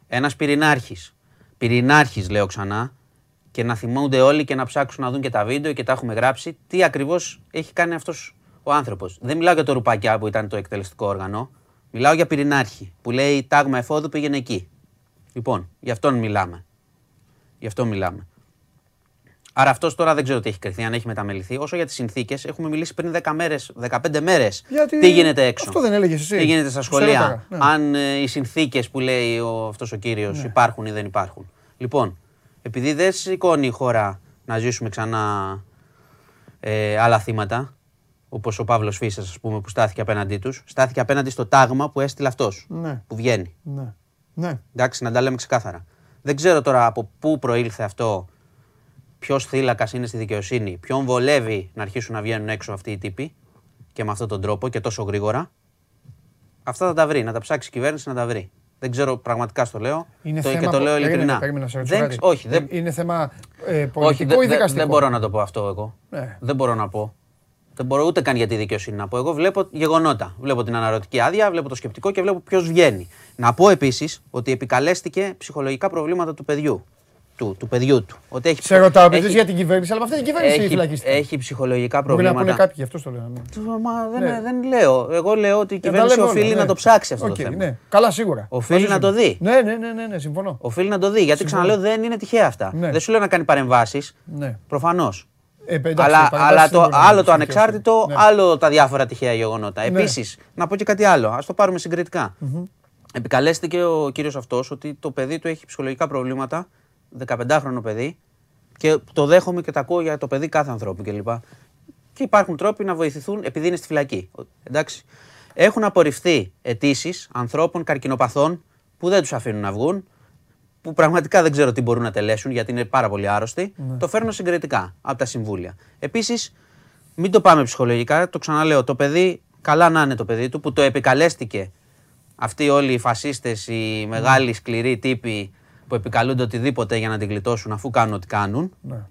ένας πυρηνάρχης, πυρηνάρχης λέω ξανά, και να θυμούνται όλοι και να ψάξουν να δουν και τα βίντεο και τα έχουμε γράψει, τι ακριβώς έχει κάνει αυτός ο άνθρωπος. Δεν μιλάω για το ρουπακιά που ήταν το εκτελεστικό όργανο. Μιλάω για πυρηνάρχη που λέει τάγμα εφόδου πήγαινε εκεί. Λοιπόν, γι' αυτόν μιλάμε. Γι' αυτό μιλάμε. Άρα αυτός τώρα δεν ξέρω τι έχει κρυθεί, αν έχει μεταμεληθεί. Όσο για τις συνθήκες, έχουμε μιλήσει πριν 10 μέρες, 15 μέρες. Γιατί Τι γίνεται έξω. Αυτό δεν έλεγες εσύ. Τι γίνεται στα Σε σχολεία. ρώταγα, ναι. Αν ε, οι συνθήκες που λέει ο, αυτός ο κύριος Ναι. υπάρχουν ή δεν υπάρχουν. Λοιπόν, επειδή δεν σηκώνει η χώρα να ζήσουμε ξανά ε, άλλα θύματα, όπως ο Παύλος Φίσας, ας πούμε, που στάθηκε απέναντί τους, στάθηκε απέναντι στο τάγμα που έστειλε αυτός. Ναι. Που βγαίνει. Ναι. Ναι. Εντάξει, να τα λέμε ξεκάθαρα. Δεν ξέρω τώρα από πού προήλθε αυτό, ποιος θύλακας είναι στη δικαιοσύνη, ποιον βολεύει να αρχίσουν να βγαίνουν έξω αυτοί οι τύποι και με αυτόν τον τρόπο και τόσο γρήγορα. Αυτά θα τα βρει, να τα ψάξει η κυβέρνηση να τα βρει. Δεν ξέρω, πραγματικά στο λέω. Είναι το, θέμα και το πο- λέω περίμενε, ειλικρινά. περίμενε να σε ρωτήσω Δεν, κάτι. όχι, δεν, Είναι θέμα ε, όχι, πολιτικό δεν- ή δεν- δικαστικό; δεν μπορώ να το πω αυτό εγώ. Ναι. Δεν μπορώ να πω. Δεν μπορώ ούτε καν για τη δικαιοσύνη να πω. Εγώ βλέπω γεγονότα. Βλέπω την αναρωτική άδεια, βλέπω το σκεπτικό και βλέπω ποιος βγαίνει. Να πω επίσης ότι επικαλέστηκε ψυχολογικά προβλήματα του παιδιού. Του, του παιδιού του. Ότι έχει, Σε ρωτάω επειδή έχει- για την κυβέρνηση, αλλά με αυτή την κυβέρνηση έχει, φυλακίστηκε. έχει ψυχολογικά Μπορεί να πούνε προβλήματα. κάποιοι, γι' αυτό το λέω. ναι. Του- Μα δεν, Ναι. δεν λέω. Εγώ λέω ότι η Ε, τα κυβέρνηση λέμε όλα, οφείλει ναι. να το ψάξει αυτό Οκ, το θέμα. Ναι. Καλά, σίγουρα. Οφείλει Μαζί να σου. το δει. Ναι, ναι, ναι, ναι, ναι, συμφωνώ. Οφείλει να το δει. Γιατί ξαναλέω δεν είναι τυχαία αυτά. Ναι. Δεν σου λέω να κάνει παρεμβάσεις. Ναι. Προφανώς. Ε, εντάξει, Αλλά, παρεμβάσεις αλλά δεν το, μπορεί να άλλο το κάνεις, ανεξάρτητο, ναι. άλλο τα διάφορα τυχαία γεγονότα. Ναι. Επίσης, να πω και κάτι άλλο. Α το πάρουμε συγκριτικά. Επικαλέστηκε ο κύριος αυτός ότι το παιδί του έχει ψυχολογικά προβλήματα, 15χρονο παιδί, και το δέχομαι και το ακούω για το παιδί κάθε ανθρώπου κλπ. Και υπάρχουν τρόποι να βοηθηθούν επειδή είναι στη φυλακή. Εντάξει. Έχουν απορριφθεί αιτήσεις ανθρώπων καρκινοπαθών που δεν τους αφήνουν να βγουν, που πραγματικά δεν ξέρω τι μπορούν να τελέσουν γιατί είναι πάρα πολύ άρρωστοι. Το φέρνω συγκριτικά από τα συμβούλια. Επίσης, μην το πάμε ψυχολογικά, το ξαναλέω. Το παιδί, καλά να είναι το παιδί του, που το επικαλέστηκε αυτοί όλοι οι φασίστες, οι μεγάλοι σκληροί τύποι που επικαλούνται οτιδήποτε για να την γλιτώσουν αφού κάνουν ό,τι κάνουν. Ναι.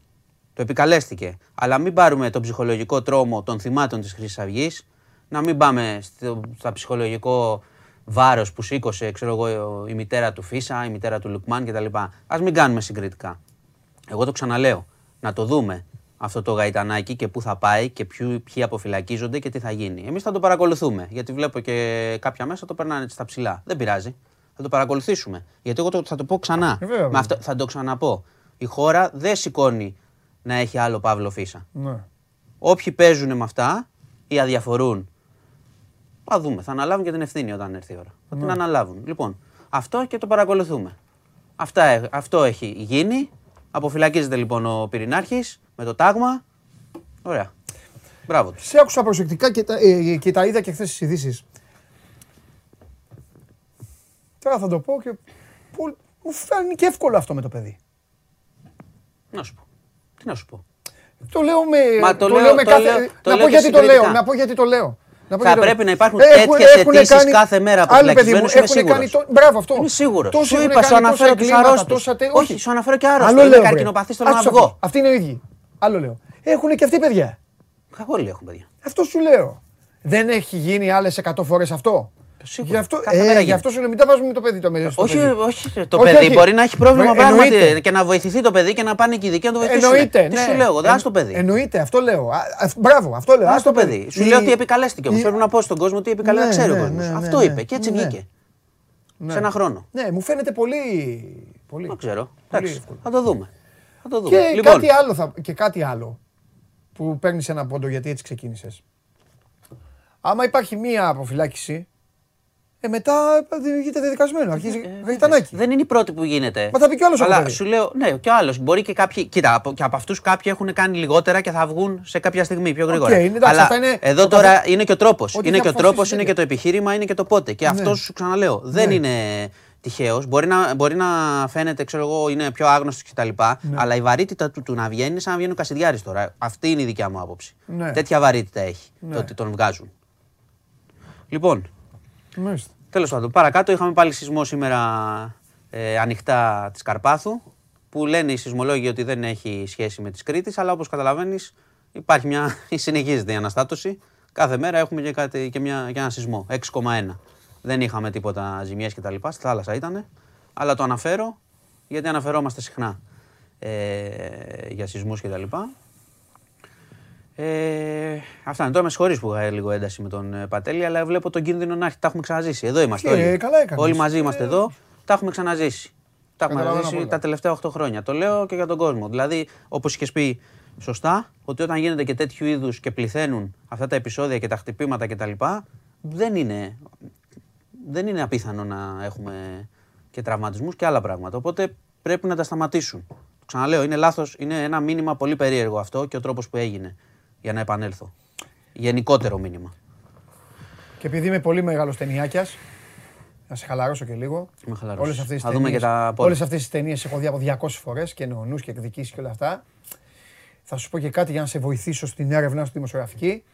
Το επικαλέστηκε. Αλλά μην πάρουμε τον ψυχολογικό τρόμο των θυμάτων της Χρυσής Αυγής, να μην πάμε στο, στα ψυχολογικό βάρος που σήκωσε ξέρω εγώ, η μητέρα του Φίσα, η μητέρα του Λουκμάν κτλ. Ας μην κάνουμε συγκριτικά. Εγώ το ξαναλέω. Να το δούμε αυτό το γαϊτανάκι και πού θα πάει και ποιοι, ποιοι αποφυλακίζονται και τι θα γίνει. Εμείς θα το παρακολουθούμε. Γιατί βλέπω και κάποια μέσα το περνάνε έτσι στα ψηλά. Δεν πειράζει. Θα το παρακολουθήσουμε. Γιατί εγώ το, θα το πω ξανά. Ε, βέβαια, Με αυτό, θα το ξαναπώ. Η χώρα δεν σηκώνει να έχει άλλο Παύλο Φίσα. Ναι. Όποιοι παίζουν με αυτά ή αδιαφορούν, θα δούμε. Θα αναλάβουν και την ευθύνη όταν έρθει η ώρα. Θα Ναι. την αναλάβουν. Λοιπόν, αυτό και το παρακολουθούμε. Αυτά, ε- αυτό έχει γίνει. Αποφυλακίζεται λοιπόν ο πυρηνάρχης με το τάγμα. Ωραία. Μπράβο τους. Σε άκουσα προσεκτικά και τα, ε, και τα είδα και χθες στις ειδήσεις. Τώρα θα το πω και. που- Μου φέρνει και εύκολο αυτό με το παιδί. Να σου πω. Τι να σου πω. Το λέω με. Μα το λέω- με το κάθε. λέω- το να λέω πω και γιατί το συγκριτικά. λέω. Να πω γιατί το λέω. Να πω Θα γιατί το πρέπει λέω. να υπάρχουν Έχουν- τέτοιες έχουν αιτήσεις κάνει- κάθε μέρα από Άλλοι, παιδί μου, φυλακισμένους, είμαι έχουν κάνει σίγουρος. το- Μπράβο αυτό. Είμαι σίγουρος. Τόσοι Σου έχουν είπα, σου κάνει αναφέρω τόσα τους εγκλήματα, αρρώστους. τόσα τε- Όχι, σου αναφέρω και άρρωστο. Άλλο Είναι λέω, βρε. καρκινοπαθής, θέλω να Άκουσα βγω. αυτό. Αυτοί είναι οι ίδιοι. Άλλο λέω. Έχουν και αυτοί παιδιά. Όλοι έχουν παιδιά. Αυτό σου λέω. Δεν έχει γίνει άλλες 100 φορές αυτό. Σίγουρα. Γι' αυτό, Κάθε μέρα ε, γι' γίνεται. αυτό σου λέω, μην τα βάζουμε το παιδί το παιδί. στο Όχι, παιδί. όχι, το Όχι, παιδί όχι. μπορεί να έχει πρόβλημα Ε, πράγματι εννοείται. και να βοηθηθεί το παιδί και να πάνε και οι δικοί να το βοηθήσουν. Εννοείται. Τι ναι. σου λέω εγώ, Ε, δά το παιδί. Εννοείται, αυτό λέω. Α, α, μπράβο, αυτό λέω. Δά Ας το παιδί. Σου Η- λέω ότι επικαλέστηκε όμω. η- Πρέπει να πω στον κόσμο ότι επικαλέστηκε. Ναι, Ξέρει ο ναι, κόσμος. ναι, Αυτό ναι, είπε και έτσι ναι. βγήκε. Ναι. Σε ένα χρόνο. Ναι, μου φαίνεται πολύ. πολύ. Δεν ξέρω. Πολύ Εντάξει, εύκολο. θα το δούμε. Θα το δούμε. Και, Λοιπόν, κάτι άλλο θα, και κάτι άλλο που παίρνεις ένα πόντο γιατί έτσι ξεκίνησες. Άμα υπάρχει μία αποφυλάκηση, ε, μετά γίνεται δεδικασμένο. Αρχίζει γαϊτανάκι. Ε, δεν είναι η πρώτη που γίνεται. Μα θα πει κι άλλος από Αλλά παιδί. σου λέω, ναι, κι άλλος. Μπορεί και κάποιοι. Κοίτα, από, και από αυτούς κάποιοι έχουν κάνει λιγότερα και θα βγουν σε κάποια στιγμή πιο γρήγορα. Οκ, εντάξει, Αλλά αυτά είναι- εδώ το τώρα καθε- είναι και ο τρόπος. Ό,τι Είναι και ο διαφορές τρόπος, είναι είναι και το επιχείρημα, είναι και το πότε. Και αυτό σου ξαναλέω. Δεν Ναι. είναι τυχαίος. Μπορεί να, μπορεί να φαίνεται, ξέρω εγώ, είναι πιο άγνωστος κτλ. Ναι. Αλλά η βαρύτητα του, του να βγαίνεις είναι σαν να βγαίνει ο Κασιδιάρη τώρα. Αυτή είναι η δικιά μου άποψη. Ναι. Τέτοια βαρύτητα έχει Ναι. το ότι τον βγάζουν. Λοιπόν, Μάλιστα. Τέλος πάντων, παρακάτω είχαμε πάλι σεισμό σήμερα ε, ανοιχτά της Καρπάθου. Που λένε οι σεισμολόγοι ότι δεν έχει σχέση με τη Κρήτης, αλλά όπως καταλαβαίνεις, υπάρχει μια. συνεχίζεται η αναστάτωση. Κάθε μέρα έχουμε και, κάτι, και, μια, και ένα σεισμό. 6,1. Δεν είχαμε τίποτα ζημιές κτλ. Στη θάλασσα ήταν. Αλλά το αναφέρω γιατί αναφερόμαστε συχνά ε, για σεισμούς κτλ. Ε, αυτά είναι. Τώρα με συγχωρείς που είχα λίγο ένταση με τον ε, Πατέλη, αλλά βλέπω τον κίνδυνο να έρθει. Τα έχουμε ξαναζήσει. Εδώ είμαστε Ε, όλοι. καλά έκανες. όλοι μαζί είμαστε Ε, εδώ. Τα έχουμε ξαναζήσει. Τα έχουμε Καταλαβαίνω ξαναζήσει απόλυτα. τα τελευταία 8 χρόνια. Το λέω και για τον κόσμο. Δηλαδή, όπως είχες πει σωστά, ότι όταν γίνεται και τέτοιου είδους και πληθαίνουν αυτά τα επεισόδια και τα χτυπήματα κτλ., δεν είναι, δεν είναι απίθανο να έχουμε και τραυματισμούς και άλλα πράγματα. Οπότε πρέπει να τα σταματήσουν. Το Ξαναλέω, είναι λάθος, είναι ένα μήνυμα πολύ περίεργο αυτό και ο τρόπος που έγινε για να επανέλθω. Γενικότερο μήνυμα. Και επειδή είμαι πολύ μεγάλος ταινιάκιας, να σε χαλαρώσω και λίγο. Με χαλαρώσεις. Όλες αυτές τις Θα δούμε ταινίες- και τα πόδια. Όλες αυτές τις ταινίες έχω δει από 200 φορές και νονούς και εκδικήσεις και όλα αυτά. Θα σου πω και κάτι για να σε βοηθήσω στην έρευνα στη δημοσιογραφική.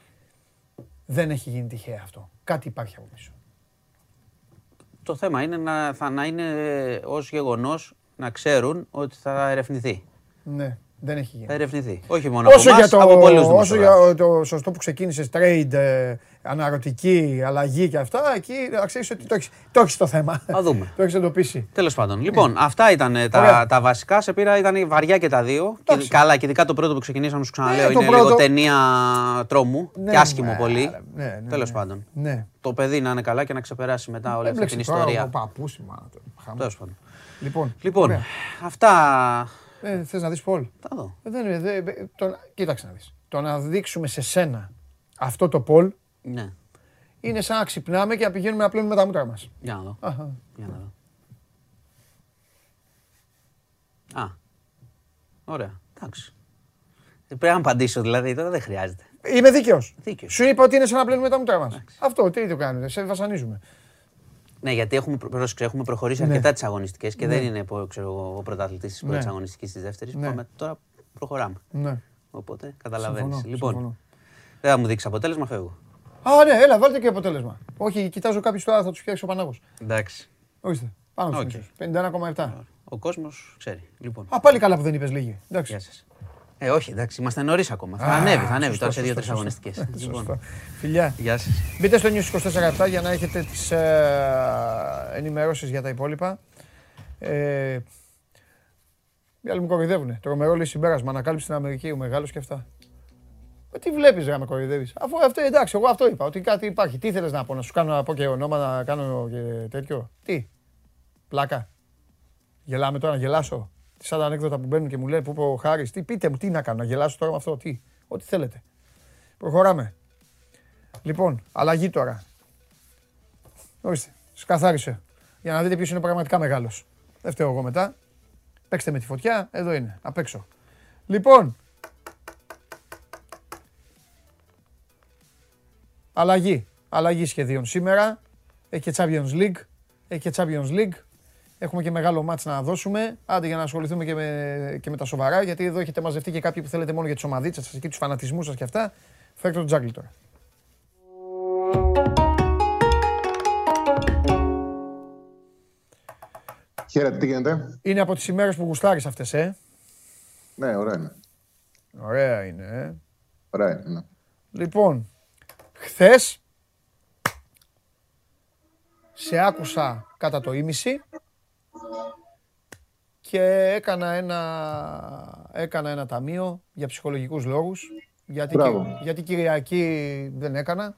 Δεν έχει γίνει τυχαία αυτό. Κάτι υπάρχει από πίσω. Το θέμα είναι να, θα, να είναι ως γεγονός να ξέρουν ότι θα ερευνηθεί. Ναι, δεν έχει Θα γίνει. ερευνηθεί. Όχι μόνο Όσο από για, εμάς, το, από πολλούς όσο δημοσιογράφους. για το σωστό που ξεκίνησε, trade, ε, αναρωτική, αλλαγή και αυτά, εκεί να ξέρεις ότι το έχει το έχεις το θέμα. Θα δούμε. το έχεις εντοπίσει. Τέλος πάντων. Λοιπόν, αυτά ήταν ε, τα, Ωραία. τα βασικά. Σε πήρα, ήταν βαριά και τα δύο. Και, Εντάξει. καλά, και ειδικά το πρώτο που ξεκινήσαμε, σου ξαναλέω, Ε, το είναι πρώτο- λίγο ταινία τρόμου Ναι, και άσχημο ναι, πολύ. ναι, ναι, Τέλος ναι. πάντων. Ναι. Το παιδί να είναι καλά και να ξεπεράσει μετά όλη αυτή Έμπλεξε την τώρα ιστορία. ο παππούς, μάνα του. Χαμός. Τέλος πάντων. Λοιπόν, Λοιπόν, ωραία. αυτά. Ε, θες να δεις Πολ; Θα δω. Ε, δεν είναι, δε, ε, το, να- κοίταξε να δεις. Το να δείξουμε σε σένα αυτό το Πολ Ναι, είναι σαν να ξυπνάμε και να πηγαίνουμε να πλύνουμε τα μούτρα μας. για να δω. Αχα. Για να δω. Α. Ωραία. Εντάξει. Ε, Πρέπει να απαντήσω δηλαδή, τώρα δεν χρειάζεται. Είμαι δίκαιος. Δίκαιος. Σου είπα ότι είναι σαν να πλύνουμε τα μούτρα μας. Αυτό, τι το κάνετε, σε βασανίζουμε. Ναι, γιατί έχουμε, προ- πρόσεξε, έχουμε προχωρήσει Ναι. αρκετά τις αγωνιστικές και Ναι. δεν είναι πω, ξέρω, εγώ, ο πρωταθλητή της πρώτης Ναι. αγωνιστικής της δεύτερης. Ναι. Πάμε τώρα, προχωράμε. Ναι. Οπότε καταλαβαίνεις. Συμφωνώ, Λοιπόν, συμφωνώ. δεν θα μου δείξεις αποτέλεσμα, φεύγω. Α, ναι, έλα, βάλτε και αποτέλεσμα. Όχι, κοιτάζω κάποιους τώρα, θα τους φτιάξει ο Πανάγος. Εντάξει. Ορίστε, πάνω στους Οκ. μισούς. 51,7. Ο κόσμος ξέρει. Λοιπόν, Α, πάλι καλά που δεν είπες λίγη. Εντάξει. γεια σας. Ε, όχι, εντάξει, είμαστε νωρίς ακόμα. Θα Α, ανέβει, θα ανέβει σωστό, τώρα σε σωστό, δύο-τρει σωστό. αγωνιστικές. Σωστό. λοιπόν, Φιλιά. γεια σας. Μπείτε στο News 24 για να έχετε τις ε, ενημερώσεις για τα υπόλοιπα. Ε, οι άλλοι μου κοροϊδεύουνε. Τρομερό λέει συμπέρασμα. Ανακάλυψε στην Αμερική ο μεγάλος και αυτά. Ε, τι βλέπεις ρε με κοροϊδεύεις; Αφού αυτό εντάξει, εγώ αυτό είπα. Ότι κάτι υπάρχει. Τι ήθελες να πω, να σου κάνω να πω και ονόμα, να κάνω και τέτοιο; Τι; Πλάκα. Γελάμε τώρα να γελάσω. Τι σαν τα ανέκδοτα που μπαίνουν και μου λένε που είπε ο Χάρης. Τι πείτε μου, τι να κάνω, να γελάσω τώρα με αυτό. Τι. Ό,τι θέλετε. Προχωράμε. Λοιπόν, αλλαγή τώρα. Ορίστε, σκαθάρισε. Για να δείτε ποιος είναι πραγματικά μεγάλος. Δεν φταίω εγώ μετά. Παίξτε με τη φωτιά, εδώ είναι, απ' έξω. Λοιπόν, αλλαγή. Αλλαγή σχεδίων σήμερα. Έχει και Champions League. Έχει και Champions League. Έχουμε και μεγάλο μάτς να δώσουμε. Άντε για να ασχοληθούμε και με, και με τα σοβαρά, γιατί εδώ έχετε μαζευτεί και κάποιοι που θέλετε μόνο για τις ομαδίτσες σας και τους φανατισμούς σας και αυτά. Φέρτε τον Τζάγκλι τώρα. Χαίρετε, τι γίνεται; Είναι από τις ημέρες που γουστάρεις αυτές, ε; Ναι, ωραία είναι. Ωραία είναι, ε. Ωραία είναι. ναι. Λοιπόν, χθες σε άκουσα κατά το ίμιση και έκανα ένα, έκανα ένα ταμείο για ψυχολογικούς λόγους. Γιατί, Μπράβο. Κυ- γιατί Κυριακή δεν έκανα.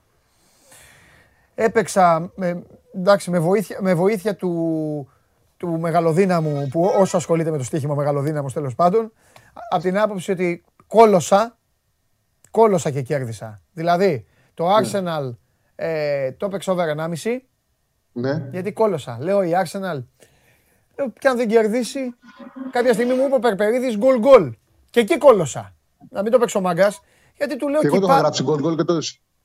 Έπαιξα με, εντάξει, με, βοήθεια, με βοήθεια του, του μεγαλοδύναμου, που όσο ασχολείται με το στοίχημα μεγαλοδύναμος τέλος πάντων, από την άποψη ότι κόλωσα κόλωσα και κέρδισα. Δηλαδή, το Arsenal ε, το έπαιξε over 1,5 Ναι. γιατί κόλωσα. Λέω η Arsenal, λέω, και αν δεν κερδίσει, κάποια στιγμή μου είπε ο Περπερίδης γκολ γκολ. Και εκεί κόλωσα. Να μην το παίξω μάγκας, γιατί του λέω Και εγώ το «Κυπά». είχα γράψει γκολ γκολ και το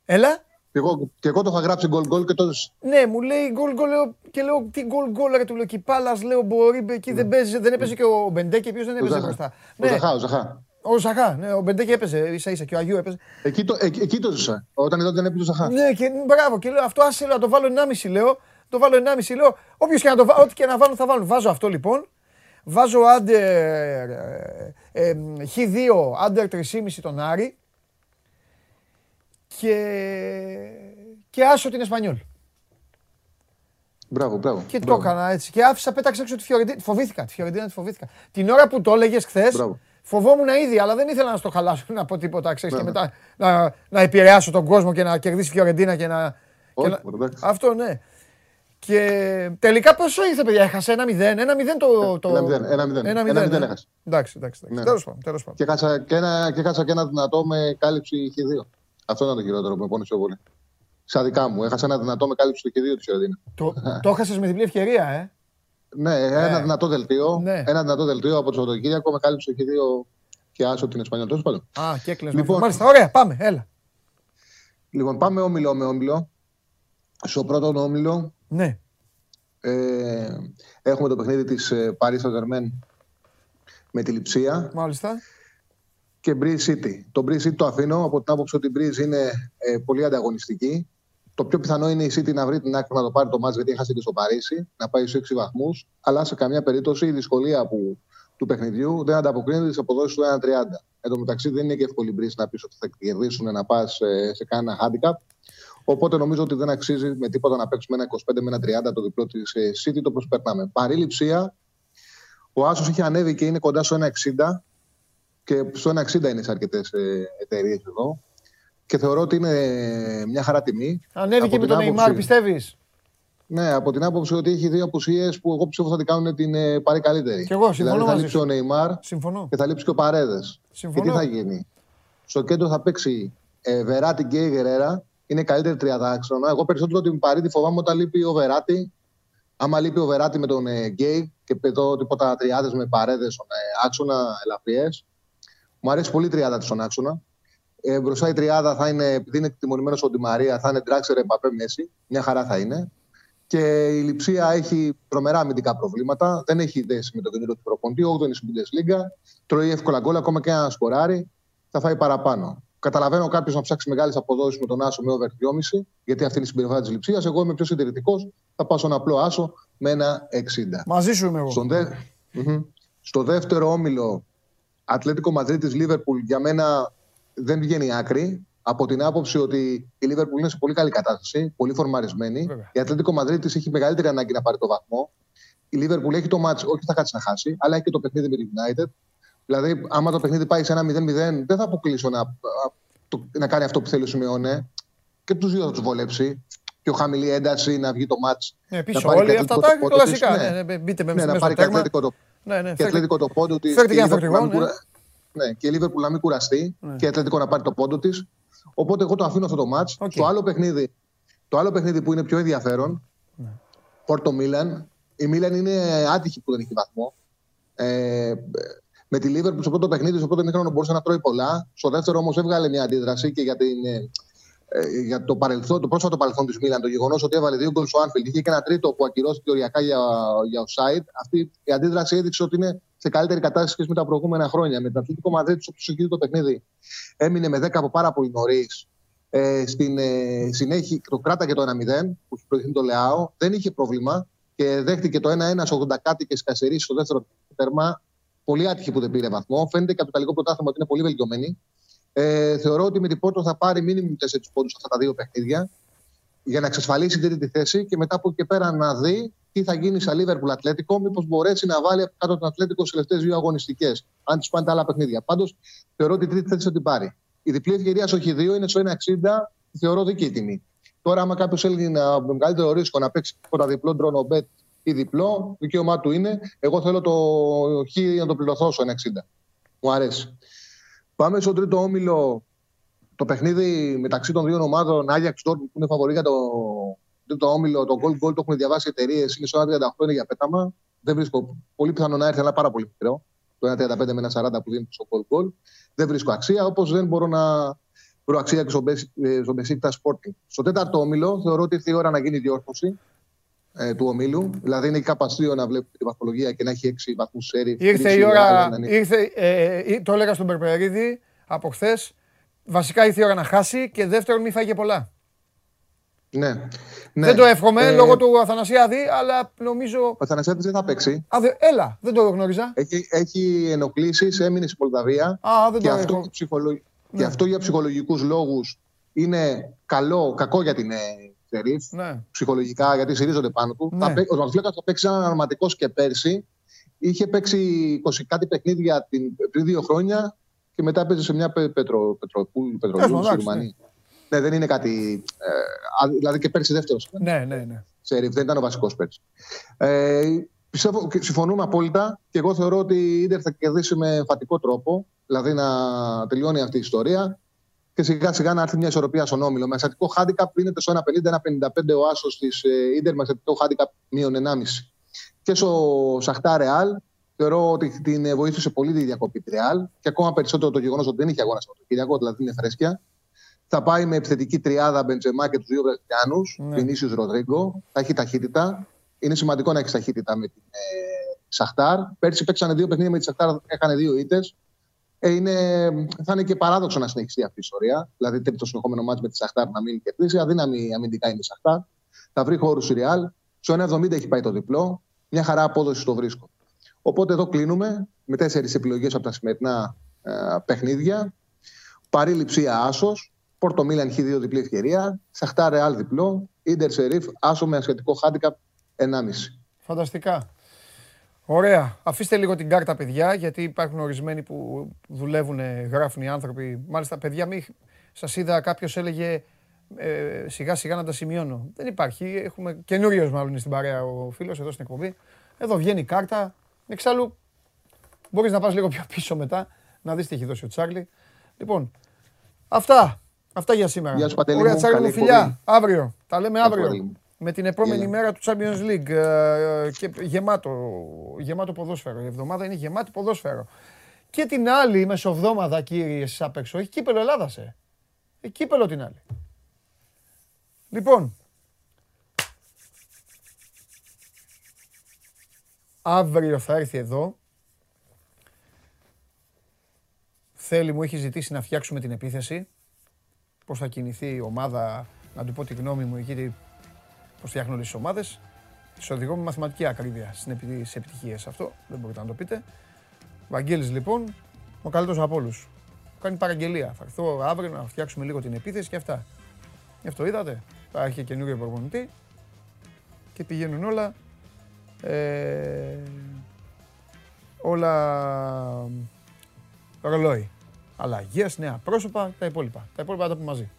Έλα. και εγώ, και εγώ το είχα γράψει γκολ γκολ και το Ναι, μου λέει γκολ γκολ λέω, και λέω τι γκολ γκολ ρε του λέω Κυπάλας λέω μπορεί εκεί δεν παίζει, δεν έπαιζε και ο Μπεντέκη ποιος δεν έπαιζε μπροστά. Ο Ναι, Ζαχά, ο Ζαχά. ο Ζαχά, ναι, ο Μπεντέκη έπαιζε ίσα ίσα και ο Αγίου έπαιζε. Εκεί το, εκεί, εκεί το ζήσα. Όταν είδα ότι δεν έπαιζε ο Ζαχά. Ναι, και μπράβο. Και λέω αυτό άσε λέω, να το βάλω 1,5 λέω. Το βάλω 1,5 λέω. Όποιος και να το βάλω, ό,τι και να βάλω θα βάλω. Βάζω αυτό λοιπόν. Βάζω άντερ ε, ε, χ2, άντερ 3,5 τον Άρη. Και, και άσο την Εσπανιόλ. Μπράβο, μπράβο. Και το μπράβο. έκανα έτσι. Και άφησα, πέταξα έξω τη Φιωρεντίνα. Φοβήθηκα. Τη Φιωρεντίνα τη φοβήθηκα. Την ώρα που το έλεγες χθες, Μπράβο. Φοβόμουν ήδη, αλλά δεν ήθελα να στο χαλάσω να πω τίποτα. Ξέρεις, Ναι, και ναι. μετά να, να επηρεάσω τον κόσμο και να κερδίσει η Φιωρεντίνα και να. Όχι, και να- μωρέ, εντάξει. Αυτό ναι. Και τελικά πόσο ήρθε, παιδιά, έχασε ένα-μηδέν. Ένα-μηδέν το. το... Ένα-μηδέν, ένα-μηδέν. Ένα-μηδέν, Ένα-μηδέν ναι. έχασε. Εντάξει, εντάξει. εντάξει. Ναι. Τέλος πάντων. Τέλος πάντων. Και χάσα και, ένα, και χάσα και ένα δυνατό με κάλυψη χ2. Αυτό ήταν το χειρότερο που με πόνισε πιο πολύ. Στα δικά μου. Έχασα ένα δυνατό με κάλυψη του χ2 της Ιωδίνα. Το, το έχασες με διπλή ευκαιρία, ε. Ναι, ένα δυνατό δελτίο. Ναι. Ένα δυνατό δελτίο από το Σαββατοκύριακο με κάλυψη το χ2 και άσο την Εσπανιόλ. Τέλος πάντων. Α, και έκλαιγες. Λοιπόν. Μάλιστα, ωραία, πάμε, έλα. Λοιπόν, πάμε όμιλο με όμιλο. Στο πρώτο όμιλο Ναι. ε, έχουμε το παιχνίδι της ε, Paris Saint-Germain με τη Λιψία Μάλιστα. και Breeze City. Το Breeze City το αφήνω από την άποψη ότι η Breeze είναι ε, πολύ ανταγωνιστική. Το πιο πιθανό είναι η City να βρει την άκρη να το πάρει το μάτς γιατί έχασε και στο Παρίσι, να πάει στους 6 βαθμούς. Αλλά σε καμία περίπτωση η δυσκολία που, του παιχνιδιού δεν ανταποκρίνεται στις αποδόσεις του 1-30. Εν τω μεταξύ δεν είναι και εύκολη η Breeze να πεις ότι θα κερδίσουν να πας σε, σε κανένα handicap. Οπότε νομίζω ότι δεν αξίζει με τίποτα να παίξουμε ένα 25 με ένα 30 το διπλό της City, το προσπερνάμε. Παρήληψία, ο Άσος είχε ανέβει και είναι κοντά στο 1,60 και στο 1,60 είναι σε αρκετές εταιρείες εδώ. Και θεωρώ ότι είναι μια χαρά τιμή. Ανέβηκε Από με την τον άποψη- Νεϊμάρ, πιστεύεις; Ναι, από την άποψη ότι έχει δύο απουσίες που εγώ πιστεύω θα την κάνουν την ε, πάρει καλύτερη. Κι εγώ, συμφωνώ δηλαδή, θα μαζί λείψει σου. ο Νεϊμάρ Συμφωνώ. και θα λείψει και ο Παρέδες. Και Συμφωνώ. τι θα γίνει; Στο κέντρο θα παίξει ε, Βεράτη και η Γερέρα. Είναι καλύτερη τριάδα άξονα. Εγώ περισσότερο την Παρίδη φοβάμαι όταν λείπει ο Βεράτη. Άμα λείπει ο Βεράτη με τον ε, Γκέι και εδώ τίποτα τριάδες με παρέδες στον ε, άξονα ελαφριές. Μου αρέσει πολύ η τριάδα της στον άξονα. Ε, μπροστά η τριάδα θα είναι, επειδή είναι τιμωρημένος ο Ντι Μαρία, θα είναι Ντράξερ Εμπαπέ Μέση. Μια χαρά θα είναι. Και η Λιψία έχει τρομερά αμυντικά προβλήματα. Δεν έχει δέσει με τον καινούριο του προπονητή. 8η στην Bundesliga. Τρώει εύκολα γκολ, ακόμα και ένα σκοράρει. Θα φάει παραπάνω. Καταλαβαίνω κάποιος να ψάξει μεγάλες αποδόσεις με τον Άσο με over 2,5, γιατί αυτή είναι η συμπεριφορά της Λιψία. Εγώ είμαι πιο συντηρητικός. Θα πάω στον απλό Άσο με ένα 60. Μαζί σου είμαι εγώ. Στον δε... Μμμ. Στο δεύτερο όμιλο, Ατλέτικο Μαδρίτη Λίβερπουλ για μένα δεν βγαίνει άκρη. Από την άποψη ότι η Λίβερπουλ είναι σε πολύ καλή κατάσταση, πολύ φορμαρισμένη. Βέβαια. Η Ατλέτικο Μαδρίτη έχει μεγαλύτερη ανάγκη να πάρει το βαθμό. Η Λίβερπουλ έχει το μάτς, όχι θα κάτσει να χάσει, αλλά έχει και το παιχνίδι με την United. Δηλαδή, άμα το παιχνίδι πάει σε ένα 0-0, δεν θα αποκλείσω να, α, το- να κάνει αυτό που θέλει ο Σιμεώνε. Και τους δύο θα τους βολέψει. Πιο χαμηλή ένταση να βγει το μάτς. Ναι, να πίσω πάρει όλοι και αυτά Ατλέτικο τα το πόντο της, κλασικά. ναι. Ναι, ναι, μπείτε με Ναι, μέσα να στο πάρει και τέρμα. Ατλέτικο το Ναι, ναι, και φέρτε- Ατλέτικο το πόντο της. φέρτε και ένα φορτηγό, ναι. ναι, και η Λίβερπουλ να μην κουραστεί Ναι. και η Ατλέτικο να πάρει το πόντο της. Οπότε εγώ το αφήνω αυτό το μάτς. Οκ. Το, άλλο παιχνίδι, το άλλο παιχνίδι που είναι πιο ενδιαφέρον, Ναι. Πόρτο Μίλαν. Η Μίλαν είναι άτυχη που δεν έχει βαθμό. Ε, με τη Λίβερπουλ στο πρώτο παιχνίδι, στο πρώτο μήχρονο μπορούσε να τρώει πολλά. Στο δεύτερο όμως έβγαλε μια αντίδραση και για, την, ε, ε, για το, παρελθόν, το πρόσφατο παρελθόν της Μίλαν, το γεγονός ότι έβαλε δύο γκολ στο Άνφιλντ. Είχε και ένα τρίτο που ακυρώθηκε οριακά για, για offside. Αυτή η αντίδραση έδειξε ότι είναι σε καλύτερη κατάσταση σχέση με τα προηγούμενα χρόνια. Με την Αθλητικό Μαδρίτη, όπως είχε το παιχνίδι, έμεινε με 10 από πάρα πολύ νωρίς. Ε, στην ε, συνέχεια το κράταγε το 1-0 που είχε προηγηθεί το Λεάο. Δεν είχε πρόβλημα και δέχτηκε το 1-1 στο 80 κάτι και σκασερίσει στο δεύτερο τέρμα. Πολύ άτυχη που δεν πήρε βαθμό. Φαίνεται και από το Ιταλικό πρωτάθλημα ότι είναι πολύ βελτιωμένη. Ε, θεωρώ ότι με την Πόρτο θα πάρει μήνυμου 4 πόντους αυτά τα δύο παιχνίδια για να εξασφαλίσει την τρίτη θέση και μετά από εκεί και πέρα να δει τι θα γίνει στα Λίβερπουλ Ατλέτικο, μήπως μπορέσει να βάλει από κάτω τον Ατλέτικο στις τελευταίες δύο αγωνιστικές, αν της πάνε τα άλλα παιχνίδια. Πάντως θεωρώ ότι η τρίτη θέση θα την πάρει. Η διπλή ευκαιρία στο Χ2 είναι στο 1,60, θεωρώ δίκαιη τιμή. Τώρα, άμα κάποιος θέλει να, με μεγαλύτερο ρίσκο να παίξει τίποτα διπλό ντρόνο bet ή διπλό, δικαίωμά του είναι. Εγώ θέλω το Χ να το πληρωθώ στο 1,60. Μου αρέσει. Πάμε στον τρίτο όμιλο. Το παιχνίδι μεταξύ των δύο ομάδων, Άγιαξ Dortmund που είναι φαβορή για το τρίτο όμιλο, το goal goal το έχουν διαβάσει οι εταιρείες, είναι στο 1,38 είναι για πέταμα. Δεν βρίσκω πολύ πιθανό να έρθει, αλλά πάρα πολύ μικρό. Το 1,35 με 1,40 που δίνει στο goal goal. Δεν βρίσκω αξία, όπως δεν μπορώ να βρω αξία και στο Μπεσί- ε, στο Μπεσίκτα Sporting. Στο τέταρτο όμιλο θεωρώ ότι ήρθε η ώρα να γίνει η διόρθωση ε, του ομίλου. Δηλαδή είναι κάπαστείο να βλέπει τη βαθμολογία και να έχει 6 βαθμούς σέρι. Ήρθε η ώρα, ήρθε, ε, ε, το έλεγα στον Περπερίδη από χθες. Βασικά ήρθε η ώρα να χάσει και δεύτερον μη φάγε πολλά. Ναι. ναι. Δεν το εύχομαι Ε, λόγω του Αθανασιάδη, αλλά νομίζω. Ο Θανασιάδης δεν θα παίξει. Α, δε, έλα, δεν το γνώριζα. Έχει, έχει ενοχλήσεις, έμεινε στην Μολδαβία. Α, δεν και, το αυτό, έχω. για ψυχολο... Ναι. και αυτό για ψυχολογικούς λόγους είναι καλό, κακό για την ε, Σερίφ. Ναι. Ψυχολογικά, γιατί στηρίζονται πάνω του. Ναι. Θα παί- Ο Ματοφλέκα θα παίξει έναν αρματικό και πέρσι. είχε παίξει 20 κάτι παιχνίδια την, πριν δύο χρόνια και μετά παίζει σε μια πε- πετρο, πετροπούλ, πετρολίου εντάξει, στη Ρουμανία. Ναι, δεν είναι κάτι. Ε, α- δηλαδή και πέρσι δεύτερος. Ναι, ναι, ναι. σε ριφ, δεν ήταν ο βασικός πέρσι. Ε, πιστεύω και συμφωνούμε απόλυτα και εγώ θεωρώ ότι η Ίντερ θα κερδίσει με εμφατικό τρόπο, δηλαδή να τελειώνει αυτή η ιστορία και σιγά σιγά να έρθει μια ισορροπία στον όμιλο. Με ασιατικό χάντικαπ πίνεται στο 1,50-1,55 ο άσος της Ίντερ με ασιατικό χάντικαπ μείον 1,5. Και στο Σαχτά Ρεάλ θεωρώ ότι την ε, βοήθησε πολύ τη διακοπή της Ρεάλ και ακόμα περισσότερο το γεγονός ότι δεν είχε αγώνα Σαββατοκύριακο, δηλαδή είναι φρέσκια. Θα πάει με επιθετική τριάδα Μπεντζεμά και τους δύο Βραζιλιάνους, Ναι. ναι. Βινίσιου Ροδρίγκο. Θα έχει ταχύτητα. Είναι σημαντικό να έχεις ταχύτητα με την ε, Σαχτάρ. Πέρσι παίξανε δύο παιχνίδια με τη Σαχτάρ, έχανε δύο ήττες. Ε, είναι, θα είναι και παράδοξο να συνεχιστεί αυτή η ιστορία. Δηλαδή, τρίτο συνεχόμενο μάτι με τη Σαχτάρ να μην κερδίσει. Αδύναμη αμυντικά είναι η Σαχτάρ. Θα βρει χώρου η Real. Στο 1,70 έχει πάει το διπλό. Μια χαρά απόδοση στο βρίσκω. Οπότε εδώ κλείνουμε με τέσσερις επιλογές από τα σημερινά ε, παιχνίδια. Παρή Λιψία Άσος. Πόρτο Μίλαν Χ2 διπλή ευκαιρία. Σαχτά Ρεάλ διπλό. Ιντερ Σερίφ Άσο με ασιατικό χάντικαπ 1,5. Φανταστικά. Ωραία. Αφήστε λίγο την κάρτα, παιδιά, γιατί υπάρχουν ορισμένοι που δουλεύουν, γράφουν οι άνθρωποι. Μάλιστα, παιδιά, μη... σας είδα κάποιος έλεγε ε, σιγά σιγά να τα σημειώνω. Δεν υπάρχει. Έχουμε καινούριο μάλλον είναι στην παρέα ο φίλος εδώ στην εκπομπή. Εδώ βγαίνει η κάρτα. Εξάλλου, μπορείς να πας λίγο πιο πίσω μετά να δεις τι έχει δώσει ο Τσάρλι. Λοιπόν, αυτά. Αυτά για σήμερα. Γεια σου, Παντελή Ωραία, μου. Τσάρλι μου, Καλή φιλιά. εκπομπή. Αύριο. Τα λέμε Ευχαριστώ αύριο. Πολύ μου. Με την επόμενη Γεια. μέρα του Champions League ε, και γεμάτο, γεμάτο ποδόσφαιρο. Η εβδομάδα είναι γεμάτη ποδόσφαιρο. Και την άλλη μεσοβδόμαδα, κύριε, εσείς απ' έξω, έχει κύπελο Ελλάδας, ε. Έχει κύπελο την άλλη. Λοιπόν, αύριο θα έρθει εδώ. Θέλει, μου έχει ζητήσει να φτιάξουμε την επίθεση. Πώς θα κινηθεί η ομάδα, να του πω τη γνώμη μου εκεί πώς φτιάχνω όλες τις ομάδες. Τις οδηγώ με μαθηματική ακρίβεια στις επι- στις επιτυχίες. Αυτό δεν μπορείτε να το πείτε. Βαγγέλης λοιπόν, ο καλύτερος από όλους. Κάνει παραγγελία. Θα έρθω αύριο να φτιάξουμε λίγο την επίθεση και αυτά. Γι' αυτό είδατε. Θα έχει και καινούριο προπονητή και πηγαίνουν όλα. Ε, όλα ρολόι. Αλλαγές, νέα πρόσωπα, τα υπόλοιπα. Τα υπόλοιπα θα τα πούμε μαζί.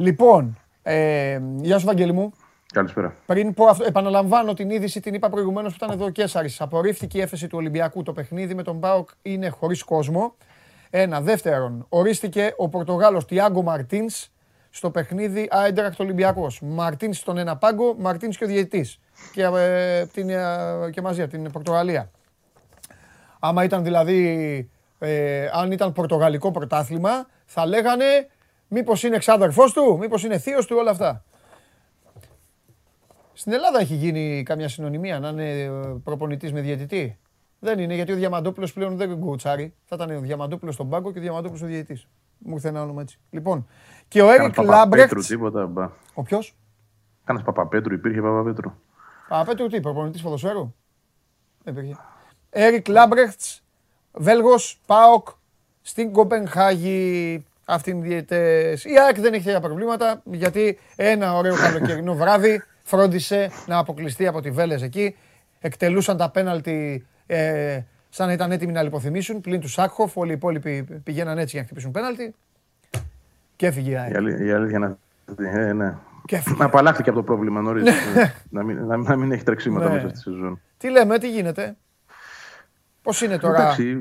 Λοιπόν, ε, γεια σου Βαγγέλη μου. Καλησπέρα. Πριν πω αυτό, επαναλαμβάνω την είδηση, την είπα προηγουμένως που ήταν εδώ ο Κέσσαρης. Απορρίφθηκε η έφεση του Ολυμπιακού. Το παιχνίδι με τον Πάοκ είναι χωρίς κόσμο. Ένα. Δεύτερον, ορίστηκε ο Πορτογάλος Τιάγκο Μαρτίνς στο παιχνίδι Άιντρακτ Ολυμπιακός. Μαρτίνς στον ένα πάγκο, Μαρτίνς και ο διαιτητής. Και, ε, την, ε, και μαζί από την Πορτογαλία. Άμα ήταν δηλαδή, ε, αν ήταν πορτογαλικό πρωτάθλημα, θα λέγανε μήπως είναι εξάδερφός του, μήπως είναι θείος του, όλα αυτά. Στην Ελλάδα έχει γίνει καμιά συνωνυμία να είναι προπονητής με διαιτητή; Δεν είναι γιατί ο Διαμαντόπουλος πλέον δεν γκουτσάρει. Θα ήταν ο Διαμαντόπουλος στον πάγκο και ο Διαμαντόπουλος ο διαιτητής. Μου ήρθε ένα όνομα έτσι. Λοιπόν, και ο Έρικ Κάνας Λάμπρεχτ. Παπαπέτρου, τίποτα. Μπα. Ο ποιος; Κάνας Παπαπέτρου, υπήρχε Παπαπέτρου. Παπαπέτρου τι, προπονητής ποδοσφαίρου; Δεν υπήρχε. Έρικ Λάμπρεχτς, Βέλγος, Πάοκ, στην Κοπενχάγη. Αυτοί είναι οι διαιτητές. Η ΑΕΚ δεν έχει τέτοια προβλήματα γιατί ένα ωραίο καλοκαιρινό βράδυ φρόντισε να αποκλειστεί από τη Βέλες εκεί. Εκτελούσαν τα πέναλτι ε, σαν να ήταν έτοιμοι να λιποθυμήσουν πλην του Σάκχοφ. Όλοι οι υπόλοιποι πηγαίναν έτσι για να χτυπήσουν πέναλτι. Και έφυγε η ΑΕΚ. Η, αλή- η αλήθεια να. Ε, ναι. Και έφυγε. Να απαλλάχθηκε από το πρόβλημα νωρίς. να, μην, να, να μην έχει τρεξίματα Ναι. μέσα στη σεζόν. Τι λέμε, τι γίνεται; Πώς είναι τώρα, Εντάξει,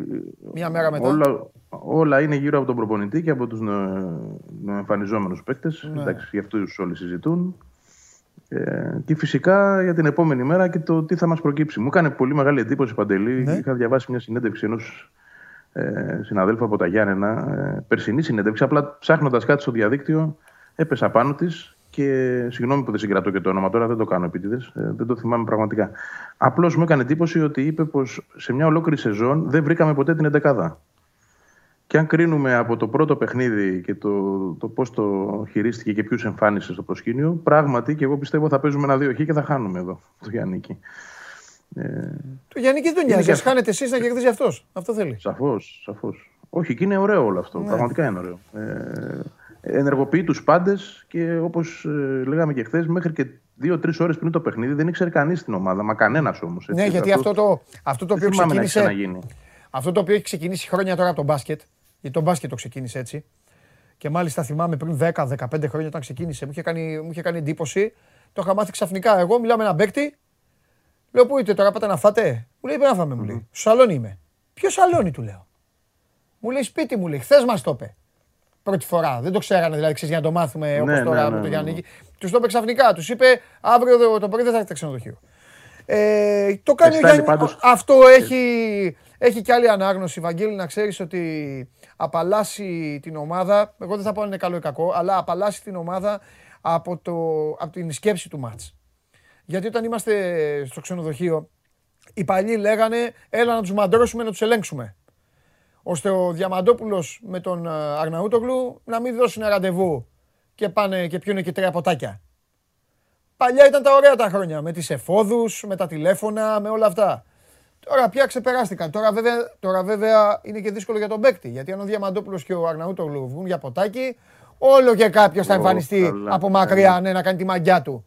μια μέρα μετά; Όλα, όλα είναι γύρω από τον προπονητή και από τους εμφανιζόμενου παίκτες. Ναι. Εντάξει, για αυτού όλοι συζητούν. Ε, και φυσικά για την επόμενη μέρα και το τι θα μας προκύψει. Μου έκανε πολύ μεγάλη εντύπωση, Παντελή. Ναι. Είχα διαβάσει μια συνέντευξη ενός ε, συναδέλφου από τα Γιάννενα, ε, περσινή συνέντευξη. Απλά ψάχνοντας κάτι στο διαδίκτυο, έπεσα πάνω της και συγγνώμη που δεν συγκρατώ και το όνομα τώρα, δεν το κάνω επίτηδες, δεν το θυμάμαι πραγματικά. Απλώς μου έκανε εντύπωση ότι είπε πως σε μια ολόκληρη σεζόν δεν βρήκαμε ποτέ την εντεκάδα. Και αν κρίνουμε από το πρώτο παιχνίδι και το, το πώς το χειρίστηκε και ποιους εμφάνισε στο προσκήνιο, πράγματι και εγώ πιστεύω θα παίζουμε ένα δύο χ και θα χάνουμε εδώ το Γιάννικη. Ε, Το Γιάννη δεν τον Είναι νοιάζει. και Ας αυτό. χάνετε εσείς να κερδίζει αυτός. Αυτό θέλει. Σαφώς, σαφώς. Όχι, και είναι ωραίο όλο αυτό. Πραγματικά είναι ωραίο. Ε, ενεργοποιεί τους πάντες και όπως λέγαμε και χθες, μέχρι και δύο-τρεις ώρες πριν το παιχνίδι δεν ήξερε κανείς την ομάδα. Μα κανένας όμως. Ναι, γιατί αυτό το, αυτό το οποίο δεν θυμάμαι να έχει ξεκίνησε. ξαναγίνει. Αυτό το οποίο έχει ξεκινήσει χρόνια τώρα από τον μπάσκετ, γιατί το μπάσκετ το ξεκίνησε έτσι. Και μάλιστα θυμάμαι πριν 10-15 χρόνια όταν ξεκίνησε, μου είχε, κάνει, μου είχε κάνει εντύπωση. Το είχα μάθει ξαφνικά. Εγώ μιλάω με έναν παίκτη. Λέω πού είστε τώρα, πάτε να φάτε; Μου λέει πρέπει να φάμε, μου λέει. Στο σαλόνι είμαι. Ποιο σαλόνι του λέω. Μου λέει σπίτι μου λέει. Χθες μας το είπε. Πρώτη φορά. Δεν το ξέρανε δηλαδή, ξέρεις, για να το μάθουμε Ναι, όπως ναι, τώρα ναι, με ναι, το ναι. Γιάννη. Τους το είπε ξαφνικά. Τους είπε αύριο το- το πρωί δεν θα έχετε ξενοδοχείο. Ε, το κάνει ο Εστάλει Γιάννη. πάντως- Αυτό έχει, έχει και άλλη ανάγνωση, Βαγγέλη, να ξέρεις ότι απαλλάσσει την ομάδα, εγώ δεν θα πω αν είναι καλό ή κακό, αλλά απαλλάσσει την ομάδα από, το, από την σκέψη του μάτς. Γιατί όταν είμαστε στο ξενοδοχείο, οι παλιοί λέγανε έλα να τους μαντρώσουμε, να τους ελέγξουμε. Ώστε ο Διαμαντόπουλος με τον ε, Αρναούτογλου να μην δώσουν ραντεβού και πάνε και πιούνε και τρία ποτάκια. Παλιά ήταν τα ωραία τα χρόνια, με τις εφόδους, με τα τηλέφωνα, με όλα αυτά. Τώρα πια ξεπεράστηκαν. Τώρα βέβαια, τώρα βέβαια είναι και δύσκολο για τον παίκτη. Γιατί αν ο Διαμαντόπουλος και ο Αρναούτογλου βγουν για ποτάκι, όλο και κάποιος θα Ω, εμφανιστεί καλά. από μακριά ναι, να κάνει τη μαγιά του.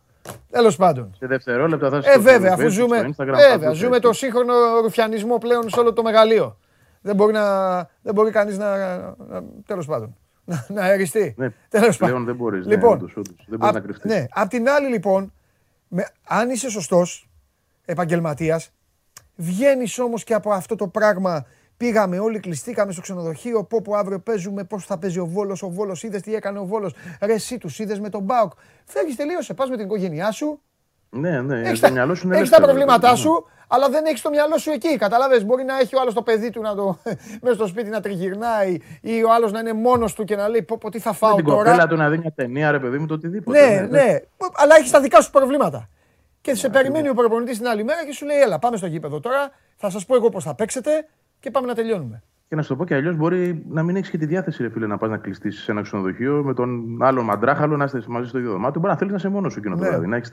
Τέλος πάντων. Σε δευτερόλεπτα θα Ε, βέβαια, αφού Facebook, ζούμε, στο Instagram, βέβαια, παντού ζούμε θα το έχει. σύγχρονο ρουφιανισμό πλέον σε όλο το μεγαλείο. Δεν μπορεί, να, δεν μπορεί κανείς να, να τέλος πάντων, να, να αεριστεί. Ναι, τέλος πλέον πάντων. δεν μπορείς, ναι, Λοιπόν, όντως, όντως. Δεν μπορείς απ- να κρυφτείς. Ναι, απ' την άλλη λοιπόν, με, αν είσαι σωστός επαγγελματίας, βγαίνεις όμως και από αυτό το πράγμα Πήγαμε όλοι, κλειστήκαμε στο ξενοδοχείο. Πω πω αύριο παίζουμε, πώς θα παίζει ο Βόλος. Ο Βόλος είδες τι έκανε ο Βόλος. Ρε, εσύ τους είδες με τον Μπάουκ. Φεύγεις, τελείωσε. Πας με την οικογένειά σου, Ναι, ναι, Έχεις το τα, μυαλό σου είναι έχεις τα ελεύθερο, προβλήματά ναι. σου, αλλά δεν έχεις το μυαλό σου εκεί. Καταλάβες, μπορεί να έχει ο άλλος το παιδί του να το, μέσα στο σπίτι να τριγυρνάει ή ο άλλος να είναι μόνος του και να λέει πω, πω τι θα Με φάω την τώρα. κοπέλα του να δει μια ταινία, ρε παιδί μου, το οτιδήποτε. Ναι, ναι, αλλά έχεις τα δικά σου προβλήματα. Και σε περιμένει ο προπονητής την άλλη μέρα και σου λέει έλα πάμε στο γήπεδο τώρα, θα σας πω εγώ πώς θα παίξετε και πάμε να τελειώνουμε. Και να σου το πω και αλλιώς, μπορεί να μην έχεις και τη διάθεση, ρε φίλε, να πας να κλειστείς σε ένα ξενοδοχείο με τον άλλον μαντράχαλο να είστε μαζί στο ίδιο δωμάτιο. Μπορεί να θέλεις να είσαι μόνος σου εκείνο το Ναι. βράδυ. Να έχεις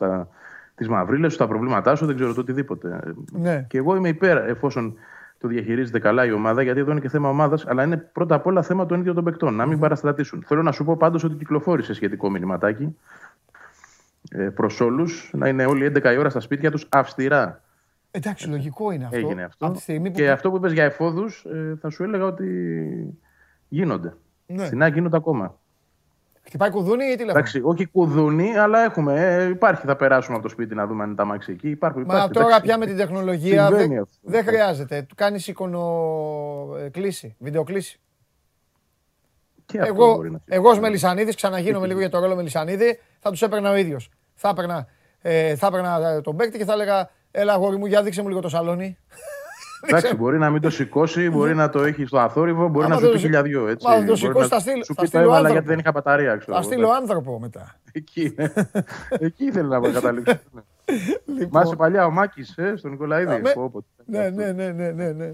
τις μαυρίλες σου, τα προβλήματά σου, δεν ξέρω το οτιδήποτε. Ναι. Και εγώ είμαι υπέρ εφόσον το διαχειρίζεται καλά η ομάδα, γιατί εδώ είναι και θέμα ομάδας, αλλά είναι πρώτα απ' όλα θέμα των ίδιων των παικτών. Να μην παραστρατήσουν. Θέλω να σου πω πάντως ότι κυκλοφόρησε σχετικό μηνυματάκι ε, προς όλους να είναι όλοι 11 η ώρα στα σπίτια τους αυστηρά. Εντάξει, λογικό είναι αυτό. Έγινε αυτό. Από τη στιγμή που... Και αυτό που είπες για εφόδους, θα σου έλεγα ότι γίνονται. Ναι. Στην ΑΕΚ γίνονται ακόμα. Χτυπάει κουδούνι ή τηλέφωνο; Εντάξει, όχι κουδούνι, αλλά έχουμε. Ε, υπάρχει, θα περάσουμε από το σπίτι να δούμε αν είναι τα μάξι εκεί. Υπάρχουν, Μα υπάρχει, τώρα εντάξει. πια με την τεχνολογία Συμβαίνει δεν, αυτό. δεν χρειάζεται. Του κάνεις εικονοκλήση, βιντεοκλήση. Και αυτό Εγώ, μπορεί να εγώ ως Μελισανίδης, ξαναγίνομαι λίγο για το ρόλο Μελισανίδη, θα τους έπαιρνα ο ίδιος. Θα έπαιρνα, ε, θα έπαιρνα ε, τον παίκτη και θα έλεγα έλα αγόρι μου, για δείξε μου λίγο το σαλόνι. Εντάξει, μπορεί να μην το σηκώσει, μπορεί να το έχει στο αθόρυβο, μπορεί Άμα να δεν σου το πει σηκ- χιλιαδιό. Έτσι. Μα δεν το Μπορεί σηκώσει, να θα στείλω- Σου θα πει το στείλω έβαλα άνθρωπο. γιατί δεν είχα μπαταρία, ξέρω. Θα εγώ. στείλω άνθρωπο μετά. Εκεί, ναι. Εκεί ήθελε να καταλήξει. Λοιπόν, Μάσε παλιά ο Μάκης ε, στον Νικολαίδη. με- Πω, πω. ναι, ναι, ναι, ναι, ναι, ναι.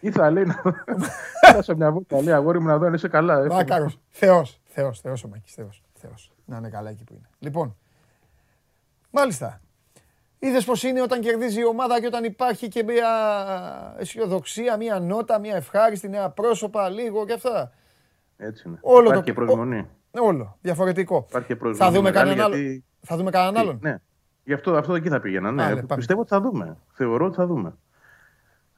Ήθελα λέει να. Πάσα μια βόλτα, λέει αγόρι μου να δω αν είσαι καλά. ε. Μάκαρος. Θεός, Θεός, Θεός ο Μάκης, Θεός, Θεός. Να είναι καλά εκεί που είναι. Λοιπόν, μάλιστα. Είδες πως είναι όταν κερδίζει η ομάδα και όταν υπάρχει και μια αισιοδοξία, μια νότα, μια ευχάριστη, νέα πρόσωπα, λίγο και αυτά. Έτσι είναι. Όλο Υπάρχει το- και προσμονή. Όλο, διαφορετικό. Υπάρχει και προσμονή. Θα δούμε μεγάλη, κανέναν άλλο. γιατί- Θα δούμε κανέναν άλλον. Ναι. Γι' αυτό, αυτό εκεί θα πήγαινα. Ναι. Α, ναι, πάμε. Πιστεύω ότι θα δούμε. Θεωρώ ότι θα δούμε.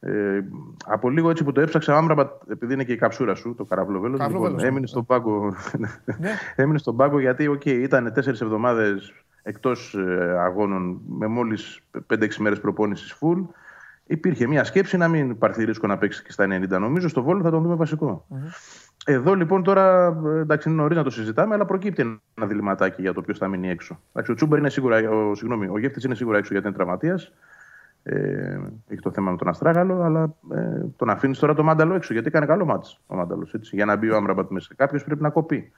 Ε, από λίγο έτσι που το έψαξα, άμραμπα, επειδή είναι και η καψούρα σου, το καραβλοβέλος. Καραβλοβέλος, Λοιπόν, ναι. έμεινε στον πάγκο. Ναι. έμεινε στον πάγκο γιατί okay, ήταν τέσσερις εβδομάδες εκτός αγώνων με μόλις 5-6 μέρες προπόνησης full. Υπήρχε μια σκέψη να μην πάρθει ρίσκο να παίξει και στα 90. Νομίζω στο βόλο θα τον δούμε βασικό. Εδώ λοιπόν τώρα ε, εντάξει, είναι νωρίς να το συζητάμε, αλλά προκύπτει ένα διληματάκι για το ποιος θα μείνει έξω. Εντάξει, ο Τσούμπερ είναι σίγουρα, ο, συγγνώμη, ο Γεύτη είναι σίγουρα έξω γιατί είναι τραυματίας. Ε, έχει το θέμα με τον Αστράγαλο, αλλά ε, τον αφήνεις τώρα το Μάνταλο έξω γιατί έκανε καλό μάτι ο Μάνταλος. Για να μπει ο Άμραμπατ μέσα. Κάποιος πρέπει να κοπεί.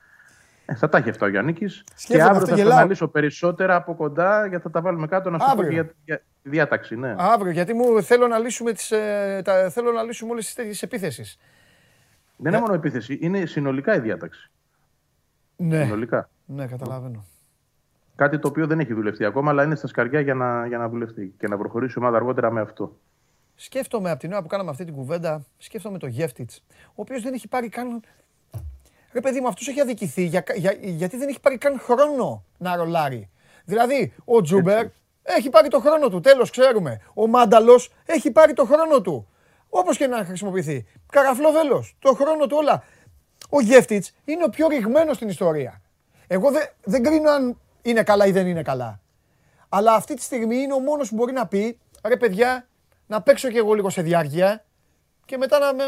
Ε, θα τα έχει αυτά ο Γιάννη. Και Σκέφτομαι αύριο αυτό, θα γελάω. τα αναλύσω περισσότερα από κοντά γιατί θα τα βάλουμε κάτω να σου πω Αύριο. και για, για τη διάταξη. Ναι. Αύριο, γιατί μου θέλω να λύσουμε, τις, ε, τα, θέλω να λύσουμε όλες τις τέτοιες επιθέσεις. Δεν είναι μόνο επίθεση, είναι συνολικά η διάταξη. Ναι, Συνολικά. ναι, καταλαβαίνω. Κάτι το οποίο δεν έχει δουλευτεί ακόμα, αλλά είναι στα σκαριά για να, για να δουλευτεί και να προχωρήσει η ομάδα αργότερα με αυτό. σκέφτομαι από την ώρα που κάναμε αυτή την κουβέντα, σκέφτομαι το Γεύτιτς, ο οποίος δεν έχει πάρει καν... Ρε παιδί μου, αυτός έχει αδικηθεί για, για, γιατί δεν έχει πάρει καν χρόνο να ρολάρει. Δηλαδή, ο Τζούμπερ έχει πάρει το χρόνο του, τέλος ξέρουμε. Ο Μάνταλος έχει πάρει το χρόνο του. Όπως και να χρησιμοποιηθεί. Καραφλόβελος, το χρόνο του όλα. Ο Γεύτιτς είναι ο πιο ρηγμένος στην ιστορία. Εγώ δεν, δεν κρίνω αν είναι καλά ή δεν είναι καλά. Αλλά αυτή τη στιγμή είναι ο μόνος που μπορεί να πει, ρε παιδιά, να παίξω κι εγώ λίγο σε διάρκεια και μετά να με...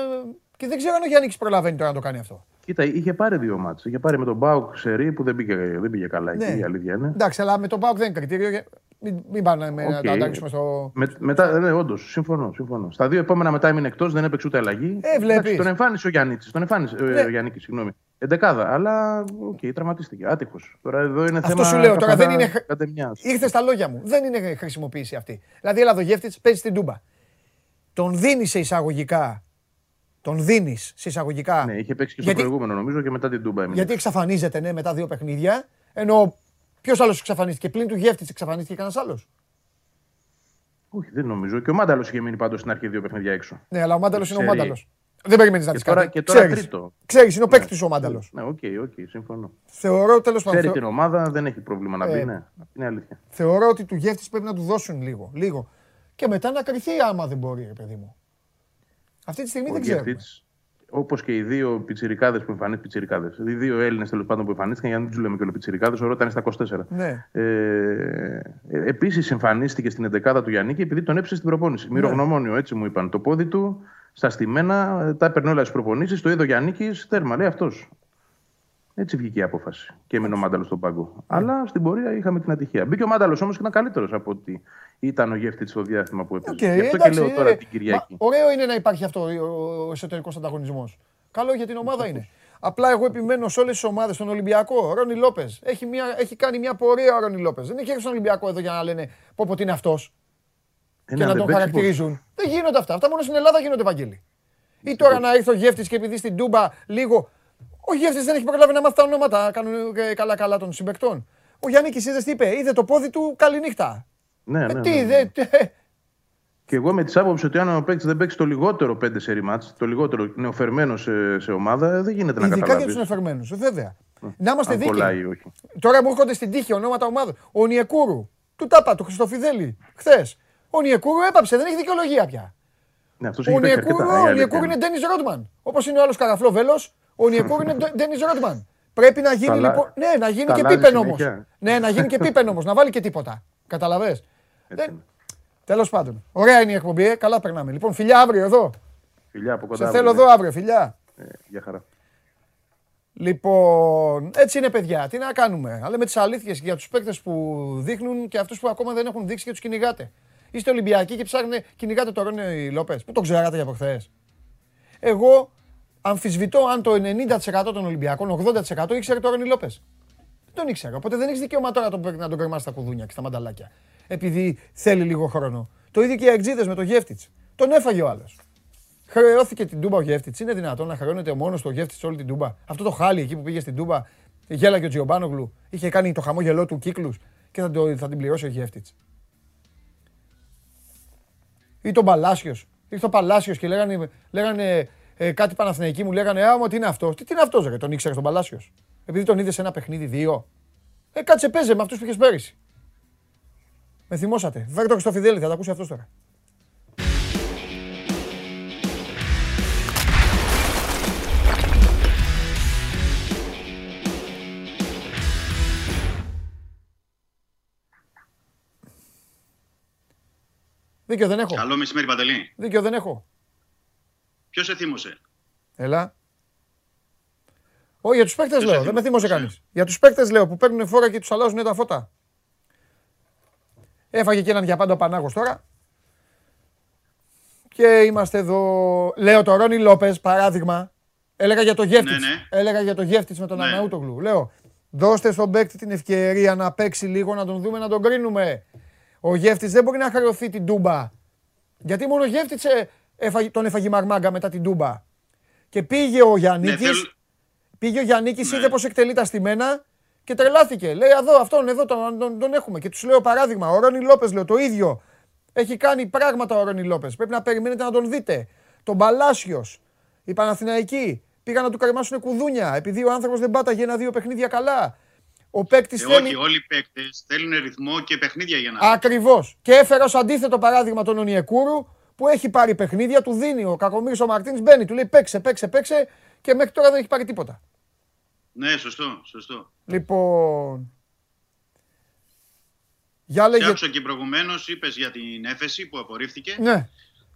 Και δεν ξέρω αν ο Γιάννης προλαβαίνει τώρα να το κάνει αυτό. Κοίτα, είχε πάρει δύο μάτς. Είχε πάρει με τον Μπάουκ Σερή που δεν πήγε, δεν πήγε καλά Ναι. εκεί, η αλήθεια είναι. Εντάξει, αλλά με τον Πάουκ δεν είναι κριτήριο. για- Μην, μην πάνε με, να Οκ. το αντάξουμε στο. Με, μετά, ναι, όντως, συμφωνώ, συμφωνώ. Στα δύο επόμενα μετά έμεινε εκτός, δεν έπαιξε ούτε αλλαγή. Ε, βλέπεις. Εντάξει, τον εμφάνισε ο Γιάννη. Τον εμφάνισε. Ναι. Ε, ο Γιάννικης, συγγνώμη. Εντεκάδα, αλλά οκ, τραυματίστηκε. Άτυχος. Τώρα εδώ είναι Αυτό θέμα. σου λέω, τώρα δεν καθαρά είναι χρ- κατεμιάς. Ήρθες στα λόγια μου. Δεν είναι χρησιμοποίηση αυτή. Δηλαδή, έλα ο Γεύτιτς παίζεις στην Τούμπα. Τον δίνεις σε εισαγωγικά. Τον δίνεις σε εισαγωγικά. Ναι, είχε παίξει και στο Γιατί- προηγούμενο νομίζω και μετά την Τούμπα έμεινε. Γιατί εξαφανίζεται ναι, μετά δύο παιχνίδια. Ενώ ποιος άλλος εξαφανίστηκε; Πλην του Γεύτιτς εξαφανίστηκε κανένας άλλος. Όχι, δεν νομίζω. Και ο Μάνταλος είχε μείνει πάντως στην αρχή δύο παιχνίδια έξω. Ναι, αλλά ο Μάνταλος είναι ο Ξέρει. Μάνταλος. Δεν περιμένεις να Και δεις τώρα- κάτι. και τώρα Ξέρεις. τρίτο. Ξέρεις, είναι ο παίκτης ο Μάνταλος. Ναι, OK, OK, συμφωνώ. Θεωρώ τέλος πάντων. Ξέρει θεω- την ομάδα, δεν έχει πρόβλημα να Ε. μπει, ναι. Είναι αλήθεια. Θεωρώ ότι του Γεύτιτς πρέπει να του δώσουν λίγο. λίγο. Και μετά να κρυθεί άμα δεν μπορεί, ρε παιδί μου. Αυτή τη στιγμή Ο δεν ξέρουμε. Γεύτιτς, όπως και οι δύο πιτσιρικάδες που εμφανίστηκαν, πιτσιρικάδες, οι δύο Έλληνες τέλος πάντων που εμφανίστηκαν, για να μην τους λέμε και όλοι πιτσιρικάδες, ο Ρώτα είναι στα 24. Ναι. Ε, ε, επίσης εμφανίστηκε στην 11 του Γιάννη επειδή τον έψησε στην προπόνηση. Ναι. Μοιρογνωμόνιο, έτσι μου είπαν. Το πόδι του στα στημένα, ε, τα έπαιρνε όλα στις προπονήσεις, το είδε ο Γιάννικης, τέρμα, λέει αυτός. Έτσι βγήκε η απόφαση. Και έμεινε ο Μάνταλος στον πάγκο. Ναι. Αλλά στην πορεία είχαμε την ατυχία. Μπήκε ο Μάνταλος όμως και ήταν καλύτερος από ότι ήταν ο Γεύτιτς στο διάστημα που έπαιζε. Οκ, Γι' αυτό εντάξει, και λέω τώρα ε, την Κυριακή. μα ωραίο είναι να υπάρχει αυτό ο εσωτερικός ανταγωνισμός. Καλό για την ομάδα είναι. Απλά εγώ επιμένω σε όλες τις ομάδες, στον Ολυμπιακό. Ο Ρόνι Λόπες. Έχει, μια- έχει κάνει μια πορεία ο Ρόνι Λόπες. Δεν έχει έρθει στον Ολυμπιακό εδώ για να λένε πω πω τι είναι αυτός Ε, και ναι, να δεν τον παίξει χαρακτηρίζουν. Δεν γίνονται αυτά. Αυτά μόνο στην Ελλάδα γίνονται, Βαγγέλη. Ή τώρα να έρθει ο Γεύτης και επειδή στην Τούμπα λίγο. Ο Γεύτη δεν έχει προλάβει να μάθει τα ονόματα καλά-καλά των συμπεκτών. Ο Γιάννη είδε τι είπε. Είδε το πόδι του καληνύχτα. Ναι, ναι, Ε, ναι, τι, ναι. δε, τε- Και εγώ με τη άποψη ότι αν ο παίκτης δεν παίξει το λιγότερο πέντε σερι μάτς, το λιγότερο νεοφερμένο σε, σε ομάδα, ε, δεν γίνεται να Ειδικά για τους καταλάβει. νεφερμένου. Βέβαια. Να είμαστε Αν κολλάει ή δίκαιοι. όχι. Τώρα μου έρχονται στην τύχη ονόματα ομάδων. Ο Νιεκούρου. Του τάπα, του Χριστοφιδέλη. Χθες. Ο Νιεκούρου έπαψε, δεν έχει δικαιολογία πια. Ναι, αυτός Ο έχει παίξει Νιεκούρου, αρκετά. η ο αλήθεια Νιεκούρου είναι είναι. Ντένι Ρότμαν. Όπως είναι ο άλλος καραφλό βέλος, ο Νιεκούρου είναι Ντένις Ρότμαν. Πρέπει να γίνει Τα λοιπόν. λα- Ναι, να γίνει τα και αλλάζει πίπεν όμως. συνέχεια. Ναι, να γίνει και πίπεν όμως. Να βάλει και τίποτα. Καταλαβέ. Έτσι είναι. Τέλος πάντων. Ωραία είναι η εκπομπή, ε. καλά περνάμε. Λοιπόν, φιλιά αύριο εδώ. Φιλιά από κοντά. Σε αύριο, θέλω ναι. εδώ αύριο, φιλιά. Ε, Γεια χαρά. Λοιπόν, έτσι είναι παιδιά. Τι να κάνουμε; Αλλά με τις αλήθειες για τους παίκτες που δείχνουν και αυτούς που ακόμα δεν έχουν δείξει και τους κυνηγάτε. Είστε Ολυμπιακοί και ψάχνετε, κυνηγάτε τον Ρόνι Λόπες. Πού τον ξέρατε για προχθές; Εγώ αμφισβητώ αν το 90% των Ολυμπιακών, 80% ήξερε τον Ρόνι Λόπες. Δεν τον ήξερα. Οπότε δεν έχεις δικαίωμα τώρα τον παίκτη να τον κρεμάσει στα κουδούνια και στα μανταλάκια. Επειδή θέλει λίγο χρόνο. Το ίδιο και οι Αγτζίδε με τον Γεύτιτς. Τον έφαγε ο άλλος. Χρεώθηκε την Τούμπα ο Γεύτιτς. Είναι δυνατόν να χρεώνεται μόνος το Γεύτιτς όλη την Τούμπα; Αυτό το χάλι εκεί που πήγε στην Τούμπα, γέλαγε ο Τζιομπάνογλου, είχε κάνει το χαμόγελό του κύκλους και θα, το, θα την πληρώσει ο Γεύτιτς. Ή τον Παλάσιος. Ήρθε ο Παλάσιος και λέγανε, λέγανε ε, κάτι Παναθηναϊκοί μου, λέγανε Α, μα τι είναι αυτός. Τι, τι είναι αυτός, ρε, τον ήξερε τον Παλάσιος. Επειδή τον είδες σε ένα παιχνίδι δύο. Ε, κάτσε παίζε με αυτούς που είχες πέρυσι. Με θυμόσατε. Φέρε το Χριστοφιδέλη, θα τα ακούσει αυτός τώρα. Δίκιο δεν έχω. Καλό μεσημέρι, Παντελή. Δίκιο δεν έχω. Ποιος σε θύμωσε; Έλα. Όχι, για τους παίκτες Ποιος λέω. σε Δεν με θύμωσε; θύμωσε κανείς. Για τους παίκτες λέω που παίρνουν φόρα και τους αλλάζουν τα φώτα. Έφαγε και έναν για πάντα ο Πανάγος τώρα. Και είμαστε εδώ. Λέω το Ρόνι Λόπες, παράδειγμα. Έλεγα για το Γεύτιτ. Ναι, ναι. Έλεγα για το Γεύτιτ με τον Ναι. Αναούτογλου. Λέω, δώστε στον παίκτη την ευκαιρία να παίξει λίγο, να τον δούμε, να τον κρίνουμε. Ο Γεύτιτ δεν μπορεί να χρεωθεί την τούμπα. Γιατί μόνο ο Γεύτιτ τον έφαγε η Μαρμάγκα μετά την τούμπα. Και πήγε ο Γιάννη. Ναι, θέλ- Πήγε ο Γιάννη, Ναι. είδε πώ εκτελεί τα στημένα και τρελάθηκε. Λέει εδώ, αυτόν εδώ τον, τον, τον έχουμε. Και τους λέω παράδειγμα, ο Ρόνι Λόπες λέω το ίδιο. Έχει κάνει πράγματα ο Ρόνι Λόπες. Πρέπει να περιμένετε να τον δείτε. Τον Παλάσιος, οι Παναθηναϊκοί πήγαν να του καρμάσουν κουδούνια επειδή ο άνθρωπος δεν πάταγε ένα-δύο παιχνίδια καλά. Ο παίκτης Ε, θέλει. όχι, όλοι οι παίκτες θέλουν ρυθμό και παιχνίδια για να. Ακριβώς. Και έφερα ως αντίθετο παράδειγμα τον Ονιεκούρου που έχει πάρει παιχνίδια, του δίνει ο Κακομίρη ο Μαρτίνς, μπαίνει, του λέει παίξε, παίξε, παίξε και μέχρι τώρα δεν έχει πάρει τίποτα. Ναι, σωστό, σωστό. Λοιπόν. Για Και λέγε. άκουσα και προηγουμένως, είπες για την έφεση που απορρίφθηκε. Ναι,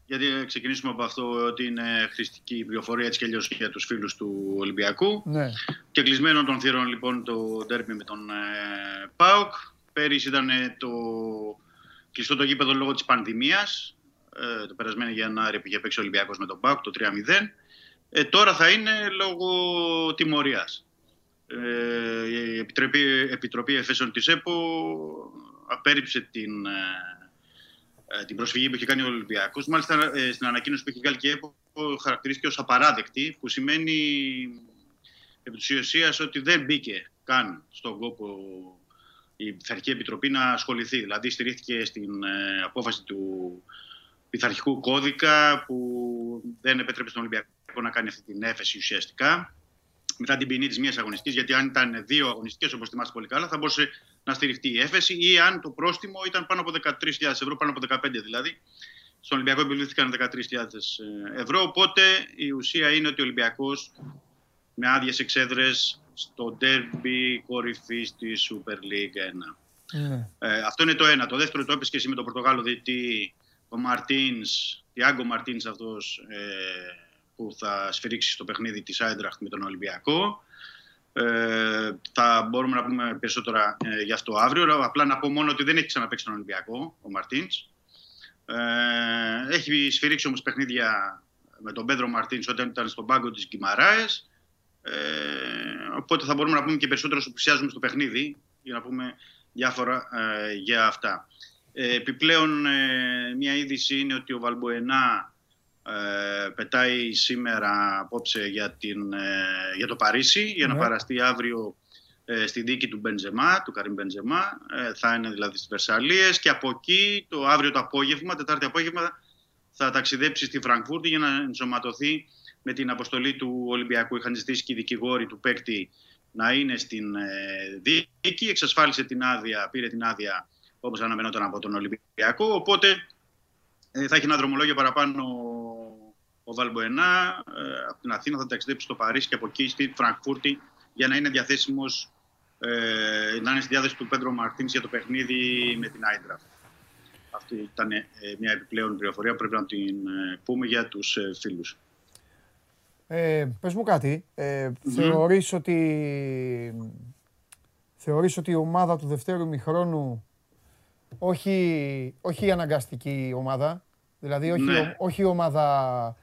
Γιατί ε, ξεκινήσουμε από αυτό ότι είναι χρηστική πληροφορία έτσι και αλλιώς για τους φίλους του Ολυμπιακού. ναι. Και κλεισμένο των θύρων λοιπόν το ντέρμπι με τον ε, ΠΑΟΚ. Πέρυσι ήταν ε, το κλειστό το γήπεδο λόγω της πανδημίας. Ε, το περασμένο Γενάρη πήγε παίξει ο Ολυμπιακός με τον ΠΑΟΚ το 3-0. Ε, τώρα θα είναι λόγω τιμωρίας. Ε, η Επιτροπή, Επιτροπή Εφέσεων της ΕΠΟ απέρριψε την, ε, ε, την προσφυγή που είχε κάνει ο Ολυμπιακός. Μάλιστα ε, στην ανακοίνωση που είχε βγάλει και η ΕΠΟ χαρακτηρίστηκε ως απαράδεκτη, που σημαίνει επί της ουσίας ότι δεν μπήκε καν στον κόπο η Πειθαρχική Επιτροπή να ασχοληθεί. Δηλαδή στηρίχθηκε στην ε, απόφαση του πειθαρχικού κώδικα που δεν επέτρεπε στον Ολυμπιακό να κάνει αυτή την έφεση ουσιαστικά μετά την ποινή της μία αγωνιστικής, γιατί αν ήταν δύο αγωνιστικές, όπως θυμάστε πολύ καλά, θα μπορούσε να στηριχτεί η έφεση ή αν το πρόστιμο ήταν πάνω από 13.000 ευρώ, πάνω από 15 δηλαδή. Στον Ολυμπιακό επιβλήθηκαν 13.000 ευρώ. Οπότε η ουσία είναι ότι ο Ολυμπιακός με άδειες εξέδρες στο ντέρμπι κορυφής της Super League 1. ναι. Ε, αυτό είναι το ένα. Το δεύτερο το έπαιξε και εσύ με τον Πορτογάλο διετή, ο Μαρτίνς, Τιάγκο Μαρτίνς αυτός ε, που θα σφυρίξει στο παιχνίδι της Άιντραχτ με τον Ολυμπιακό. Ε, θα μπορούμε να πούμε περισσότερα ε, γι' αυτό αύριο. Απλά να πω μόνο ότι δεν έχει ξαναπέξει τον Ολυμπιακό ο Μαρτίνς. Ε, έχει σφυρίξει όμως παιχνίδια με τον Πέντρο Μαρτίνς όταν ήταν στον πάγκο της Γκυμαράες. Ε, οπότε θα μπορούμε να πούμε και περισσότερο όσο πλησιάζουμε στο παιχνίδι για να πούμε διάφορα ε, για αυτά. Ε, επιπλέον, ε, μια είδηση είναι ότι ο Βαλμποενά ε, πετάει σήμερα απόψε για, την, ε, για το Παρίσι για να Ναι. παραστεί αύριο ε, στη δίκη του Μπεντζεμά, του Καρύμ Μπεντζεμά. Ε, θα είναι δηλαδή στις Βερσαλίες και από εκεί το αύριο το απόγευμα, Τετάρτη απόγευμα, θα ταξιδέψει στη Φραγκφούρτη για να ενσωματωθεί με την αποστολή του Ολυμπιακού. Είχαν ζητήσει και οι δικηγόροι του παίκτη να είναι στην ε, δίκη. Εξασφάλισε την άδεια, πήρε την άδεια όπως αναμενόταν από τον Ολυμπιακό. Οπότε ε, θα έχει ένα δρομολόγιο παραπάνω ο Βαλμποενά. Ε, από την Αθήνα θα ταξιδέψει στο Παρίσι και από εκεί στη Φραγκφούρτη για να είναι διαθέσιμος ε, να είναι στη διάθεση του Πέντρο Μαρτίνς για το παιχνίδι με την Άιντραφ. Αυτή ήταν ε, μια επιπλέον πληροφορία που πρέπει να την ε, πούμε για τους ε, φίλους. Ε, πες μου κάτι. Ε, θεωρείς ότι... Θεωρείς ότι η ομάδα του δευτέρου ημιχρόνου όχι, όχι η αναγκαστική ομάδα, δηλαδή όχι, Ναι. ο- όχι η ομάδα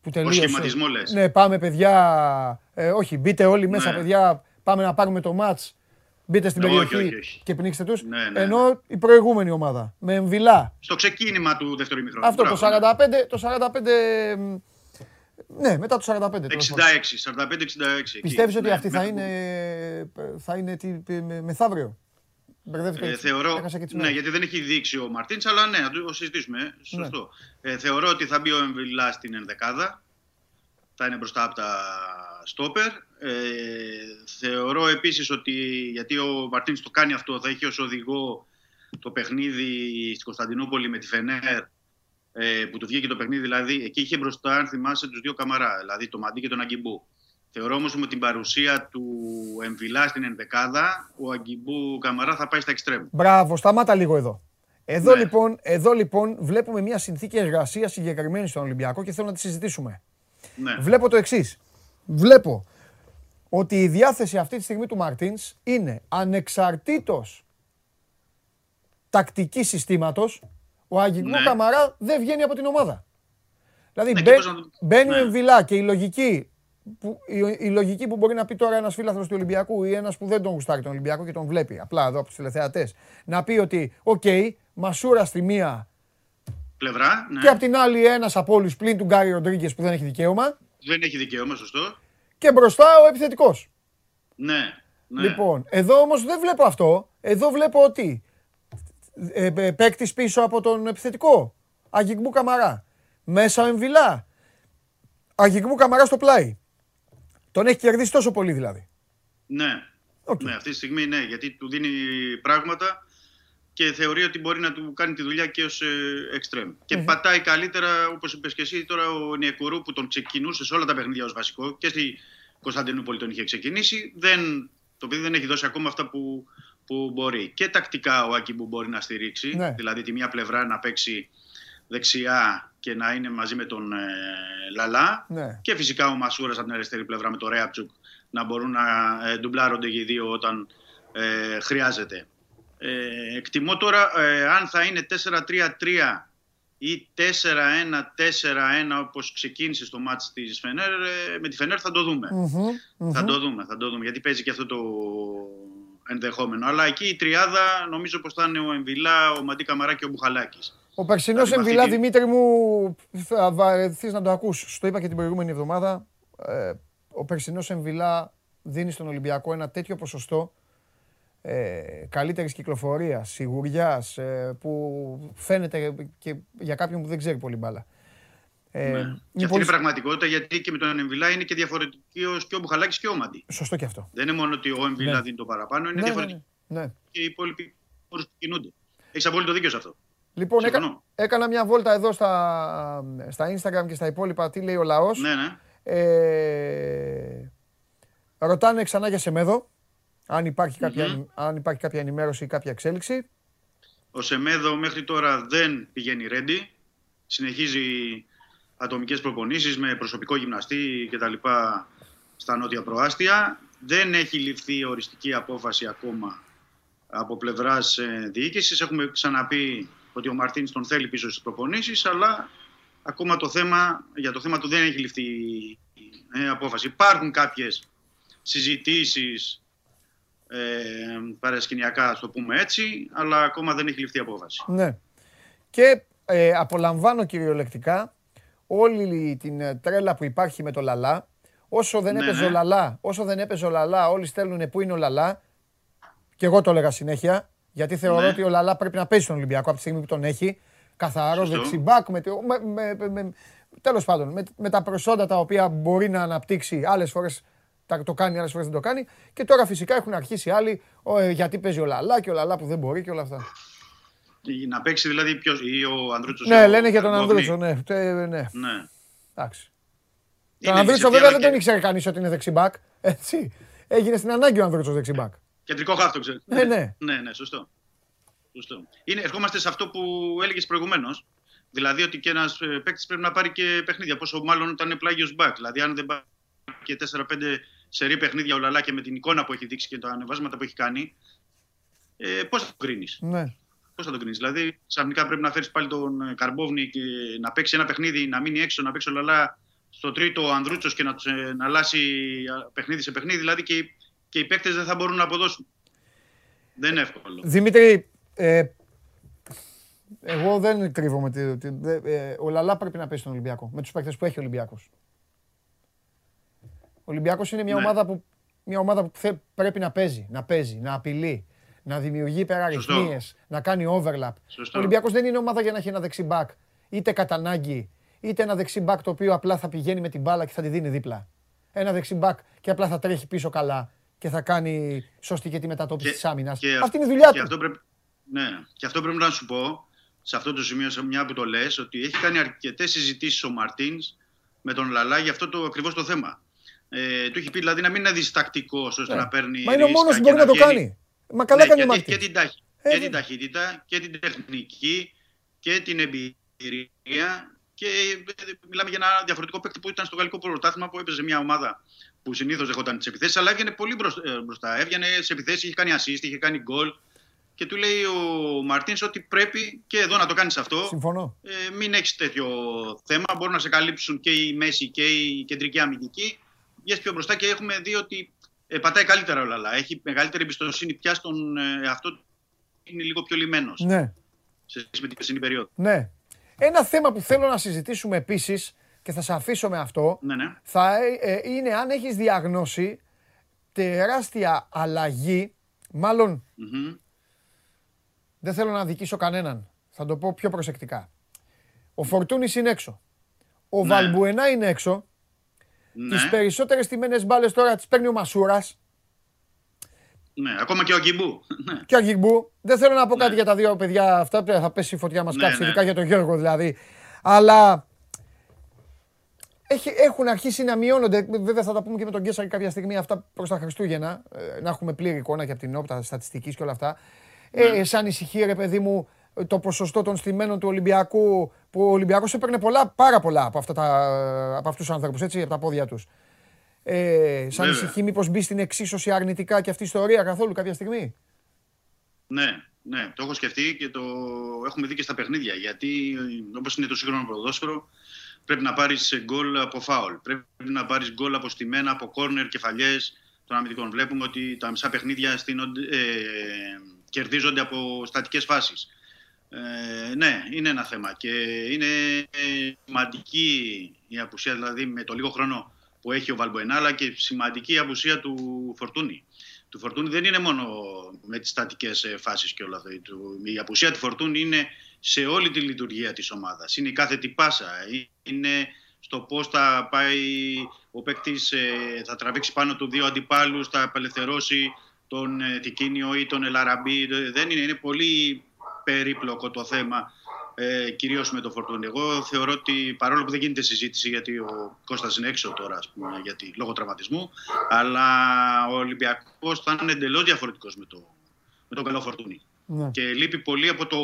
που τελείωσε. σχηματισμό λες. Ναι, πάμε παιδιά, ε, όχι, μπείτε όλοι μέσα Ναι. παιδιά, πάμε να πάρουμε το μάτς, μπείτε στην Ναι, όχι, περιοχή όχι, όχι. και πνίξτε τους. Ναι, ναι, Ενώ η προηγούμενη ομάδα, με εμβυλά, Στο ξεκίνημα του δεύτερου ημιχρόνου. αυτό το Μπράβο, ναι. 45, το 45, μ, ναι, μετά το 45. τέλος πάντων. 66, 45-66. Πιστεύεις ότι Ναι, αυτή θα μέχρι είναι, θα είναι τι, με- μεθαύριο; Μπερδεύτηκα Ε, έτσι. θεωρώ, Έχασα και τις ναι, μέρες. γιατί δεν έχει δείξει ο Μαρτίνς, αλλά ναι, να το συζητήσουμε. ε, Σωστό. Ε, θεωρώ ότι θα μπει ο Εμβιλά στην ενδεκάδα. Θα είναι μπροστά από τα στόπερ. Ε, θεωρώ επίσης ότι, γιατί ο Μαρτίνς το κάνει αυτό, θα έχει ως οδηγό το παιχνίδι στην Κωνσταντινούπολη με τη Φενέρ, ε, που του βγήκε το παιχνίδι, δηλαδή εκεί είχε μπροστά, αν θυμάσαι, τους δύο καμαρά, δηλαδή το Μαντί και τον Αγκιμπού. Θεωρώ όμως με την παρουσία του Εμβιλά στην ενδεκάδα, ο Αγκιμπού Καμαρά θα πάει στα εξτρέμ. Μπράβο, σταμάτα λίγο εδώ. Εδώ, Ναι. λοιπόν, εδώ λοιπόν βλέπουμε μια συνθήκη εργασίας συγκεκριμένη στον Ολυμπιακό και θέλω να τη συζητήσουμε. Ναι. Βλέπω το εξής. Βλέπω ότι η διάθεση αυτή τη στιγμή του Μαρτίνς είναι ανεξαρτήτως τακτικής συστήματος, ο Αγκιμπού Ναι. Καμαρά δεν βγαίνει από την ομάδα. Δηλαδή Ναι, μπαι- και πώς να το- μπαίνει ο ναι. Εμβιλά και η λογική, που, η, η λογική που μπορεί να πει τώρα ένας φίλαθρος του Ολυμπιακού ή ένας που δεν τον γουστάρει τον Ολυμπιακό και τον βλέπει απλά εδώ από τους τηλεθεατές, να πει ότι οκ, μασούρα στη μία Πλευρά, ναι. και απ' την άλλη ένας από όλους πλην του Γκάρι Ροντρίγκες που δεν έχει δικαίωμα Δεν έχει δικαίωμα, σωστό. και μπροστά ο επιθετικός. Ναι. ναι. Λοιπόν, εδώ όμως δεν βλέπω αυτό. Εδώ βλέπω ότι ε, ε, παίκτης πίσω από τον επιθετικό. Αγκιμπού Καμαρά. Μέσα ο Εμβιλά. Αγκιμπού Καμαρά στο πλάι. Τον έχει κερδίσει τόσο πολύ δηλαδή. Ναι. Οκ. ναι, αυτή τη στιγμή ναι, γιατί του δίνει πράγματα και θεωρεί ότι μπορεί να του κάνει τη δουλειά και ως ε, εξτρέμ. Και πατάει καλύτερα, όπως είπες και εσύ, τώρα ο Νιεκουρού που τον ξεκινούσε σε όλα τα παιχνίδια ως βασικό και στη Κωνσταντινούπολη τον είχε ξεκινήσει. Δεν, το παιδί δεν έχει δώσει ακόμα αυτά που, που μπορεί. Και τακτικά ο Άκη που μπορεί να στηρίξει, Ναι. δηλαδή τη μία πλευρά να παίξει δεξιά και να είναι μαζί με τον ε, Λαλά Ναι. και φυσικά ο Μασούρας από την αριστερή πλευρά με τον Ρέαπτσουκ να μπορούν να ε, ντουμπλάρονται και οι δύο όταν ε, χρειάζεται. Ε, εκτιμώ τώρα ε, αν θα είναι 4-3-3 ή 4-1-4-1 όπως ξεκίνησε στο μάτς της Φενέρ, ε, με τη Φενέρ θα το δούμε. Μμμ, μμμ. Θα το δούμε, θα το δούμε, γιατί παίζει και αυτό το ενδεχόμενο. Αλλά εκεί η τριάδα νομίζω πως θα είναι ο Εμβιλά, ο Μαντί Καμαρά και ο Μπουχαλάκης. Ο περσινός Δηλαδή, με Εμβιλά, αυτή τη- Δημήτρη μου, θα βαρεθείς να το ακούς. Σου το είπα και την προηγούμενη εβδομάδα. Ε, ο περσινός Εμβιλά δίνει στον Ολυμπιακό ένα τέτοιο ποσοστό ε, καλύτερης κυκλοφορίας, σιγουριάς, ε, που φαίνεται και για κάποιον που δεν ξέρει πολύ μπάλα. Ε, Ναι. είναι Και αυτή πολύ είναι η πραγματικότητα γιατί και με τον Εμβιλά είναι και διαφορετικός και ο Μπουχαλάκης και ο Μαντί. Σωστό και αυτό. Δεν είναι μόνο ότι ο Εμβιλά Ναι. δίνει το παραπάνω, είναι Ναι, ναι, διαφορετικό ναι, ναι. και οι υπόλοιποι όρους που κινούνται. Έχεις απόλυτο δίκιο σε αυτό. Λοιπόν, έκα- Συμφωνώ. έκανα μια βόλτα εδώ στα, στα Instagram και στα υπόλοιπα τι λέει ο λαός. Ναι, ναι. Ε, ρωτάνε ξανά για Σεμέδο, αν υπάρχει, κάποια, αν υπάρχει κάποια ενημέρωση ή κάποια εξέλιξη. Ο Σεμέδο μέχρι τώρα δεν πηγαίνει ρέντι. Συνεχίζει ατομικές προπονήσεις με προσωπικό γυμναστή και τα λοιπά στα νότια προάστια. Δεν έχει ληφθεί οριστική απόφαση ακόμα από πλευράς ε, διοίκησης. Έχουμε ξαναπεί ότι ο Μαρτίνς τον θέλει πίσω στις προπονήσεις, αλλά ακόμα το θέμα, για το θέμα του δεν έχει ληφθεί ε, απόφαση. Υπάρχουν κάποιες συζητήσεις ε, παρασκηνιακά, ας το πούμε έτσι, αλλά ακόμα δεν έχει ληφθεί απόφαση. Ναι. Και ε, απολαμβάνω κυριολεκτικά όλη την ε, τρέλα που υπάρχει με το Λαλά. Όσο δεν Ναι, έπαιζε ναι. ο Λαλά, όσο δεν έπαιζε ο Λαλά, όλοι στέλνουν πού είναι ο Λαλά. Και εγώ το έλεγα συνέχεια, γιατί θεωρώ Ναι. ότι ο Λαλά πρέπει να παίζει στον Ολυμπιακό από τη στιγμή που τον έχει. Καθαρός Σωστό. δεξιμπάκ, με, το- με, με, με, με- τέλος πάντων, με, με τα προσόντα τα οποία μπορεί να αναπτύξει άλλες φορές τα, το κάνει, άλλες φορές δεν το κάνει. Και τώρα φυσικά έχουν αρχίσει άλλοι, ο, ε, γιατί παίζει ο Λαλά και ο Λαλά που δεν μπορεί και όλα αυτά. Να παίξει δηλαδή ποιος, ή ο Ανδρούτσος. ή Ναι, ο λένε για τον Καρμπόβνη. Ανδρούτσο, ναι. Τε- ναι. Ναι. Εντάξει. Είναι Τον Ανδρούτσο δυσευτή, βέβαια αλλά δεν τον και- ήξερε κανείς ότι είναι δεξιμπάκ. Έτσι. Έγινε στην ανάγκη ο Ανδρούτσος δεξιμπάκ. Κεντρικό χάφτο, ξέρω. Ναι, ναι. ναι, ναι, σωστό. σωστό. Είναι, ερχόμαστε σε αυτό που έλεγες προηγουμένως. Δηλαδή ότι και ένας παίκτης πρέπει να πάρει και παιχνίδια. Πόσο μάλλον όταν είναι πλάγιος μπακ. Δηλαδή, αν δεν πάρει και 4-5 σερή παιχνίδια ο Λαλά και με την εικόνα που έχει δείξει και τα ανεβάσματα που έχει κάνει, ε, πώς θα το κρίνεις; Ναι. Πώς θα το κρίνεις; Δηλαδή, ξαφνικά πρέπει να φέρεις πάλι τον ε, Καρμπόβνη και να παίξει ένα παιχνίδι, να μείνει έξω, να παίξει ο Λαλά στο τρίτο ο Ανδρούτσος και να, τους, ε, να αλλάσει α, παιχνίδι σε παιχνίδι. Δηλαδή και, οι- και οι παίκτες δεν θα μπορούν να αποδώσουν. Δεν είναι εύκολο. Δημήτρη, ε, εγώ δεν κρύβομαι. τη- τη- δε- ε, ο Λαλά πρέπει να παίζει στον Ολυμπιακό. Με τους παίκτες που έχει ο Ολυμπιακός. Ο Ολυμπιακός είναι μια Ναι. ομάδα που, μια ομάδα που θε- πρέπει να παίζει, να παίζει, να απειλεί, να δημιουργεί υπεραριθμίες, να κάνει overlap. Σωστό. Ο Ολυμπιακός δεν είναι ομάδα για να έχει ένα δεξί μπακ, είτε κατά ανάγκη, είτε ένα δεξί μπακ το οποίο απλά θα πηγαίνει με την μπάλα και θα τη δίνει δίπλα. Ένα δεξί μπακ και απλά θα τρέχει πίσω καλά και θα κάνει σωστή και τη μετατόπιση Και- της άμυνας. και Αυτή είναι η δουλειά και του. Αυτό πρέπει, ναι, και αυτό πρέπει να σου πω, σε αυτό το σημείο, σε μια που το λες, ότι έχει κάνει αρκετές συζητήσεις ο Μαρτίνς με τον Λαλά για αυτό το ακριβώς το θέμα. Ε, του έχει πει δηλαδή να μην είναι διστακτικός ώστε Ναι. να παίρνει Μα είναι ο ρίσκα μόνος που και μπορεί να το βγαίνει- κάνει. Μα καλά ναι, κάνει ο γιατί έχει Μάρτιν. και την, ταχύ- Ε, και βέβαια. την ταχύτητα και την τεχνική και την εμπειρία και ε, μιλάμε για ένα διαφορετικό παίκτη που ήταν στο γαλλικό πρωτάθλημα που έπαιζε μια ομάδα που συνήθως δεχόταν τις επιθέσεις, αλλά έβγαινε πολύ μπροσ- ε, μπροστά. Έβγαινε σε επιθέσεις, είχε κάνει assist, είχε κάνει goal. Και του λέει ο Μαρτίνς ότι πρέπει και εδώ να το κάνεις αυτό. Συμφωνώ. Ε, μην έχεις τέτοιο θέμα. Μπορούν να σε καλύψουν και η μέση και η κεντρική αμυντική. Βγες πιο μπροστά και έχουμε δει ότι ε, πατάει καλύτερα ο Λαλά. Έχει μεγαλύτερη εμπιστοσύνη πια στον ε, εαυτό του. Είναι λίγο πιο λιμένος Ναι, σε σχέση με την περσινή περίοδο. ναι. Ένα θέμα που θέλω να συζητήσουμε επίσης και θα σε αφήσω με αυτό Ναι, ναι. θα ε, ε, είναι αν έχεις διαγνώσει τεράστια αλλαγή, μάλλον Μμμ. Δεν θέλω να δικήσω κανέναν. Θα το πω πιο προσεκτικά. Ο Φορτούνης είναι έξω. Ο Ναι. Βαλμπουενά είναι έξω. Ναι, Τις περισσότερες τιμένες μπάλες τώρα τις παίρνει ο Μασούρας ναι, ακόμα και ο Αγκιμπού. Ναι. και ο Αγγιγκμπού. Δεν θέλω να πω κάτι για τα δύο παιδιά αυτά, θα πέσει η φωτιά μας Ναι, κάψει, ναι. ειδικά για τον Γιώργο δηλαδή. Αλλά έχει, έχουν αρχίσει να μειώνονται. Βέβαια θα τα πούμε και με τον Κέσσαρη κάποια στιγμή αυτά προς τα Χριστούγεννα. ε, να έχουμε πλήρη εικόνα και από την όπτα στατιστικής και όλα αυτά. Ναι. Ε, σαν ησυχεί ρε παιδί μου το ποσοστό των στημένων του Ολυμπιακού που ο Ολυμπιακός έπαιρνε πολλά, πάρα πολλά από, αυτά τα, από αυτούς τους άνθρωπους, έτσι, από τα πόδια τους. Ε, σαν Βέβαια. ησυχεί μήπως μπει στην εξίσωση αρνητικά και αυτή η ιστορία καθόλου κάποια στιγμή; Ναι, ναι, το έχω σκεφτεί και το έχουμε δει και στα παιχνίδια. Γιατί όπως είναι το σύγχρονο ποδόσφαιρο, πρέπει να πάρεις γκολ από φάουλ. Πρέπει να πάρεις γκολ από στημένα, από κόρνερ, κεφαλιές των αμυντικών. Βλέπουμε ότι τα μισά παιχνίδια στείνονται, ε, κερδίζονται από στατικές φάσεις. Ε, ναι, είναι ένα θέμα και είναι ε, σημαντική η απουσία, δηλαδή με το λίγο χρόνο που έχει ο Βαλμποενά, αλλά και σημαντική η απουσία του Φορτούνη. Του Φορτούνη δεν είναι μόνο με τις στατικές ε, φάσεις και όλα αυτά. Του- Η απουσία του Φορτούνη είναι σε όλη τη λειτουργία της ομάδας. Είναι η κάθε τι πάσα. Είναι στο πώς θα πάει ο παίκτης, θα τραβήξει πάνω του δύο αντιπάλους, θα απελευθερώσει τον ε, Τικίνιο ή τον Ελαραμπή. Δεν είναι, είναι πολύ περίπλοκο το θέμα, ε, κυρίως με το Φορτούνη. Εγώ θεωρώ ότι παρόλο που δεν γίνεται συζήτηση γιατί ο Κώστας είναι έξω τώρα, ας πούμε, γιατί, λόγω τραυματισμού, αλλά ο Ολυμπιακός θα είναι εντελώς διαφορετικός με, το, με τον καλό Φορτούνη. Ναι. Και λείπει πολύ από το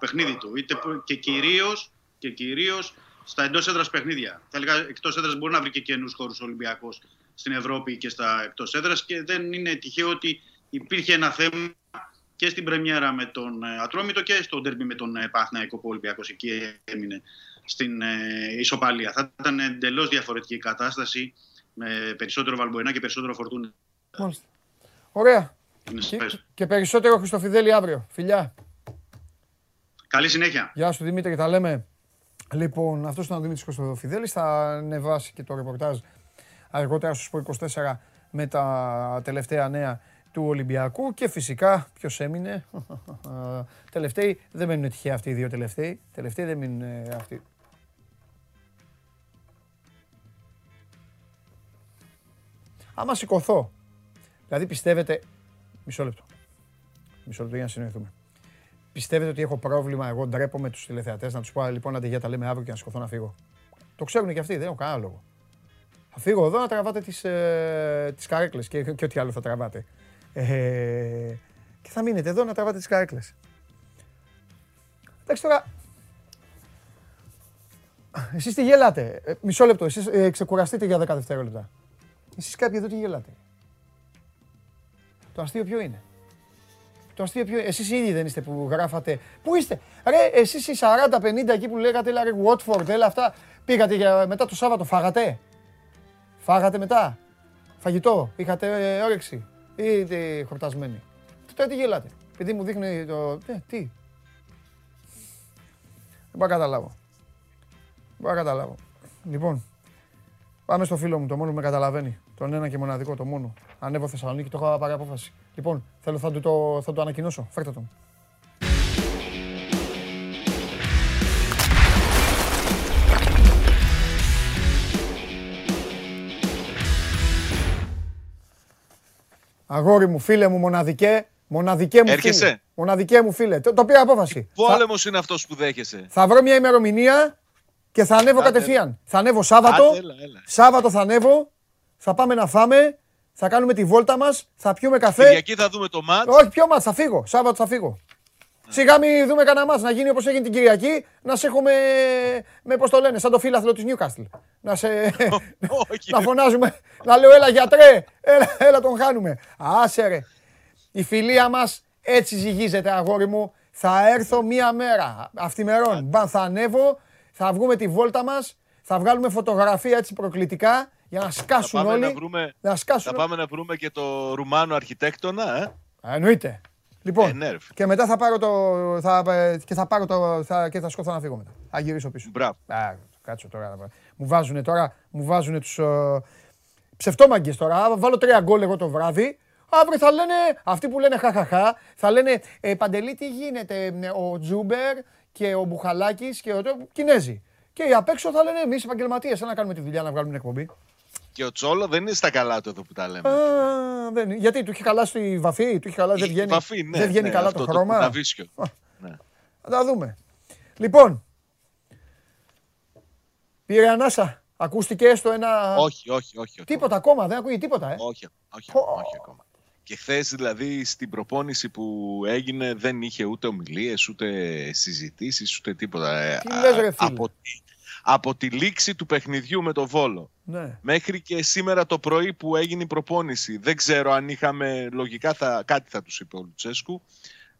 παιχνίδι του. Είτε, που- και κυρίως, και κυρίως στα εντός έδρας παιχνίδια. Θα έλεγα εκτός έδρας μπορεί να βρει και καινούς χώρους Ολυμπιακός στην Ευρώπη και στα εκτός έδρας και δεν είναι τυχαίο ότι υπήρχε ένα θέμα και στην Πρεμιέρα με τον ε, Ατρόμητο και στο ντέρμπι με τον ε, Παναθηναϊκό που ο Ολυμπιακός εκεί έμεινε στην ε, ισοπαλία. Θα ήταν εντελώς διαφορετική η κατάσταση με περισσότερο Βαλμποενά και περισσότερο Φορτούνη. Μάλιστα. Ωραία. Είναι Και, σαφές. και περισσότερο Χριστοφιδέλη αύριο. Φιλιά. Καλή συνέχεια. Γεια σου Δημήτρη, τα λέμε. Λοιπόν, αυτός ήταν ο Δημήτρης Χριστοφιδέλης. Θα ανεβάσει και το ρεπορτάζ αργότερα στο Sport 24 με τα τελευταία νέα του Ολυμπιακού και φυσικά ποιος έμεινε; τελευταίοι δεν μένουν τυχαία αυτοί οι δύο τελευταίοι. Τελευταίοι δεν μείνουν ε, αυτοί. Άμα σηκωθώ, δηλαδή πιστεύετε, μισό λεπτό, μισό λεπτό για να συνοηθούμε. Πιστεύετε ότι έχω πρόβλημα, εγώ ντρέπομαι τους τηλεθεατές να τους πω λοιπόν άντε για τα λέμε αύριο και να σηκωθώ να φύγω. Το ξέρουν και αυτοί, δεν έχω κανένα λόγο. Θα φύγω εδώ να τραβάτε τις, ε, τις καρέκλες και, και ό,τι άλλο θα τραβάτε. Ε, και θα μείνετε εδώ να τραβάτε τις καρέκλες. Εντάξει τώρα, εσείς τι γελάτε; Ε, μισό λεπτό, εσείς ε, ξεκουραστείτε για 10 δευτερόλεπτα. Εσείς κάποιοι εδώ τι γελάτε; Το αστείο ποιο είναι; Το αστείο ποιο είναι. Εσείς ήδη δεν είστε που γράφατε. Πού είστε; Ρε, εσείς οι 40-50 εκεί που λέγατε, έλα ρε, Watford, έλα αυτά. Πήγατε για, μετά το Σάββατο, φάγατε; Φάγατε μετά; Φαγητό, είχατε ε, όρεξη; Ή είστε χορτασμένοι. Τώρα τι γελάτε. Επειδή μου δείχνει το... Ε, τι; Δεν μπορώ να καταλάβω. Δεν μπορώ να καταλάβω. Λοιπόν, πάμε στο φίλο μου, το μόνο που με καταλαβαίνει. Τον ένα και μοναδικό, το μόνο. Ανέβω Θεσσαλονίκη, το έχω πάρει απόφαση. Λοιπόν, θέλω θα του το, θα το ανακοινώσω. Φέρτε τον. Αγόρι μου, φίλε μου, μοναδικέ, μοναδικέ μου Έρχεσαι; φίλε. Μοναδικέ μου φίλε. Το, το πήρα απόφαση. Θα, Πόλεμο είναι αυτός που δέχεσαι; θα βρω μια ημερομηνία και θα ανέβω Άντε. κατευθείαν. Θα ανέβω Σάββατο. Άντε, έλα, έλα. Σάββατο θα ανέβω. Θα πάμε να φάμε. Θα κάνουμε τη βόλτα μας. Θα πιούμε καφέ. Κυριακή θα δούμε το μάτς. Όχι, πιο μάτς, θα φύγω. Σάββατο θα φύγω. Σιγά μην δούμε κανένα μάτς, να γίνει όπως έγινε την Κυριακή, να σε έχουμε, με πώς το λένε, σαν το φίλαθλο της Νιούκαστλ. Να σε, Όχι. να φωνάζουμε, να λέω έλα γιατρέ, έλα, έλα τον χάνουμε. Άσε ρε. Η φιλία μας έτσι ζυγίζεται αγόρι μου. Θα έρθω μία μέρα, αυτημερών. Μπαν θα ανέβω, θα βγούμε τη βόλτα μας, θα βγάλουμε φωτογραφία έτσι προκλητικά για να Θα σκάσουν πάμε, όλοι. να βρούμε, Να σκάσουν θα πάμε να βρούμε και το Ρουμάνο αρχιτέκτονα, ε. Α, Εννοείται. Λοιπόν, Ε, ναι, ρε φίλε. και μετά θα πάρω το. Θα, ε, και θα πάρω το. Θα, και θα σκοθώ να φύγω μετά. Θα γυρίσω πίσω. Μπράβο. Α, κάτσω τώρα. Μου βάζουν τώρα. Μου βάζουν τους. Ε, ψευτόμαγκες τώρα. Α, Βάλω τρία γκολ εγώ το βράδυ. Αύριο θα λένε, αυτοί που λένε χαχαχά, θα λένε ε, Παντελή τι γίνεται, ε, ο Τζούμπερ και ο Μπουχαλάκης και ο Κινέζοι. Και οι απ' έξω θα λένε εμείς επαγγελματίες, να κάνουμε τη δουλειά να βγάλουμε την εκπομπή. Και ο Τσόλο δεν είναι στα καλά του εδώ που τα λέμε. Α, δεν, είναι. γιατί του έχει χαλάσει η βαφή, του έχει χαλάσει, δεν Η βγαίνει, βαφή, ναι, δεν βγαίνει ναι, καλά αυτό το χρώμα. κουταβίσκιο. Ναι. Θα τα δούμε. Λοιπόν, πήρε ανάσα. Ακούστηκε στο ένα... Όχι, όχι, όχι. Τίποτα ακόμα, δεν ακούγει τίποτα, ε. Όχι, όχι, Πω. όχι ακόμα. Και χθες δηλαδή στην προπόνηση που έγινε δεν είχε ούτε ομιλίες, ούτε συζητήσεις, ούτε τίποτα. Ε, Τι λες, ρε, φίλε; από, τη, από τη λήξη του παιχνιδιού με το Βόλο Ναι. μέχρι και σήμερα το πρωί που έγινε η προπόνηση. Δεν ξέρω αν είχαμε, λογικά θα, κάτι θα τους είπε ο Λουτσέσκου.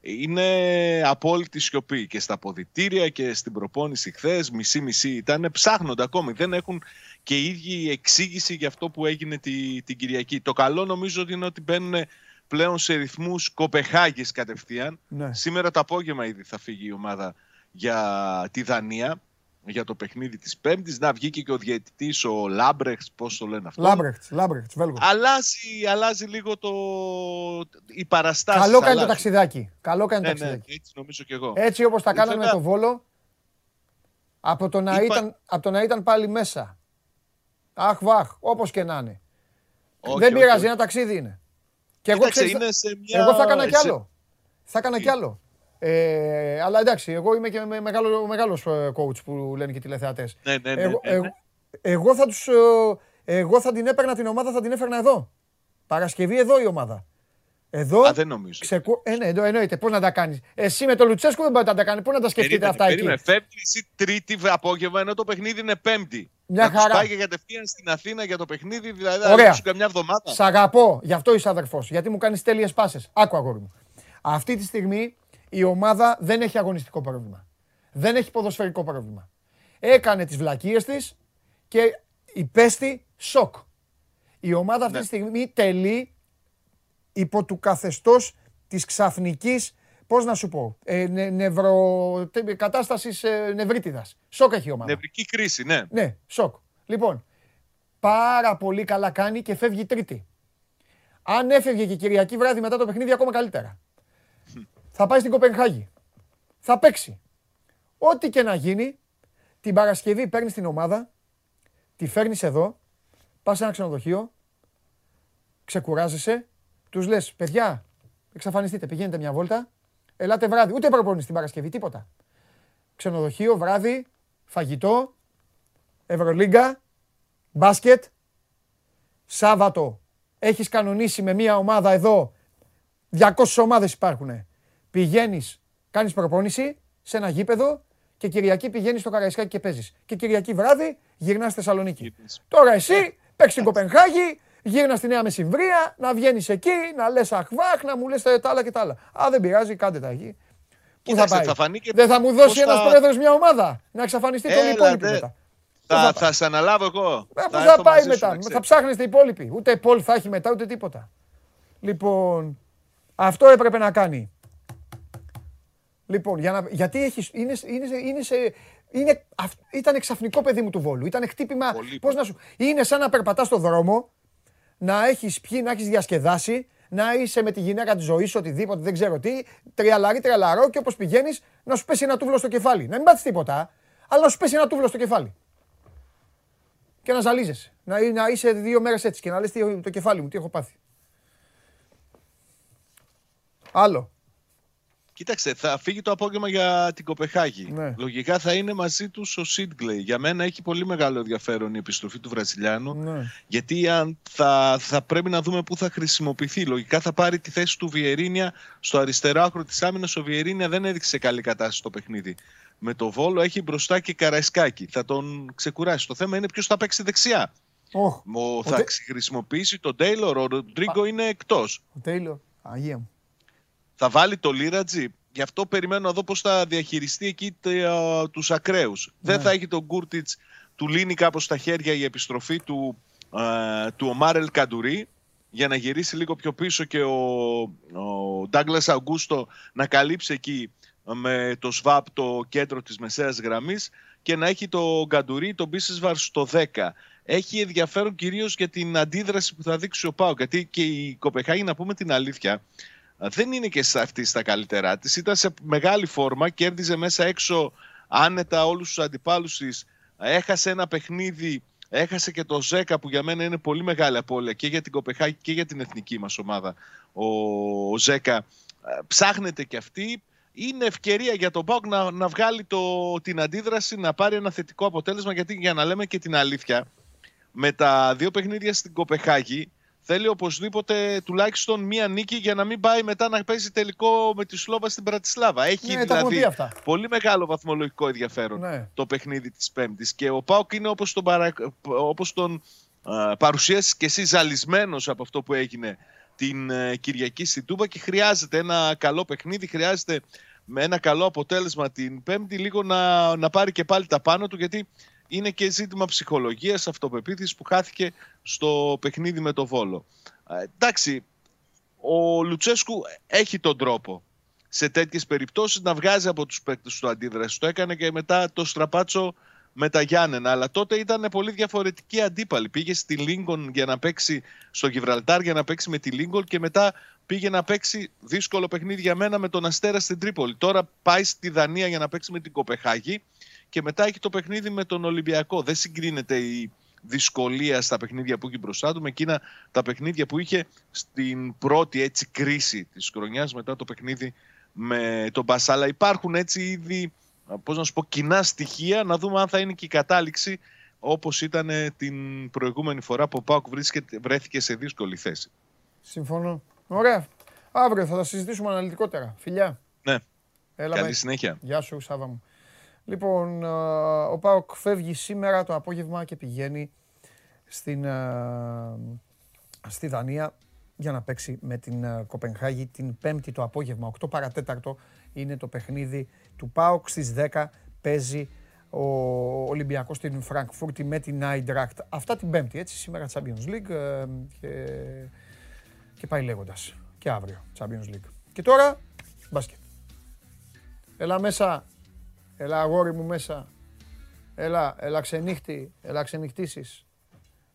Είναι απόλυτη σιωπή και στα ποδητήρια και στην προπόνηση χθες, μισή-μισή ήταν. Ψάχνονται ακόμη. Δεν έχουν και οι ίδιοι εξήγηση για αυτό που έγινε τη, την Κυριακή. Το καλό νομίζω ότι είναι ότι μπαίνουν πλέον σε ρυθμούς Κοπεχάγης κατευθείαν. Ναι. Σήμερα το απόγευμα ήδη θα φύγει η ομάδα για τη Δανία, για το παιχνίδι της Πέμπτης. Να βγήκε και ο διαιτητής, ο Λάμπρεξ, πώς το λένε αυτό. Λάμπρεχτς, Λάμπρεχτς, Βέλγος. Αλλάζει, αλλάζει λίγο το... η παραστάση. Καλό κάνει το ταξιδάκι. Καλό κάνει το Ναι, ναι, ταξιδάκι. έτσι νομίζω και εγώ. Έτσι όπως τα Ήθελα- κάνανε με το Βόλο, από το, να Είπα- ήταν, από το να ήταν πάλι μέσα. Αχ, βαχ, όπως και να είναι. Όχι, Δεν όχι, πειράζει, όχι. ένα ταξίδι είναι. Και εγώ, Κοίταξε, ξέρεις, είναι σε μια- εγώ θα έκανα κι σε- άλλο. Θα έκανα κι άλλο. Ε, αλλά εντάξει, εγώ είμαι και με μεγάλο, μεγάλος ε, coach που λένε και οι τηλεθεατές. Ναι, ναι, ναι, εγώ, ναι, ναι. εγώ, εγώ θα τους, ε, εγώ θα την έπαιρνα την ομάδα, θα την έφερνα εδώ. Παρασκευή εδώ η ομάδα. Εδώ. Α, δεν νομίζω. Ξεκου... Ε, ναι, εννο- εννοείται. Πώς να τα κάνεις. Εσύ με τον Λουτσέσκου δεν μπορείτε να τα κάνετε. Πού να τα σκεφτείτε Περίμενε, αυτά περίμενε. εκεί. Πέμπτη ή τρίτη απόγευμα, ενώ το παιχνίδι είναι πέμπτη. Μια να τους χαρά. πάει και κατευθείαν στην Αθήνα για το παιχνίδι, δηλαδή θα Ωραία. ρίξουν καμιά εβδομάδα. Σ' αγαπώ, γι' αυτό είσαι αδερφός. Γιατί μου κάνεις τέλειες πάσες. Άκου, αγόρι μου. Αυτή τη στιγμή η ομάδα δεν έχει αγωνιστικό πρόβλημα. Δεν έχει ποδοσφαιρικό πρόβλημα. Έκανε τις βλακίες της και υπέστη σοκ. Η ομάδα αυτή Ναι. τη στιγμή τελεί υπό του καθεστώς της ξαφνικής, πώς να σου πω, ε, νε, νευρο, τε- κατάστασης ε, νευρίτιδας. Σοκ έχει η ομάδα. Νευρική κρίση, ναι. Ναι, σοκ. Λοιπόν, πάρα πολύ καλά κάνει και φεύγει τρίτη. Αν έφευγε και Κυριακή βράδυ μετά το παιχνίδι, ακόμα καλύτερα. Θα πάει στην Κοπενχάγη. Θα παίξει. Ό,τι και να γίνει, την Παρασκευή παίρνεις την ομάδα, τη φέρνεις εδώ, πας σε ένα ξενοδοχείο, ξεκουράζεσαι, τους λες: Παιδιά, εξαφανιστείτε, πηγαίνετε μια βόλτα, ελάτε βράδυ. Ούτε προπονείς την Παρασκευή, τίποτα. Ξενοδοχείο, βράδυ, φαγητό, Ευρωλίγκα, μπάσκετ, Σάββατο έχεις κανονίσει με μια ομάδα εδώ, 200 ομάδες υπάρχουν. Πηγαίνεις, κάνεις προπόνηση σε ένα γήπεδο και Κυριακή πηγαίνεις στο Καραϊσκάκι και παίζεις. Και Κυριακή βράδυ γυρνάς στη Θεσσαλονίκη. Γυρνάς. Τώρα εσύ παίξεις στην Κοπενχάγη, γύρνας στη Νέα Μεσημβρία, να βγαίνεις εκεί, να λες αχβάχ, να μου λες τα άλλα και τα άλλα. Α, δεν πειράζει, κάντε τα εκεί. Πού θα Κοίταξε, πάει; θα φανεί και Δεν θα μου δώσει πώς ένας θα- πρόεδρος μια ομάδα να εξαφανιστεί τον Έλα, υπόλοιπο δε. μετά. Θα, θα σε αναλάβω εγώ. Ε, Πού έρθω θα πάει μαζί σου, μετά, να θα ξέρεις. ψάχνεστε οι υπόλοιποι. Ούτε Πολ θα έχει μετά, ούτε τίποτα. Λοιπόν, αυτό έπρεπε να κάνει. Λοιπόν, για να, γιατί έχεις, είναι, είναι, είναι σε, είναι, αυ- ήταν ξαφνικό παιδί μου του Βόλου. Ήταν χτύπημα, Πολύ, πώς να σου, είναι σαν να περπατάς στο δρόμο, να έχεις πιει, να έχεις διασκεδάσει, να είσαι με τη γυναίκα της ζωής σου, οτιδήποτε, δεν ξέρω τι, τριαλαρί, τριαλαρό και όπως πηγαίνεις να σου πέσει ένα τούβλο στο κεφάλι. Να μην πάθεις τίποτα, αλλά να σου πέσει ένα τούβλο στο κεφάλι και να ζαλίζεσαι. Να, να είσαι δύο μέρες έτσι και να λες τι, το κεφάλι μου, τι έχω πάθει. Άλλο. Κοίταξε, θα φύγει το απόγευμα για την Κοπεχάγη. Ναι. Λογικά θα είναι μαζί τους ο Σίτγκλεϊ. Για μένα έχει πολύ μεγάλο ενδιαφέρον η επιστροφή του Βραζιλιάνου. Ναι. Γιατί αν θα, θα πρέπει να δούμε πού θα χρησιμοποιηθεί. Λογικά θα πάρει τη θέση του Βιερίνια στο αριστερό άκρο της άμυνας. Ο Βιερίνια δεν έδειξε καλή κατάσταση στο παιχνίδι. Με το Βόλο έχει μπροστά και Καραϊσκάκη. Θα τον ξεκουράσει. Το θέμα είναι ποιος θα παίξει δεξιά. Οχ, Ο, Τε- θα χρησιμοποιήσει τον Τέιλορ. Ο Ροντρίγκο είναι εκτός. ο Τέιλορ, Αγία μου. Θα βάλει το Λίρατζι. Γι' αυτό περιμένω να δω πώς θα διαχειριστεί εκεί τε- τους ακραίους. Δεν θα έχει τον Γκούρτιτς, του λύνει κάπως τα χέρια η επιστροφή του, ε, του Ομάρελ Καντουρί για να γυρίσει λίγο πιο πίσω και ο, ο Ντάγκλας Αγκούστο να καλύψει εκεί με το ΣΒΑΠ το κέντρο της μεσαίας γραμμής και να έχει το Γκαντουρί, τον Μπίσεσβαρ στο 10. έχει ενδιαφέρον κυρίως για την αντίδραση που θα δείξει ο Πάο. Γιατί και η Κοπεχάγη, να πούμε την αλήθεια, δεν είναι και σε αυτής στα καλύτερά της. Ήταν σε μεγάλη φόρμα, κέρδιζε μέσα έξω άνετα όλους τους αντιπάλους της. Έχασε ένα παιχνίδι, έχασε και το Ζέκα που για μένα είναι πολύ μεγάλη απώλεια και για την Κοπεχάγη και για την εθνική μας ομάδα. Ο Ζέκα ψάχνεται και αυτή. Είναι ευκαιρία για τον Πάουκ να, να βγάλει το, την αντίδραση, να πάρει ένα θετικό αποτέλεσμα. Γιατί για να λέμε και την αλήθεια, με τα δύο παιχνίδια στην Κοπεχάγη, θέλει οπωσδήποτε τουλάχιστον μία νίκη για να μην πάει μετά να παίζει τελικό με τη Σλόβα στην Πρατισλάβα. Έχει Ναι, τα έχουμε δηλαδή πει αυτά. πολύ μεγάλο βαθμολογικό ενδιαφέρον Ναι. το παιχνίδι της Πέμπτης. Και ο Πάουκ είναι όπως τον, παρα... όπως τον α, παρουσίασες και εσύ ζαλισμένος από αυτό που έγινε την ε, Κυριακή στην Τούμπα και χρειάζεται ένα καλό παιχνίδι, χρειάζεται με ένα καλό αποτέλεσμα την Πέμπτη λίγο να, να πάρει και πάλι τα πάνω του γιατί είναι και ζήτημα ψυχολογίας, αυτοπεποίθησης που χάθηκε στο παιχνίδι με το Βόλο. Ε, εντάξει, ο Λουτσέσκου έχει τον τρόπο σε τέτοιες περιπτώσεις να βγάζει από τους παίκτες του αντίδραση. Το έκανε και μετά το στραπάτσο με τα Γιάννενα, αλλά τότε ήταν πολύ διαφορετική αντίπαλη. Πήγε στη Λίγκον για να παίξει στο Γιβραλτάρ για να παίξει με τη Λίγκον και μετά πήγε να παίξει δύσκολο παιχνίδι για μένα με τον Αστέρα στην Τρίπολη. Τώρα πάει στη Δανία για να παίξει με την Κοπεχάγη και μετά έχει το παιχνίδι με τον Ολυμπιακό. Δεν συγκρίνεται η δυσκολία στα παιχνίδια που έχει μπροστά του με εκείνα τα παιχνίδια που είχε στην πρώτη έτσι κρίση της χρονιάς μετά το παιχνίδι με τον Μπασάλα. Υπάρχουν έτσι ήδη πώς να σου πω, κοινά στοιχεία να δούμε αν θα είναι και η κατάληξη όπως ήταν την προηγούμενη φορά που ο Πάουκ βρίσκεται- βρέθηκε σε δύσκολη θέση. Συμφωνώ. Ωραία. Αύριο θα τα συζητήσουμε αναλυτικότερα. Φιλιά. Ναι. Έλα, Καλή με. συνέχεια. Γεια σου, Σάβα μου. Λοιπόν, α, ο Πάοκ φεύγει σήμερα το απόγευμα και πηγαίνει στην, α, στη Δανία για να παίξει με την α, Κοπενχάγη την Πέμπτη το απόγευμα. 8 παρατέταρτο είναι το παιχνίδι του ΠΑΟΚ. Στις 10 παίζει ο Ολυμπιακός στην Φραγκφούρτη με την Άιντρακτ. Αυτά την Πέμπτη, έτσι, σήμερα Champions League ε, και, και πάει λέγοντας. Και αύριο Champions League. Και τώρα, μπάσκετ. Έλα μέσα. Έλα αγόρι μου μέσα. Έλα, έλα ξενύχτη. Έλα ξενυχτήσεις.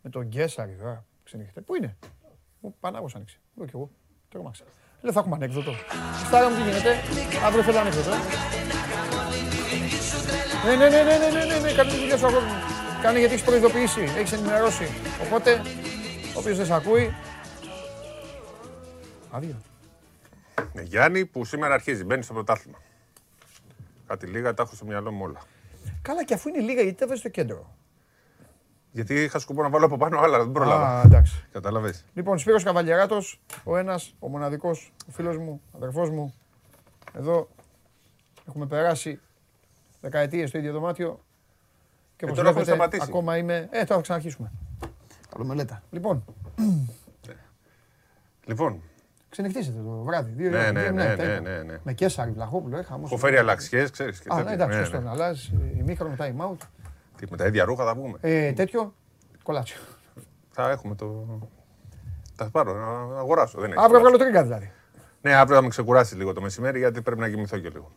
Με τον Γκέσαρη τώρα. Ξενύχτε. Πού είναι; Μου Πανάγος άνοιξε. Εδώ κι εγώ. Τρόμαξα. Λέω θα έχουμε ανέκδοτο. Στάρα μου τι γίνεται. Αύριο θέλω ανέκδοτο. Ναι, ναι, ναι, ναι, ναι, ναι, ναι, ναι, καλή δουλειά σου αγόρι μου. Κάνε γιατί έχεις προειδοποιήσει, έχεις ενημερώσει. Οπότε, όποιος δεν σε ακούει, άδειο. Ναι, Γιάννη που σήμερα αρχίζει, μπαίνεις στο πρωτάθλημα. Κάτι λίγα τα έχω στο μυαλό μου όλα. Καλά και αφού είναι λίγα γιατί τα βάζεις στο κέντρο; Γιατί είχα σκοπό να βάλω από πάνω άλλα, δεν πρόλαβα. Α, εντάξει. Καταλαβες. Λοιπόν, Σπύρος Καβαλιαράτος, ο ένας, ο μοναδικός, ο φίλος μου, ο αδερφός μου. Εδώ έχουμε περάσει δεκαετίες στο ίδιο δωμάτιο. Και Ε, όπως τώρα έχουμε βλέπετε, σταματήσει. ακόμα είμαι... Ε, τώρα θα ξαναρχίσουμε. Καλό μελέτα. Λοιπόν, Λοιπόν, ξενυχτήσετε το βράδυ. Δύο, Ναι, δύο, ναι, δύο, ναι, τα ναι, είπα. ναι, ναι. Με Κέσσαρη, Βλαχόπουλο, ε, χαμός. έχω φέρει αλλαξιές, ξέρεις. Και Α, ναι, τέτοια. εντάξει, Ναι, σωστό. ναι. Να αλλάζει ημίχρονο time out. Τι, με τα ίδια ρούχα θα βγούμε; Ε, τέτοιο, κολάτσιο. Θα έχουμε το... Θα πάρω, να αγοράσω. Δεν έχει Αύριο κουράσει. βγάλω τρίγκα δηλαδή. Ναι, αύριο θα με ξεκουράσει λίγο το μεσημέρι γιατί πρέπει να κοιμηθώ και λίγο.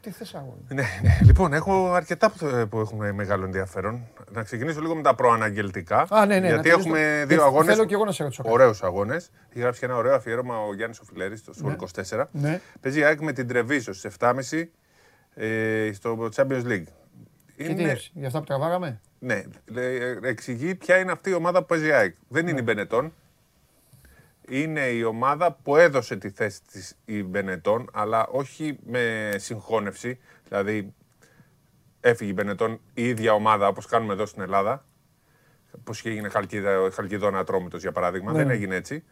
Τι θες αγόρι. Ναι, ναι. Λοιπόν, έχω αρκετά που, που έχουν μεγάλο ενδιαφέρον. Να ξεκινήσω λίγο με τα προαναγγελτικά. Α, ναι, ναι, να γιατί τελειώσω έχουμε το- δύο Ε, αγώνες. θέλω και εγώ να σε ρωτήσω κάτι. Ωραίους αγώνες. Έχει γράψει και ένα ωραίο αφιέρωμα ο Γιάννης Οφιλέρη στο Σπορ 24. Ναι. Παίζει η ΑΕΚ με την Τρεβίζο στι 7.30 ε, στο Champions League. Και τι λες, για αυτά που τραβάγαμε; Ναι, λέ- εξηγεί ποια είναι αυτή η ομάδα που παίζει η ΑΕΚ. Δεν Ναι. είναι η Μπενετόν. Είναι η ομάδα που έδωσε τη θέση της η Μπενετόν, αλλά όχι με συγχώνευση. Δηλαδή, έφυγε η Μπενετόν η ίδια ομάδα, όπως κάνουμε εδώ στην Ελλάδα. Πώς είχε γίνει Χαλκίδα, Χαλκιδόνα Ατρόμητος, για παράδειγμα. Ναι, Δεν ναι. έγινε έτσι.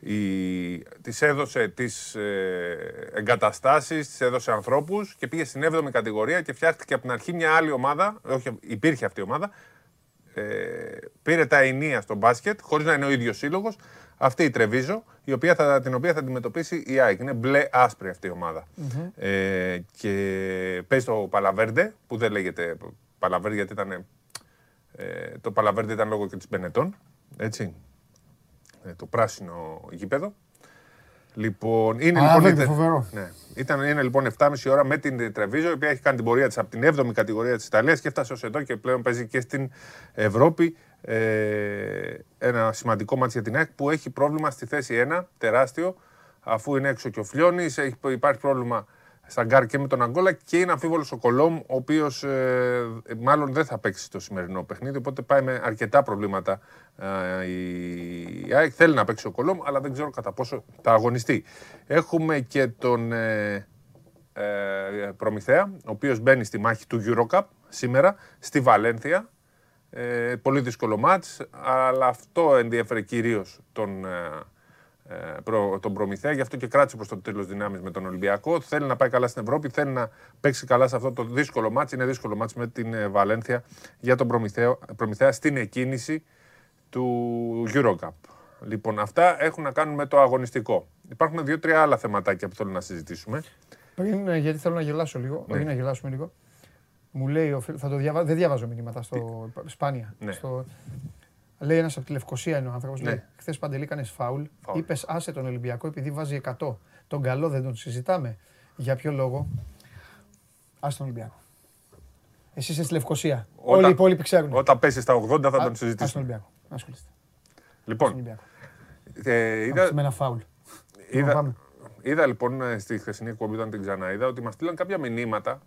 Η... Της έδωσε τις ε, εγκαταστάσεις, της έδωσε ανθρώπους και πήγε στην 7η κατηγορία και φτιάχτηκε από την αρχή μια άλλη ομάδα, όχι υπήρχε αυτή η ομάδα, ε, πήρε τα ενία στο μπάσκετ, χωρίς να είναι ο ίδιος σύλλογος, αυτή η Τρεβίζο, η οποία θα, την οποία θα αντιμετωπίσει η ΑΕΚ. Είναι μπλε άσπρη αυτή η ομάδα. Ε, και παίζει το Παλαβέρντε, που δεν λέγεται Παλαβέρντε γιατί ήταν, ε, το Παλαβέρντε ήταν λόγω και της Μπενετών, έτσι, ε, το πράσινο γήπεδο. Λοιπόν, είναι, Α, λοιπόν, βέβαια, ήταν, φοβερό. ναι, ήταν, είναι λοιπόν 7,5 ώρα με την Τρεβίζο, η οποία έχει κάνει την πορεία της από την 7η κατηγορία της Ιταλίας και έφτασε ως εδώ και πλέον παίζει και στην Ευρώπη. Ε, ένα σημαντικό ματς για την ΑΕΚ που έχει πρόβλημα στη θέση 1, τεράστιο, αφού είναι έξω και ο Φλιώνης, έχει, υπάρχει πρόβλημα στα γκαρντ και με τον Αγκόλα και είναι αμφίβολος ο Κολόμ, ο οποίος ε, μάλλον δεν θα παίξει το σημερινό παιχνίδι, οπότε πάει με αρκετά προβλήματα ε, η ΑΕΚ. Θέλει να παίξει ο Κολόμ, αλλά δεν ξέρω κατά πόσο θα αγωνιστεί. Έχουμε και τον ε, ε, Προμηθέα, ο οποίος μπαίνει στη μάχη του Eurocup σήμερα στη Βαλένθια. Ε, πολύ δύσκολο μάτς, αλλά αυτό ενδιαφέρει κυρίως τον, ε, ε, προ, τον Προμηθέα, γι' αυτό και κράτησε προς το τέλος δυνάμεις με τον Ολυμπιακό. Θέλει να πάει καλά στην Ευρώπη, θέλει να παίξει καλά σε αυτό το δύσκολο μάτς. Είναι δύσκολο μάτς με την ε, Βαλένθια για τον Προμηθέα, Προμηθέα στην εκκίνηση του Eurocup. Λοιπόν, αυτά έχουν να κάνουν με το αγωνιστικό. Υπάρχουν δύο-τρία άλλα θεματάκια που θέλω να συζητήσουμε. Πριν, ε, γιατί θέλω να γελάσω λίγο, Ναι. όχι να γελάσουμε λίγο. Μου λέει, ο φίλ- θα το διαβάζω, δεν διαβάζω μηνύματα στο σπάνια. Ναι. Στο, λέει ένας από τη Λευκοσία είναι ο άνθρωπος. Ναι. Λέει, χθες παντελή έκανε φάουλ. Φάουλ. Είπες άσε τον Ολυμπιακό επειδή βάζει 100. Τον καλό δεν τον συζητάμε. Για ποιο λόγο; Άσε τον Ολυμπιακό. Εσύ είσαι στη Λευκοσία. Όταν- Όλοι οι υπόλοιποι ξέρουν. Όταν πέσεις στα 80 θα Α- τον Άσε τον συζητήσουμε. Ολυμπιακό. Ασχολείστε. Στον Λοιπόν, Ολυμπιακό. ε, είδα, Με ένα φάουλ. Λοιπόν, είδα, πάμε. είδα λοιπόν ε, στη χθεσινή εκπομπή όταν την ξαναείδα ότι μας στείλαν κάποια μηνύματα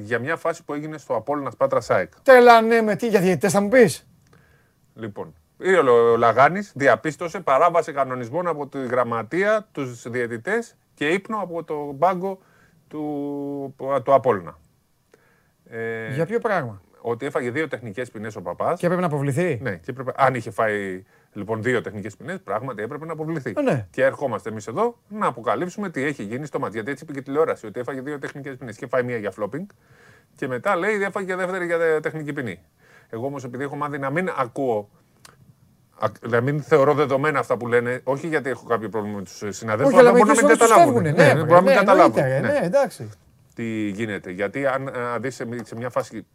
για μια φάση που έγινε στο Απόλλωνας Πάτρα ΣΑΕΚ. Τέλα ναι με τι για διαιτητές θα μου πεις; Λοιπόν, ήρθε ο Λο- ο Λαγάνης, διαπίστωσε παράβαση κανονισμών από τη γραμματεία, τους διαιτητές και ύπνο από το μπάγκο του, του Απόλλωνα. Ε, Για ποιο πράγμα; Ότι έφαγε δύο τεχνικές ποινές ο παπάς. Και έπρεπε να αποβληθεί; Ναι, και έπρεπε, αν είχε φάει λοιπόν δύο τεχνικές ποινές, πράγματι έπρεπε να αποβληθεί. Ε, ναι. Και ερχόμαστε εμείς εδώ να αποκαλύψουμε τι έχει γίνει στο μάτι. Γιατί έτσι είπε και η τηλεόραση, ότι έφαγε δύο τεχνικές ποινές. Και φάει μία για φλόπινγκ και μετά λέει έφαγε και δεύτερη για τε- τεχνική ποινή. Εγώ όμως επειδή έχω μάθει να μην ακούω. α- Να μην θεωρώ δεδομένα αυτά που λένε, όχι γιατί έχω κάποιο πρόβλημα με τους συναδέλφους, Όχι, αλλά μπορεί να μην μερικές φορές τους καταλάβουν. φεύγουνε. Ναι, Ναι, μπορεί να μην ναι, καταλάβουν. εννοείται, Ναι Ναι, εντάξει. τι γίνεται. Γιατί αν α, δεις σε, μ- σε μια φάση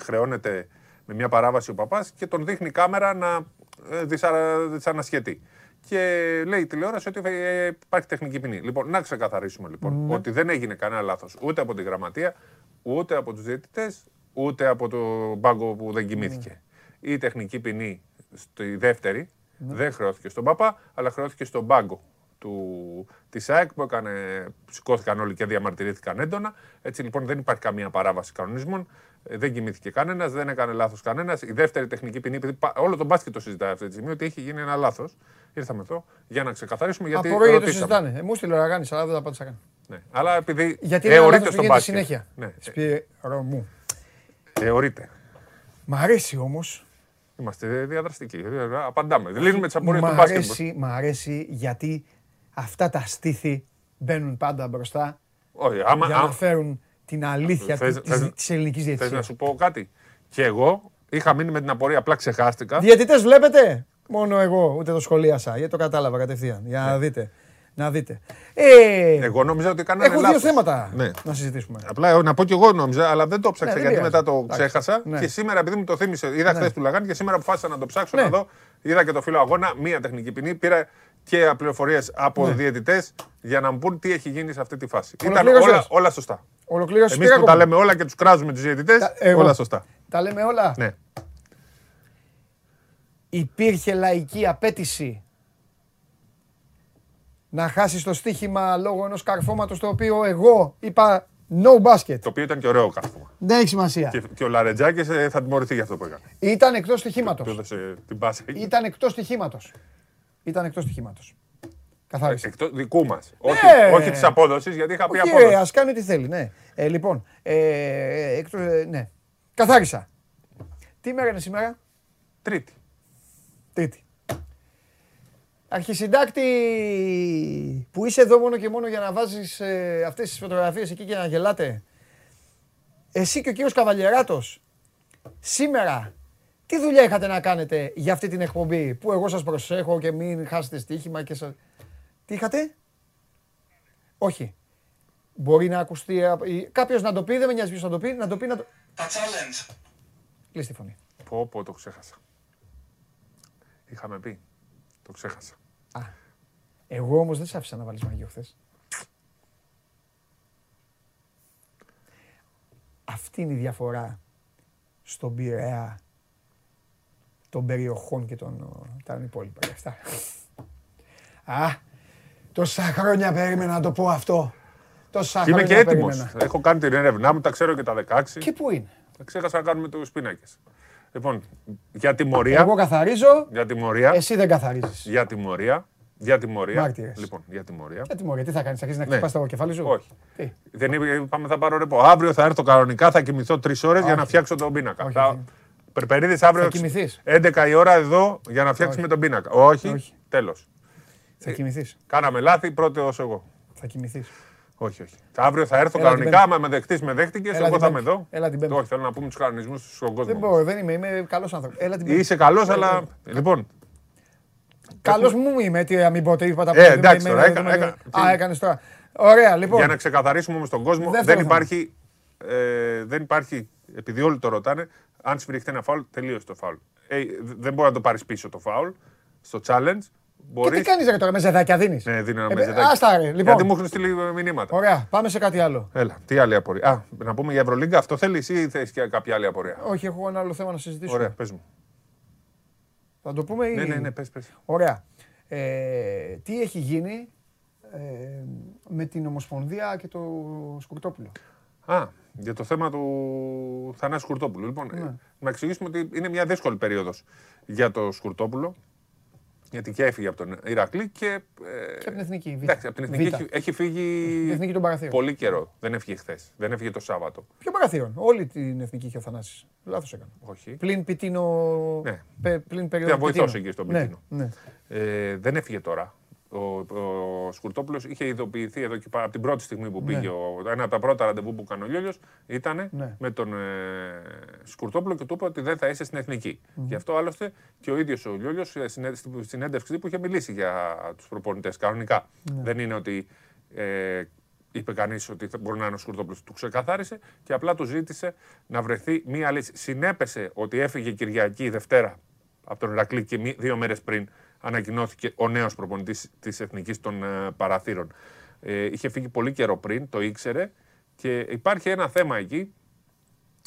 χρεώνεται με μια παράβαση ο παπάς και τον δείχνει η κάμερα να ε, δυσαρα- δυσανασχετεί. Και λέει η τηλεόραση ότι ε, υπάρχει τεχνική ποινή. Λοιπόν, να ξεκαθαρίσουμε λοιπόν ότι δεν έγινε κανένα λάθος ούτε από τη γραμματεία, ούτε από τους διαιτητές, ούτε από το μπάγκο που δεν κοιμήθηκε. Η τεχνική ποινή στη δεύτερη δεν χρεώθηκε στον παπά, αλλά χρεώθηκε στον μπάγκο του, της ΑΕΚ που έκανε, σηκώθηκαν όλοι και διαμαρτυρήθηκαν έντονα. Έτσι λοιπόν δεν υπάρχει καμία παράβαση κανονισμών. Ε, Δεν κοιμήθηκε κανένας, δεν έκανε λάθος κανένας. Η δεύτερη τεχνική ποινή, επειδή πα- όλο το μπάσκετ το συζητάει αυτή τη στιγμή, ότι έχει γίνει ένα λάθος. Ήρθαμε εδώ για να ξεκαθαρίσουμε γιατί. Απορώ γιατί το ρωτήσαμε. συζητάνε. Ε, Μου στείλε ο Ραγάνης, αλλά δεν τα πάντησα καν. Ναι. Αλλά επειδή Γιατί είναι ένα αιωρείται λάθος που στο γίνεται μπάσκετ. συνέχεια. Ναι. Σπύρο μου. Αιωρείται. Μ' αρέσει όμως. Είμαστε διαδραστικοί. Ε, Απαντάμε. Λύνουμε τις απορίες Μ' του μπάσκετ. αρέσει, μ' αρέσει γιατί αυτά τα στήθη μπαίνουν πάντα μπροστά Όχι, άμα, για να άμα- φέρουν την αλήθεια Θες- της, θες- της ελληνικής Θες να διαιτησίας. σου πω κάτι; Και εγώ είχα μείνει με την απορία, απλά ξεχάστηκα. Διαιτητές βλέπετε; Μόνο εγώ, ούτε το σχολίασα, γιατί το κατάλαβα κατευθείαν. Για Ναι. να δείτε. Να δείτε. Ε, Εγώ νόμιζα ότι κάνανε έχω δύο λάθος. θέματα Ναι. να συζητήσουμε. Απλά ε, να πω κι εγώ νόμιζα, αλλά δεν το ψάξα Ναι, δεν γιατί πειράζει. μετά το Εντάξει. ξέχασα. Ναι. Και σήμερα, επειδή μου το θύμισε, είδα Ναι. χθες του Λαγάνη και σήμερα αποφάσισα να το ψάξω Ναι. να δω. Είδα και το φίλο αγώνα, μία τεχνική ποινή. Πήρα και πληροφορίες από Ναι. διαιτητές για να μου πούν τι έχει γίνει σε αυτή τη φάση. Ήταν Ολοκλήρωσες. όλα, όλα σωστά. Ολοκλήρωση Εμείς που τα λέμε όλα και τους κράζουμε τους διαιτητές, Τα- εγώ. όλα σωστά. Τα λέμε όλα; Ναι. Υπήρχε λαϊκή απέτηση να χάσει το στοίχημα λόγω ενός καρφώματος το οποίο εγώ είπα no basket. Το οποίο ήταν και ωραίο κάρφωμα. Δεν έχει σημασία. Και, και ο Λαρετζάκης θα τιμωρηθεί για αυτό που έκανε. Ήταν εκτός Του στοιχήματος. έδωσε την πάσα. εκεί. Ήταν εκτός στοιχήματος. Ήταν εκτός στοιχήματος. Καθάρισε. Εκτός δικού μας. Όχι, Ναι. όχι της απόδοσης, γιατί είχα πει Όχι, απόδοση. ρε, ας κάνει ό,τι θέλει, ναι. Ε, λοιπόν, ε, εκτός, ε, ναι. Καθάρισα. Τι μέρα είναι σήμερα, Τρίτη. Τρίτη. Αρχισυντάκτη που είσαι εδώ μόνο και μόνο για να βάζεις ε, αυτές τις φωτογραφίες εκεί και να γελάτε. Εσύ και ο κύριος Καβαλιεράτος, σήμερα, τι δουλειά είχατε να κάνετε για αυτή την εκπομπή που εγώ σας προσέχω και μην χάσετε στοίχημα και σας... Τι είχατε; Όχι. Μπορεί να ακουστεί... απ- ή- Κάποιος να το πει, δεν με νοιάζει ποιος να το πει, να το πει να το... Τα challenge. Κλείς τη φωνή. Πω, πω, το ξέχασα. Είχαμε πει. Το ξέχασα. Εγώ όμως δεν σε άφησα να βάλεις μαγείο χθες. Αυτή είναι η διαφορά στον Πειραιά των περιοχών και των ε, τα υπόλοιπα. και Αυτά. Α, τόσα χρόνια περίμενα να το πω αυτό. Τόσα Και είμαι χρόνια και έτοιμος. περίμενα. Έχω κάνει την έρευνά μου, τα ξέρω και τα 16. Και πού είναι; Ξέχασα να κάνουμε τους πίνακε. Λοιπόν, για τιμωρία. Εγώ καθαρίζω, Για τιμωρία. εσύ δεν καθαρίζεις. Για τιμωρία. Για τιμωρία. Μάρτυρες. Λοιπόν, για τιμωρία. Γιατί μωρέ, τι θα κάνεις, θα αρχίσεις να Ναι. χτυπάς το κεφάλι σου; Όχι. Τι; Δεν είπε, είπαμε θα πάρω ρεπό. Αύριο θα έρθω κανονικά, θα κοιμηθώ τρεις ώρες για να φτιάξω τον πίνακα. Όχι, Θα... όχι. Περπερίδης αύριο Θα κοιμηθείς. 11 η ώρα εδώ για να φτιάξουμε τον πίνακα. Όχι, Όχι. τέλος. Θα κοιμηθείς. Κάναμε λάθη, πρώτο εγώ. Θα κοιμηθείς. Όχι, όχι. Αύριο θα έρθω Έλα την κανονικά. Πέμπτη. Άμα με δεχτείς, με δέχτηκες. Έλα Εγώ την θα είμαι Πέμπτη. εδώ. Έλα την Πέμπτη. Όχι, θέλω να πούμε τους κανονισμούς στον κόσμο. Δεν μπορώ, δεν είμαι, είμαι καλός άνθρωπος. Έλα την Είσαι καλός, Έλα, αλλά. έλα. Λοιπόν, Καλός μου είμαι, τι να μην πω τίποτα. Ε, εντάξει τώρα, έκα- έκα- Α, έκανες τώρα. Ωραία, λοιπόν. για να ξεκαθαρίσουμε όμως τον κόσμο, Δεύτερο δεν θέμα. υπάρχει, ε, δεν υπάρχει, επειδή όλοι το ρωτάνε, αν σφυριχτεί ένα φάουλ, τελείωσε το φάουλ. Ε, δεν μπορεί να το πάρεις πίσω το φάουλ στο challenge. Και Μπορείς... τι κάνεις ρε τώρα, με ζεδάκια δίνεις; Ναι, δίνω ένα Ε, μεζεδάκι. Άστα ρε, λοιπόν. Γιατί μου έχουν στείλει μηνύματα. Ωραία, πάμε σε κάτι άλλο. Έλα, τι άλλη απορία. Α, να πούμε για Ευρωλίγκα, αυτό θέλει ή θες και κάποια άλλη απορία; Όχι, έχω ένα άλλο θέμα να συζητήσουμε. Ωραία, πες μου. Θα το πούμε ή... Ναι, ναι, ναι, πες, πες. Ωραία. Ε, τι έχει γίνει ε, με την Ομοσπονδία και το Σκουρτόπουλο; Α, για το θέμα του Θανάση Σκουρτόπουλου. Λοιπόν, Ναι. ε, να εξηγήσουμε ότι είναι μια δύσκολη περίοδος για το Σκουρτόπουλο. Γιατί και έφυγε από τον Ηρακλή και. ε, Και από την Εθνική. Β. Εντάξει, από την Εθνική Β. έχει, έχει φύγει Την Εθνική των Παραθύρων. πολύ καιρό. Δεν έφυγε χθες. Δεν έφυγε το Σάββατο. Ποιο παραθύρων; Όλη την Εθνική είχε ο Θανάσης. Λάθος έκανα. Όχι. Πλην Πιτίνο... Ναι. πε- Πλην περίοδο Θα βοηθός Πιτίνο. εκεί στον Ναι, Πιτίνο. ναι. Ε, δεν έφυγε τώρα. Ο, ο Σκουρτόπουλος είχε ειδοποιηθεί εδώ και πά- από την πρώτη στιγμή που πήγε. Ο, ένα από τα πρώτα ραντεβού που έκανε ο Λιόλιο ήταν Ναι. με τον ε, Σκουρτόπουλο και του είπε ότι δεν θα είσαι στην εθνικη Γι' αυτό άλλωστε και ο ίδιος ο Λιόλιο στην συνέντευξη που είχε μιλήσει για τους προπονητές κανονικά. Δεν είναι ότι ε, είπε κανείς ότι θα- μπορεί να είναι ο Σκουρτόπουλος. Του ξεκαθάρισε και απλά του ζήτησε να βρεθεί μία λύση. Συνέπεσε ότι έφυγε Κυριακή Δευτέρα από τον Ηρακλή και μη- δύο μέρες πριν ανακοινώθηκε ο νέος προπονητής της Εθνικής των ε, Παραθύρων. Ε, είχε φύγει πολύ καιρό πριν, το ήξερε και υπάρχει ένα θέμα εκεί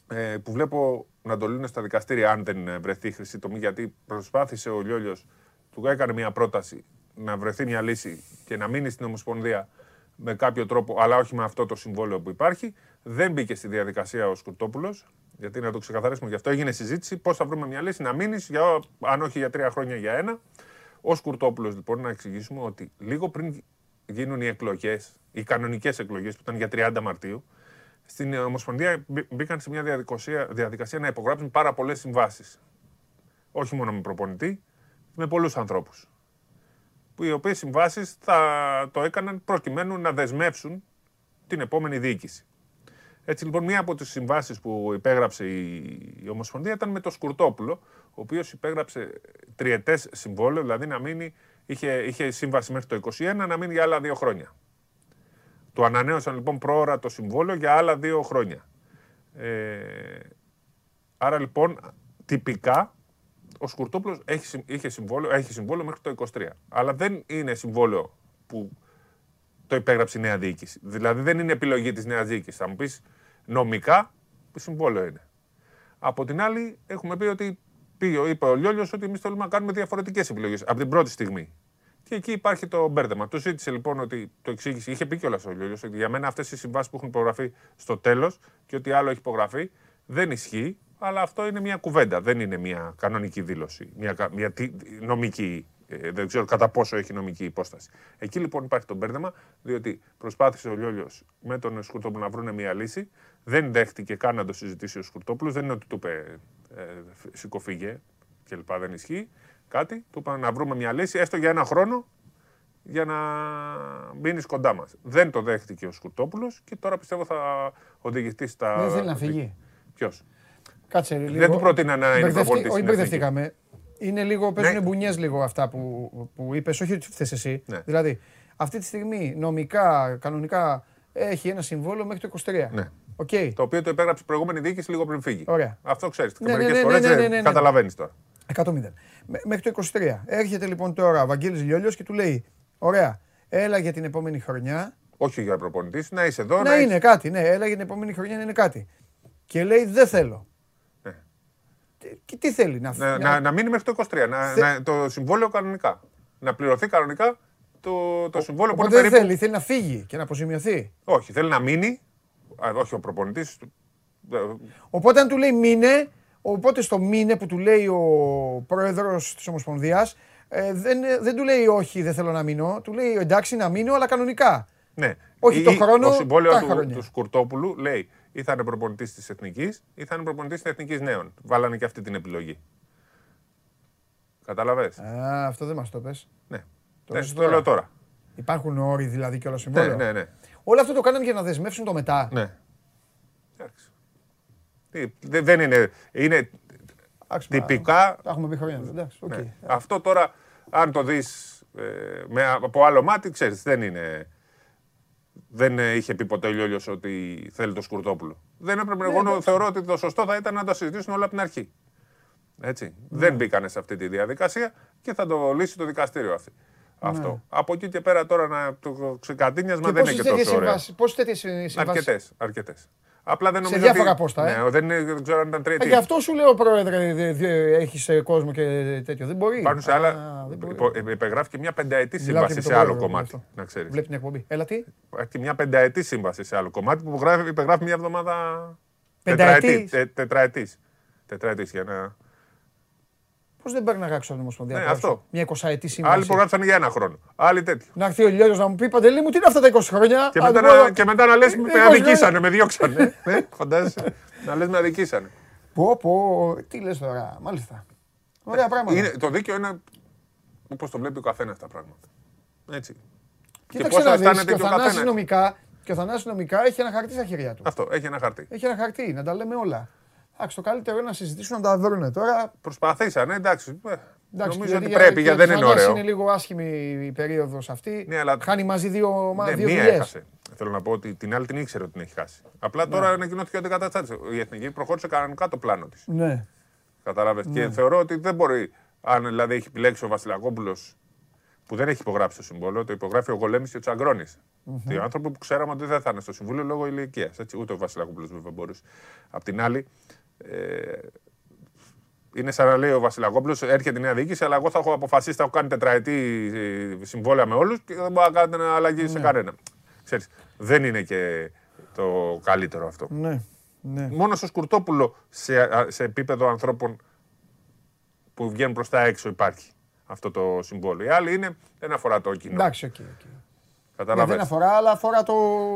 ε, που βλέπω να το λύνουν στα δικαστήρια αν δεν ε, βρεθεί χρυσή τομή γιατί προσπάθησε ο Λιόλιος, του έκανε μια πρόταση να βρεθεί μια λύση και να μείνει στην Ομοσπονδία με κάποιο τρόπο, αλλά όχι με αυτό το συμβόλαιο που υπάρχει. Δεν μπήκε στη διαδικασία ο Σκουρτόπουλος, γιατί να το ξεκαθαρίσουμε γι' αυτό έγινε συζήτηση. Πώς θα βρούμε μια λύση να μείνεις, αν όχι για τρία χρόνια, για ένα. Ο Σκουρτόπουλο, λοιπόν, να εξηγήσουμε ότι λίγο πριν γίνουν οι εκλογές, οι κανονικές εκλογές που ήταν για 30 Μαρτίου, στην Ομοσπονδία μπή- μπήκαν σε μια διαδικασία, διαδικασία να υπογράψουν πάρα πολλές συμβάσεις. Όχι μόνο με προπονητή, με πολλούς ανθρώπους. Οι οποίες συμβάσεις θα το έκαναν προκειμένου να δεσμεύσουν την επόμενη διοίκηση. Έτσι λοιπόν, μία από τις συμβάσεις που υπέγραψε η, η Ομοσπονδία ήταν με το Σκουρτόπουλο, ο οποίος υπέγραψε τριετές συμβόλαιο, δηλαδή να μείνει, είχε, είχε σύμβαση μέχρι το 2021 να μείνει για άλλα δύο χρόνια. Του ανανέωσαν λοιπόν πρόωρα το συμβόλαιο για άλλα δύο χρόνια. Ε, άρα λοιπόν, τυπικά, ο Σκουρτόπουλος έχει, συμ- είχε συμβόλαιο, έχει συμβόλαιο μέχρι το 23. Αλλά δεν είναι συμβόλαιο που το υπέγραψε η νέα διοίκηση. Δηλαδή δεν είναι επιλογή της νέας διοίκησης. Θα μου πεις νομικά, συμβόλαιο είναι. Από την άλλη, έχουμε πει ότι πήγε, είπε ο Λιόλιος ότι εμείς θέλουμε να κάνουμε διαφορετικές επιλογές από την πρώτη στιγμή. Και εκεί υπάρχει το μπέρδεμα. Του ζήτησε λοιπόν ότι το εξήγησε. Είχε πει κιόλας ο Λιόλιος ότι για μένα αυτές οι συμβάσεις που έχουν υπογραφεί στο τέλος και ότι άλλο έχει υπογραφεί δεν ισχύει. Αλλά αυτό είναι μια κουβέντα. Δεν είναι μια κανονική δήλωση. Μια, κα- μια τι- νομική. Ε, δεν ξέρω κατά πόσο έχει νομική υπόσταση. Εκεί λοιπόν υπάρχει το μπέρδεμα, διότι προσπάθησε ο Λιόλιος με τον Σκουρτόπουλο να βρουν μια λύση. Δεν δέχτηκε καν να το συζητήσει ο Σκουρτόπουλος. Δεν είναι ότι του είπε ε, σηκωφίγε κλπ. Δεν ισχύει κάτι. Του είπαν να βρούμε μια λύση, έστω για ένα χρόνο, για να μείνεις κοντά μας. Δεν το δέχτηκε ο Σκουρτόπουλος και τώρα πιστεύω θα οδηγηθεί στα. Δεν θέλει να φύγει. Ποιος; Κάτσε λίγο. Δεν του πρότεινα να είναι Μπερδευτεί- προπονητής Όχι, στην εθνική. μπερδευτήκαμε. Είναι λίγο, παίζουν Ναι. μπουνιές λίγο αυτά που, που είπες, όχι ότι θες εσύ. Ναι. Δηλαδή, αυτή τη στιγμή νομικά, κανονικά, έχει ένα συμβόλαιο μέχρι το 23. Ναι. Οκ. Το οποίο το υπέγραψε η προηγούμενη διοίκηση λίγο πριν φύγει. Ωραία. Αυτό ξέρεις. Ναι, ναι, Μερικές ναι, φορές ναι, ναι, ναι, ναι. καταλαβαίνεις τώρα. 100 Μέ- Μέχρι το 23. Έρχεται λοιπόν τώρα ο Βαγγέλης Λιόλιος και του λέει Ωραία. Έλα για την επόμενη χρονιά. Όχι για προπονητής, να είσαι εδώ. να έχεις- είναι κάτι, ναι. Έλα για την επόμενη χρονιά να είναι κάτι. Και λέει δεν θέλω. Ναι. Τι- Και τι θέλει να Να, φύγει. να, να μείνει μέχρι το 23. Να, Θε- να- το συμβόλαιο κανονικά. Να πληρωθεί κανονικά το, το συμβόλαιο που είναι Οπότε δεν περίπου. θέλει, θέλει να φύγει και να αποζημιωθεί. Όχι, θέλει να μείνει. Α, όχι ο προπονητής. Οπότε αν του λέει μήνε, οπότε στο μήνε που του λέει ο πρόεδρος της Ομοσπονδίας, ε, δεν, δεν του λέει όχι δεν θέλω να μείνω, του λέει εντάξει να μείνω αλλά κανονικά. Ναι. Όχι το χρόνο, Το συμβόλαιο τα του, χρόνια. του Σκουρτόπουλου λέει ή θα είναι προπονητής της Εθνικής ή θα είναι προπονητής της Εθνικής Νέων. Βάλανε και αυτή την επιλογή. Κατάλαβες; Α, αυτό δεν μας το πες. Ναι. Το Ναι, λες το λέω τώρα. Υπάρχουν όροι δηλαδή και όλο Ναι, συμβόλαιο. ναι, ναι. Όλο αυτό το κάνανε για να δεσμεύσουν το μετά. ναι. Εντάξει. Τι, δε- δεν είναι. Είναι Εντάξει, μα, τυπικά. Τα έχουμε πει χρόνια. Εντάξει, οκ. ναι. Αυτό τώρα, αν το δεις με, από άλλο μάτι, ξέρεις, δεν είναι. Δεν ε, είχε πει ποτέ ο Λιόλιος ότι θέλει το Σκουρτόπουλο. Δεν έπρεπε. Ναι, εγώ εντάξει. θεωρώ ότι το σωστό θα ήταν να τα συζητήσουν όλα από την αρχή. Έτσι. Ναι. Δεν μπήκανε σε αυτή τη διαδικασία και θα το λύσει το δικαστήριο αυτή. Αυτό. Από εκεί και πέρα τώρα να, το ξεκατίνιασμα Και δεν είναι πόσες και τέτοιες τόσο ωραίο. συμβάσεις, πόσες τέτοιες συμβάσεις. Αρκετές, αρκετές. Απλά δεν Σε νομίζω διάφορα ότι... πόστα, ε. Ναι, δεν, είναι, δεν ξέρω αν ήταν Ε, τριετή. Γι' αυτό σου λέω, πρόεδρε, έχεις κόσμο και τέτοιο. Δεν μπορεί. Υπάρχουν σε Α, άλλα. δεν μπορεί. υπο- ε, Υπεγράφει και μια πενταετή Μιλάω και σύμβαση με σε τον άλλο πρόεδρο, κομμάτι. γι' αυτό. Να ξέρεις. Βλέπει την εκπομπή. Έλα τι; Υπάρχει και μια πενταετή σύμβαση σε άλλο κομμάτι που γράφει- υπεγράφει μια εβδομάδα. Πενταετής; Τετραετής. τε- Τετραετής. Τετραετής για να. Πώς δεν παίρνει να γράψω από την Ομοσπονδία. Ναι, να γράψω αυτό. Μια 20 ετή Άλλοι σύμβαση. υπογράψαν για ένα χρόνο. Άλλοι τέτοιο. Να έρθει ο Λιόλιος να μου πει Παντελή μου, τι είναι αυτά τα 20 χρόνια; Και Α, μετά, του πω, να, και μετά να λες «Ε, με 20 αδικήσανε, χρόνια». με διώξανε. Ε, Φαντάζεσαι. να λες με αδικήσανε. Πω, πω, τι λες τώρα, μάλιστα. Ωραία πράγματα. Είναι, το δίκαιο είναι όπως το βλέπει ο καθένας τα πράγματα. Έτσι. Κοίταξε πώς να θα δεις, αισθάνεται και ο και ο Θανάσης καθένας. νομικά, και ο Θανάσης νομικά έχει ένα χαρτί στα χέρια του. Αυτό, έχει ένα χαρτί. Έχει ένα χαρτί, να τα λέμε όλα. Εντάξει, το καλύτερο είναι να συζητήσουν να τα βρουν τώρα. Προσπαθήσανε, εντάξει. ε, Εντάξει, νομίζω ότι για- πρέπει, γιατί δεν ο είναι Θανάσης ωραίο. είναι λίγο άσχημη η περίοδος αυτή. Ναι, αλλά- Χάνει μαζί δύο, μα- Ναι, δύο μία δουλειές. έχασε. Θέλω να πω ότι την άλλη την ήξερε ότι την έχει χάσει. Απλά τώρα ανακοινώθηκε ότι καταστάτησε. Η Εθνική προχώρησε κανονικά το πλάνο της. Ναι. Κατάλαβες. Και θεωρώ ότι δεν μπορεί, αν δηλαδή έχει επιλέξει ο Βασιλακόπουλος που δεν έχει υπογράψει το συμβόλαιο, το υπογράφει ο Γολέμης και ο τσαγκρονη Δύο άνθρωποι που ξέραμε ότι δεν θα είναι στο συμβούλιο λόγω ηλικίας. Ούτε ο Βασιλακόπουλος βέβαια μπορούσε. Απ' την άλλη, ε, είναι σαν να λέει ο Βασιλακόπουλος: Έρχεται η νέα διοίκηση, αλλά εγώ θα έχω αποφασίσει, θα έχω κάνει τετραετή ε, συμβόλαια με όλους και δεν μπορεί να κάνετε αλλαγή σε κανένα. Ξέρεις, δεν είναι και το καλύτερο αυτό. Ναι. ναι. Μόνο στο Σκουρτόπουλο σε, α, σε επίπεδο ανθρώπων που βγαίνουν προς τα έξω υπάρχει αυτό το συμβόλαιο. Οι άλλοι είναι, δεν αφορά το κοινό. Εντάξει, οκ. οκ. Ναι, Κατάλαβες. δεν αφορά, αλλά αφορά το.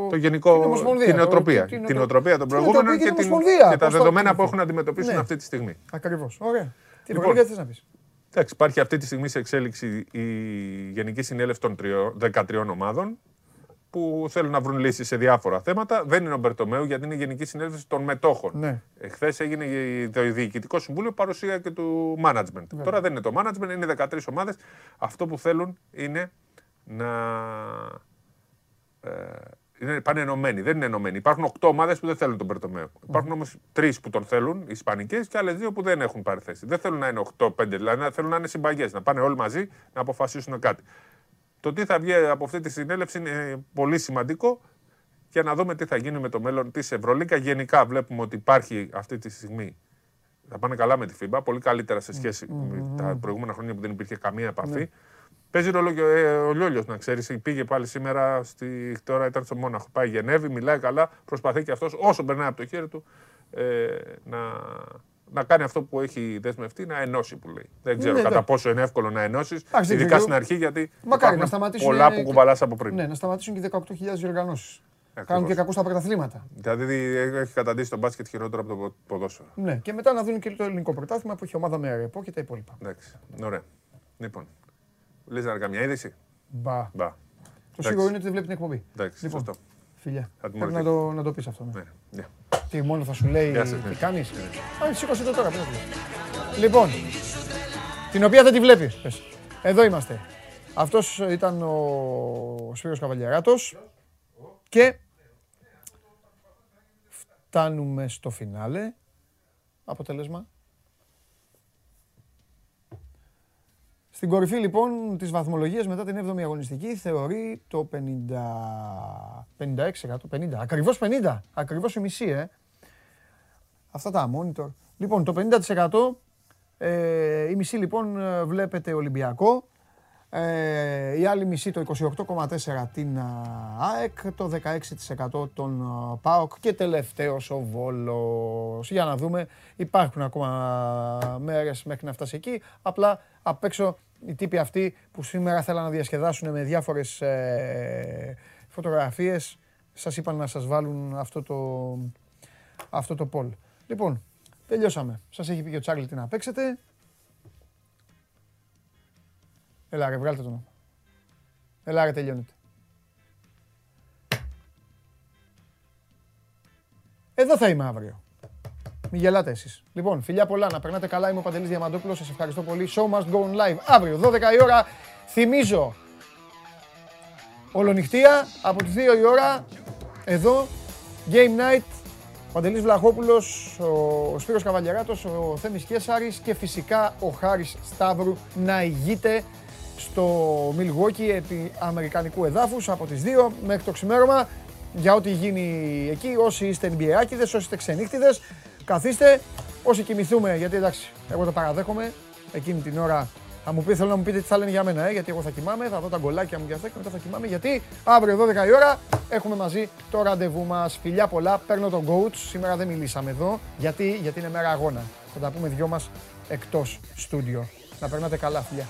Το γενικό, την Ομοσπονδία, την το- νοοτροπία. την- Την νοοτροπία των την προηγούμενων νοοτροπία και, και την την- Ομοσπονδία; και τα Πώς το δεδομένα που ακολουθεί. έχουν να αντιμετωπίσουν Ναι. αυτή τη στιγμή. Ακριβώς. Ωραία. Τι Λοιπόν. λοιπόν, τι θες να πεις; Εντάξει, υπάρχει αυτή τη στιγμή σε εξέλιξη η Γενική Συνέλευση των τριών- 13 ομάδων που θέλουν να βρουν λύσεις σε διάφορα θέματα. Δεν είναι ο Μπερτομέου γιατί είναι η Γενική Συνέλευση των Μετόχων. Ναι. Εχθές έγινε η- το Διοικητικό Συμβούλιο παρουσία και του management. Τώρα δεν είναι το management, είναι 13 ομάδες. Αυτό που θέλουν είναι να. Ε, είναι πάνε ενωμένοι. Δεν είναι ενωμένοι. Υπάρχουν 8 ομάδες που δεν θέλουν τον Μπερτομέου. Υπάρχουν όμως 3 που τον θέλουν, οι Ισπανικές, και άλλες 2 που δεν έχουν πάρει θέση. Δεν θέλουν να είναι 8-5, δηλαδή να θέλουν να είναι συμπαγές, να πάνε όλοι μαζί να αποφασίσουν κάτι. Το τι θα βγει από αυτή τη συνέλευση είναι πολύ σημαντικό για να δούμε τι θα γίνει με το μέλλον της Ευρωλίκα. Γενικά βλέπουμε ότι υπάρχει αυτή τη στιγμή. Θα πάνε καλά με τη FIBA, πολύ καλύτερα σε σχέση με τα προηγούμενα χρόνια που δεν υπήρχε καμία επαφή. Παίζει ρόλο και ε, ο Λιόλιος, να ξέρεις. Πήγε πάλι σήμερα, στη, τώρα ήταν στο Μόναχο. Πάει Γενέβη, μιλάει καλά, προσπαθεί και αυτός όσο περνάει από το χέρι του ε, να, να κάνει αυτό που έχει δεσμευτεί, να ενώσει που λέει. Δεν ξέρω Ναι, κατά εντάξει. πόσο είναι εύκολο να ενώσει, Εντάξει, δεν ειδικά ξέρω. στην αρχή, γιατί Μακάρι υπάρχουν να σταματήσουν. πολλά που ε, κουβαλάς από πριν. Ναι, να σταματήσουν και οι 18.000 διοργανώσεις. Ακριβώς. Κάνουν και κακούς στα πρωταθλήματα. Δηλαδή έχει καταντήσει τον μπάσκετ χειρότερο από το ποδόσφαιρο. Ναι, και μετά να δουν και το ελληνικό πρωτάθλημα που έχει ομάδα με ρεπό και τα υπόλοιπα. Εντάξει. Ωραία. Λοιπόν. Λες να καμιά είδηση; Μπα. Μπα. Το Εντάξει. σίγουρο είναι ότι δεν βλέπει την εκπομπή. Εντάξει, Λοιπόν, σωστό. Φιλιά. Θα την Πρέπει να μορφή. το, να το πεις αυτό. Ναι. Ναι. ναι. Τι μόνο θα σου λέει Γεια σας, τι ναι. κάνεις; Α, σήκωσε το τώρα. πώς θα το λες. Λοιπόν, την οποία δεν τη βλέπεις. Εδώ είμαστε. Αυτός ήταν ο Σπύρος Καβαλιαράτος και φτάνουμε στο φινάλε. Αποτέλεσμα. Στην κορυφή λοιπόν της βαθμολογίας μετά την 7η αγωνιστική θεωρεί το 50... 56%, 50, ακριβώς 50, ακριβώς η μισή, ε. Αυτά τα monitor. Λοιπόν, το 50% ε, η μισή λοιπόν ε, βλέπετε Ολυμπιακό, ε, η άλλη μισή το 28,4 την α, ΑΕΚ, το 16% τον α, ΠΑΟΚ και τελευταίος ο Βόλος. Για να δούμε, υπάρχουν ακόμα μέρες μέχρι να φτάσει εκεί, απλά απ' έξω οι τύποι αυτοί που σήμερα θέλαν να διασκεδάσουν με διάφορες ε, φωτογραφίες, σας είπαν να σας βάλουν αυτό το, αυτό το poll. Λοιπόν, τελειώσαμε. Σας έχει πει και ο Τσάρλι τι να παίξετε. Έλα ρε, βγάλτε τον. Έλα ρε, τελειώνεται. Εδώ θα είμαι αύριο. Μην γελάτε εσείς. Λοιπόν, φιλιά πολλά, να περνάτε καλά. Είμαι ο Παντελής Διαμαντόπουλος. Σας ευχαριστώ πολύ. Show must go on live. Αύριο, 12 η ώρα. Θυμίζω, ολονυχτία από τις 2 η ώρα. Εδώ, Game Night. Ο Παντελής Βλαχόπουλος, ο Σπύρος Καβαλιαράτος, ο Θέμης Κέσαρης και φυσικά ο Χάρης Σταύρου να ηγείται στο Milwaukee επί Αμερικανικού εδάφους από τις 2 μέχρι το ξημέρωμα για ό,τι γίνει εκεί. Όσοι είστε NBA όσοι είστε ξενύχτιδες, καθίστε. Όσοι κοιμηθούμε, γιατί εντάξει, εγώ το παραδέχομαι, εκείνη την ώρα θα μου πει, θέλω να μου πείτε τι θα λένε για μένα, ε, γιατί εγώ θα κοιμάμαι, θα δω τα γκολάκια μου και αυτά και μετά θα κοιμάμαι, γιατί αύριο 12 η ώρα έχουμε μαζί το ραντεβού μας. Φιλιά πολλά, παίρνω τον coach, σήμερα δεν μιλήσαμε εδώ, γιατί, γιατί είναι μέρα αγώνα. Θα τα πούμε δυο μας εκτός στούντιο. Να περνάτε καλά, φιλιά.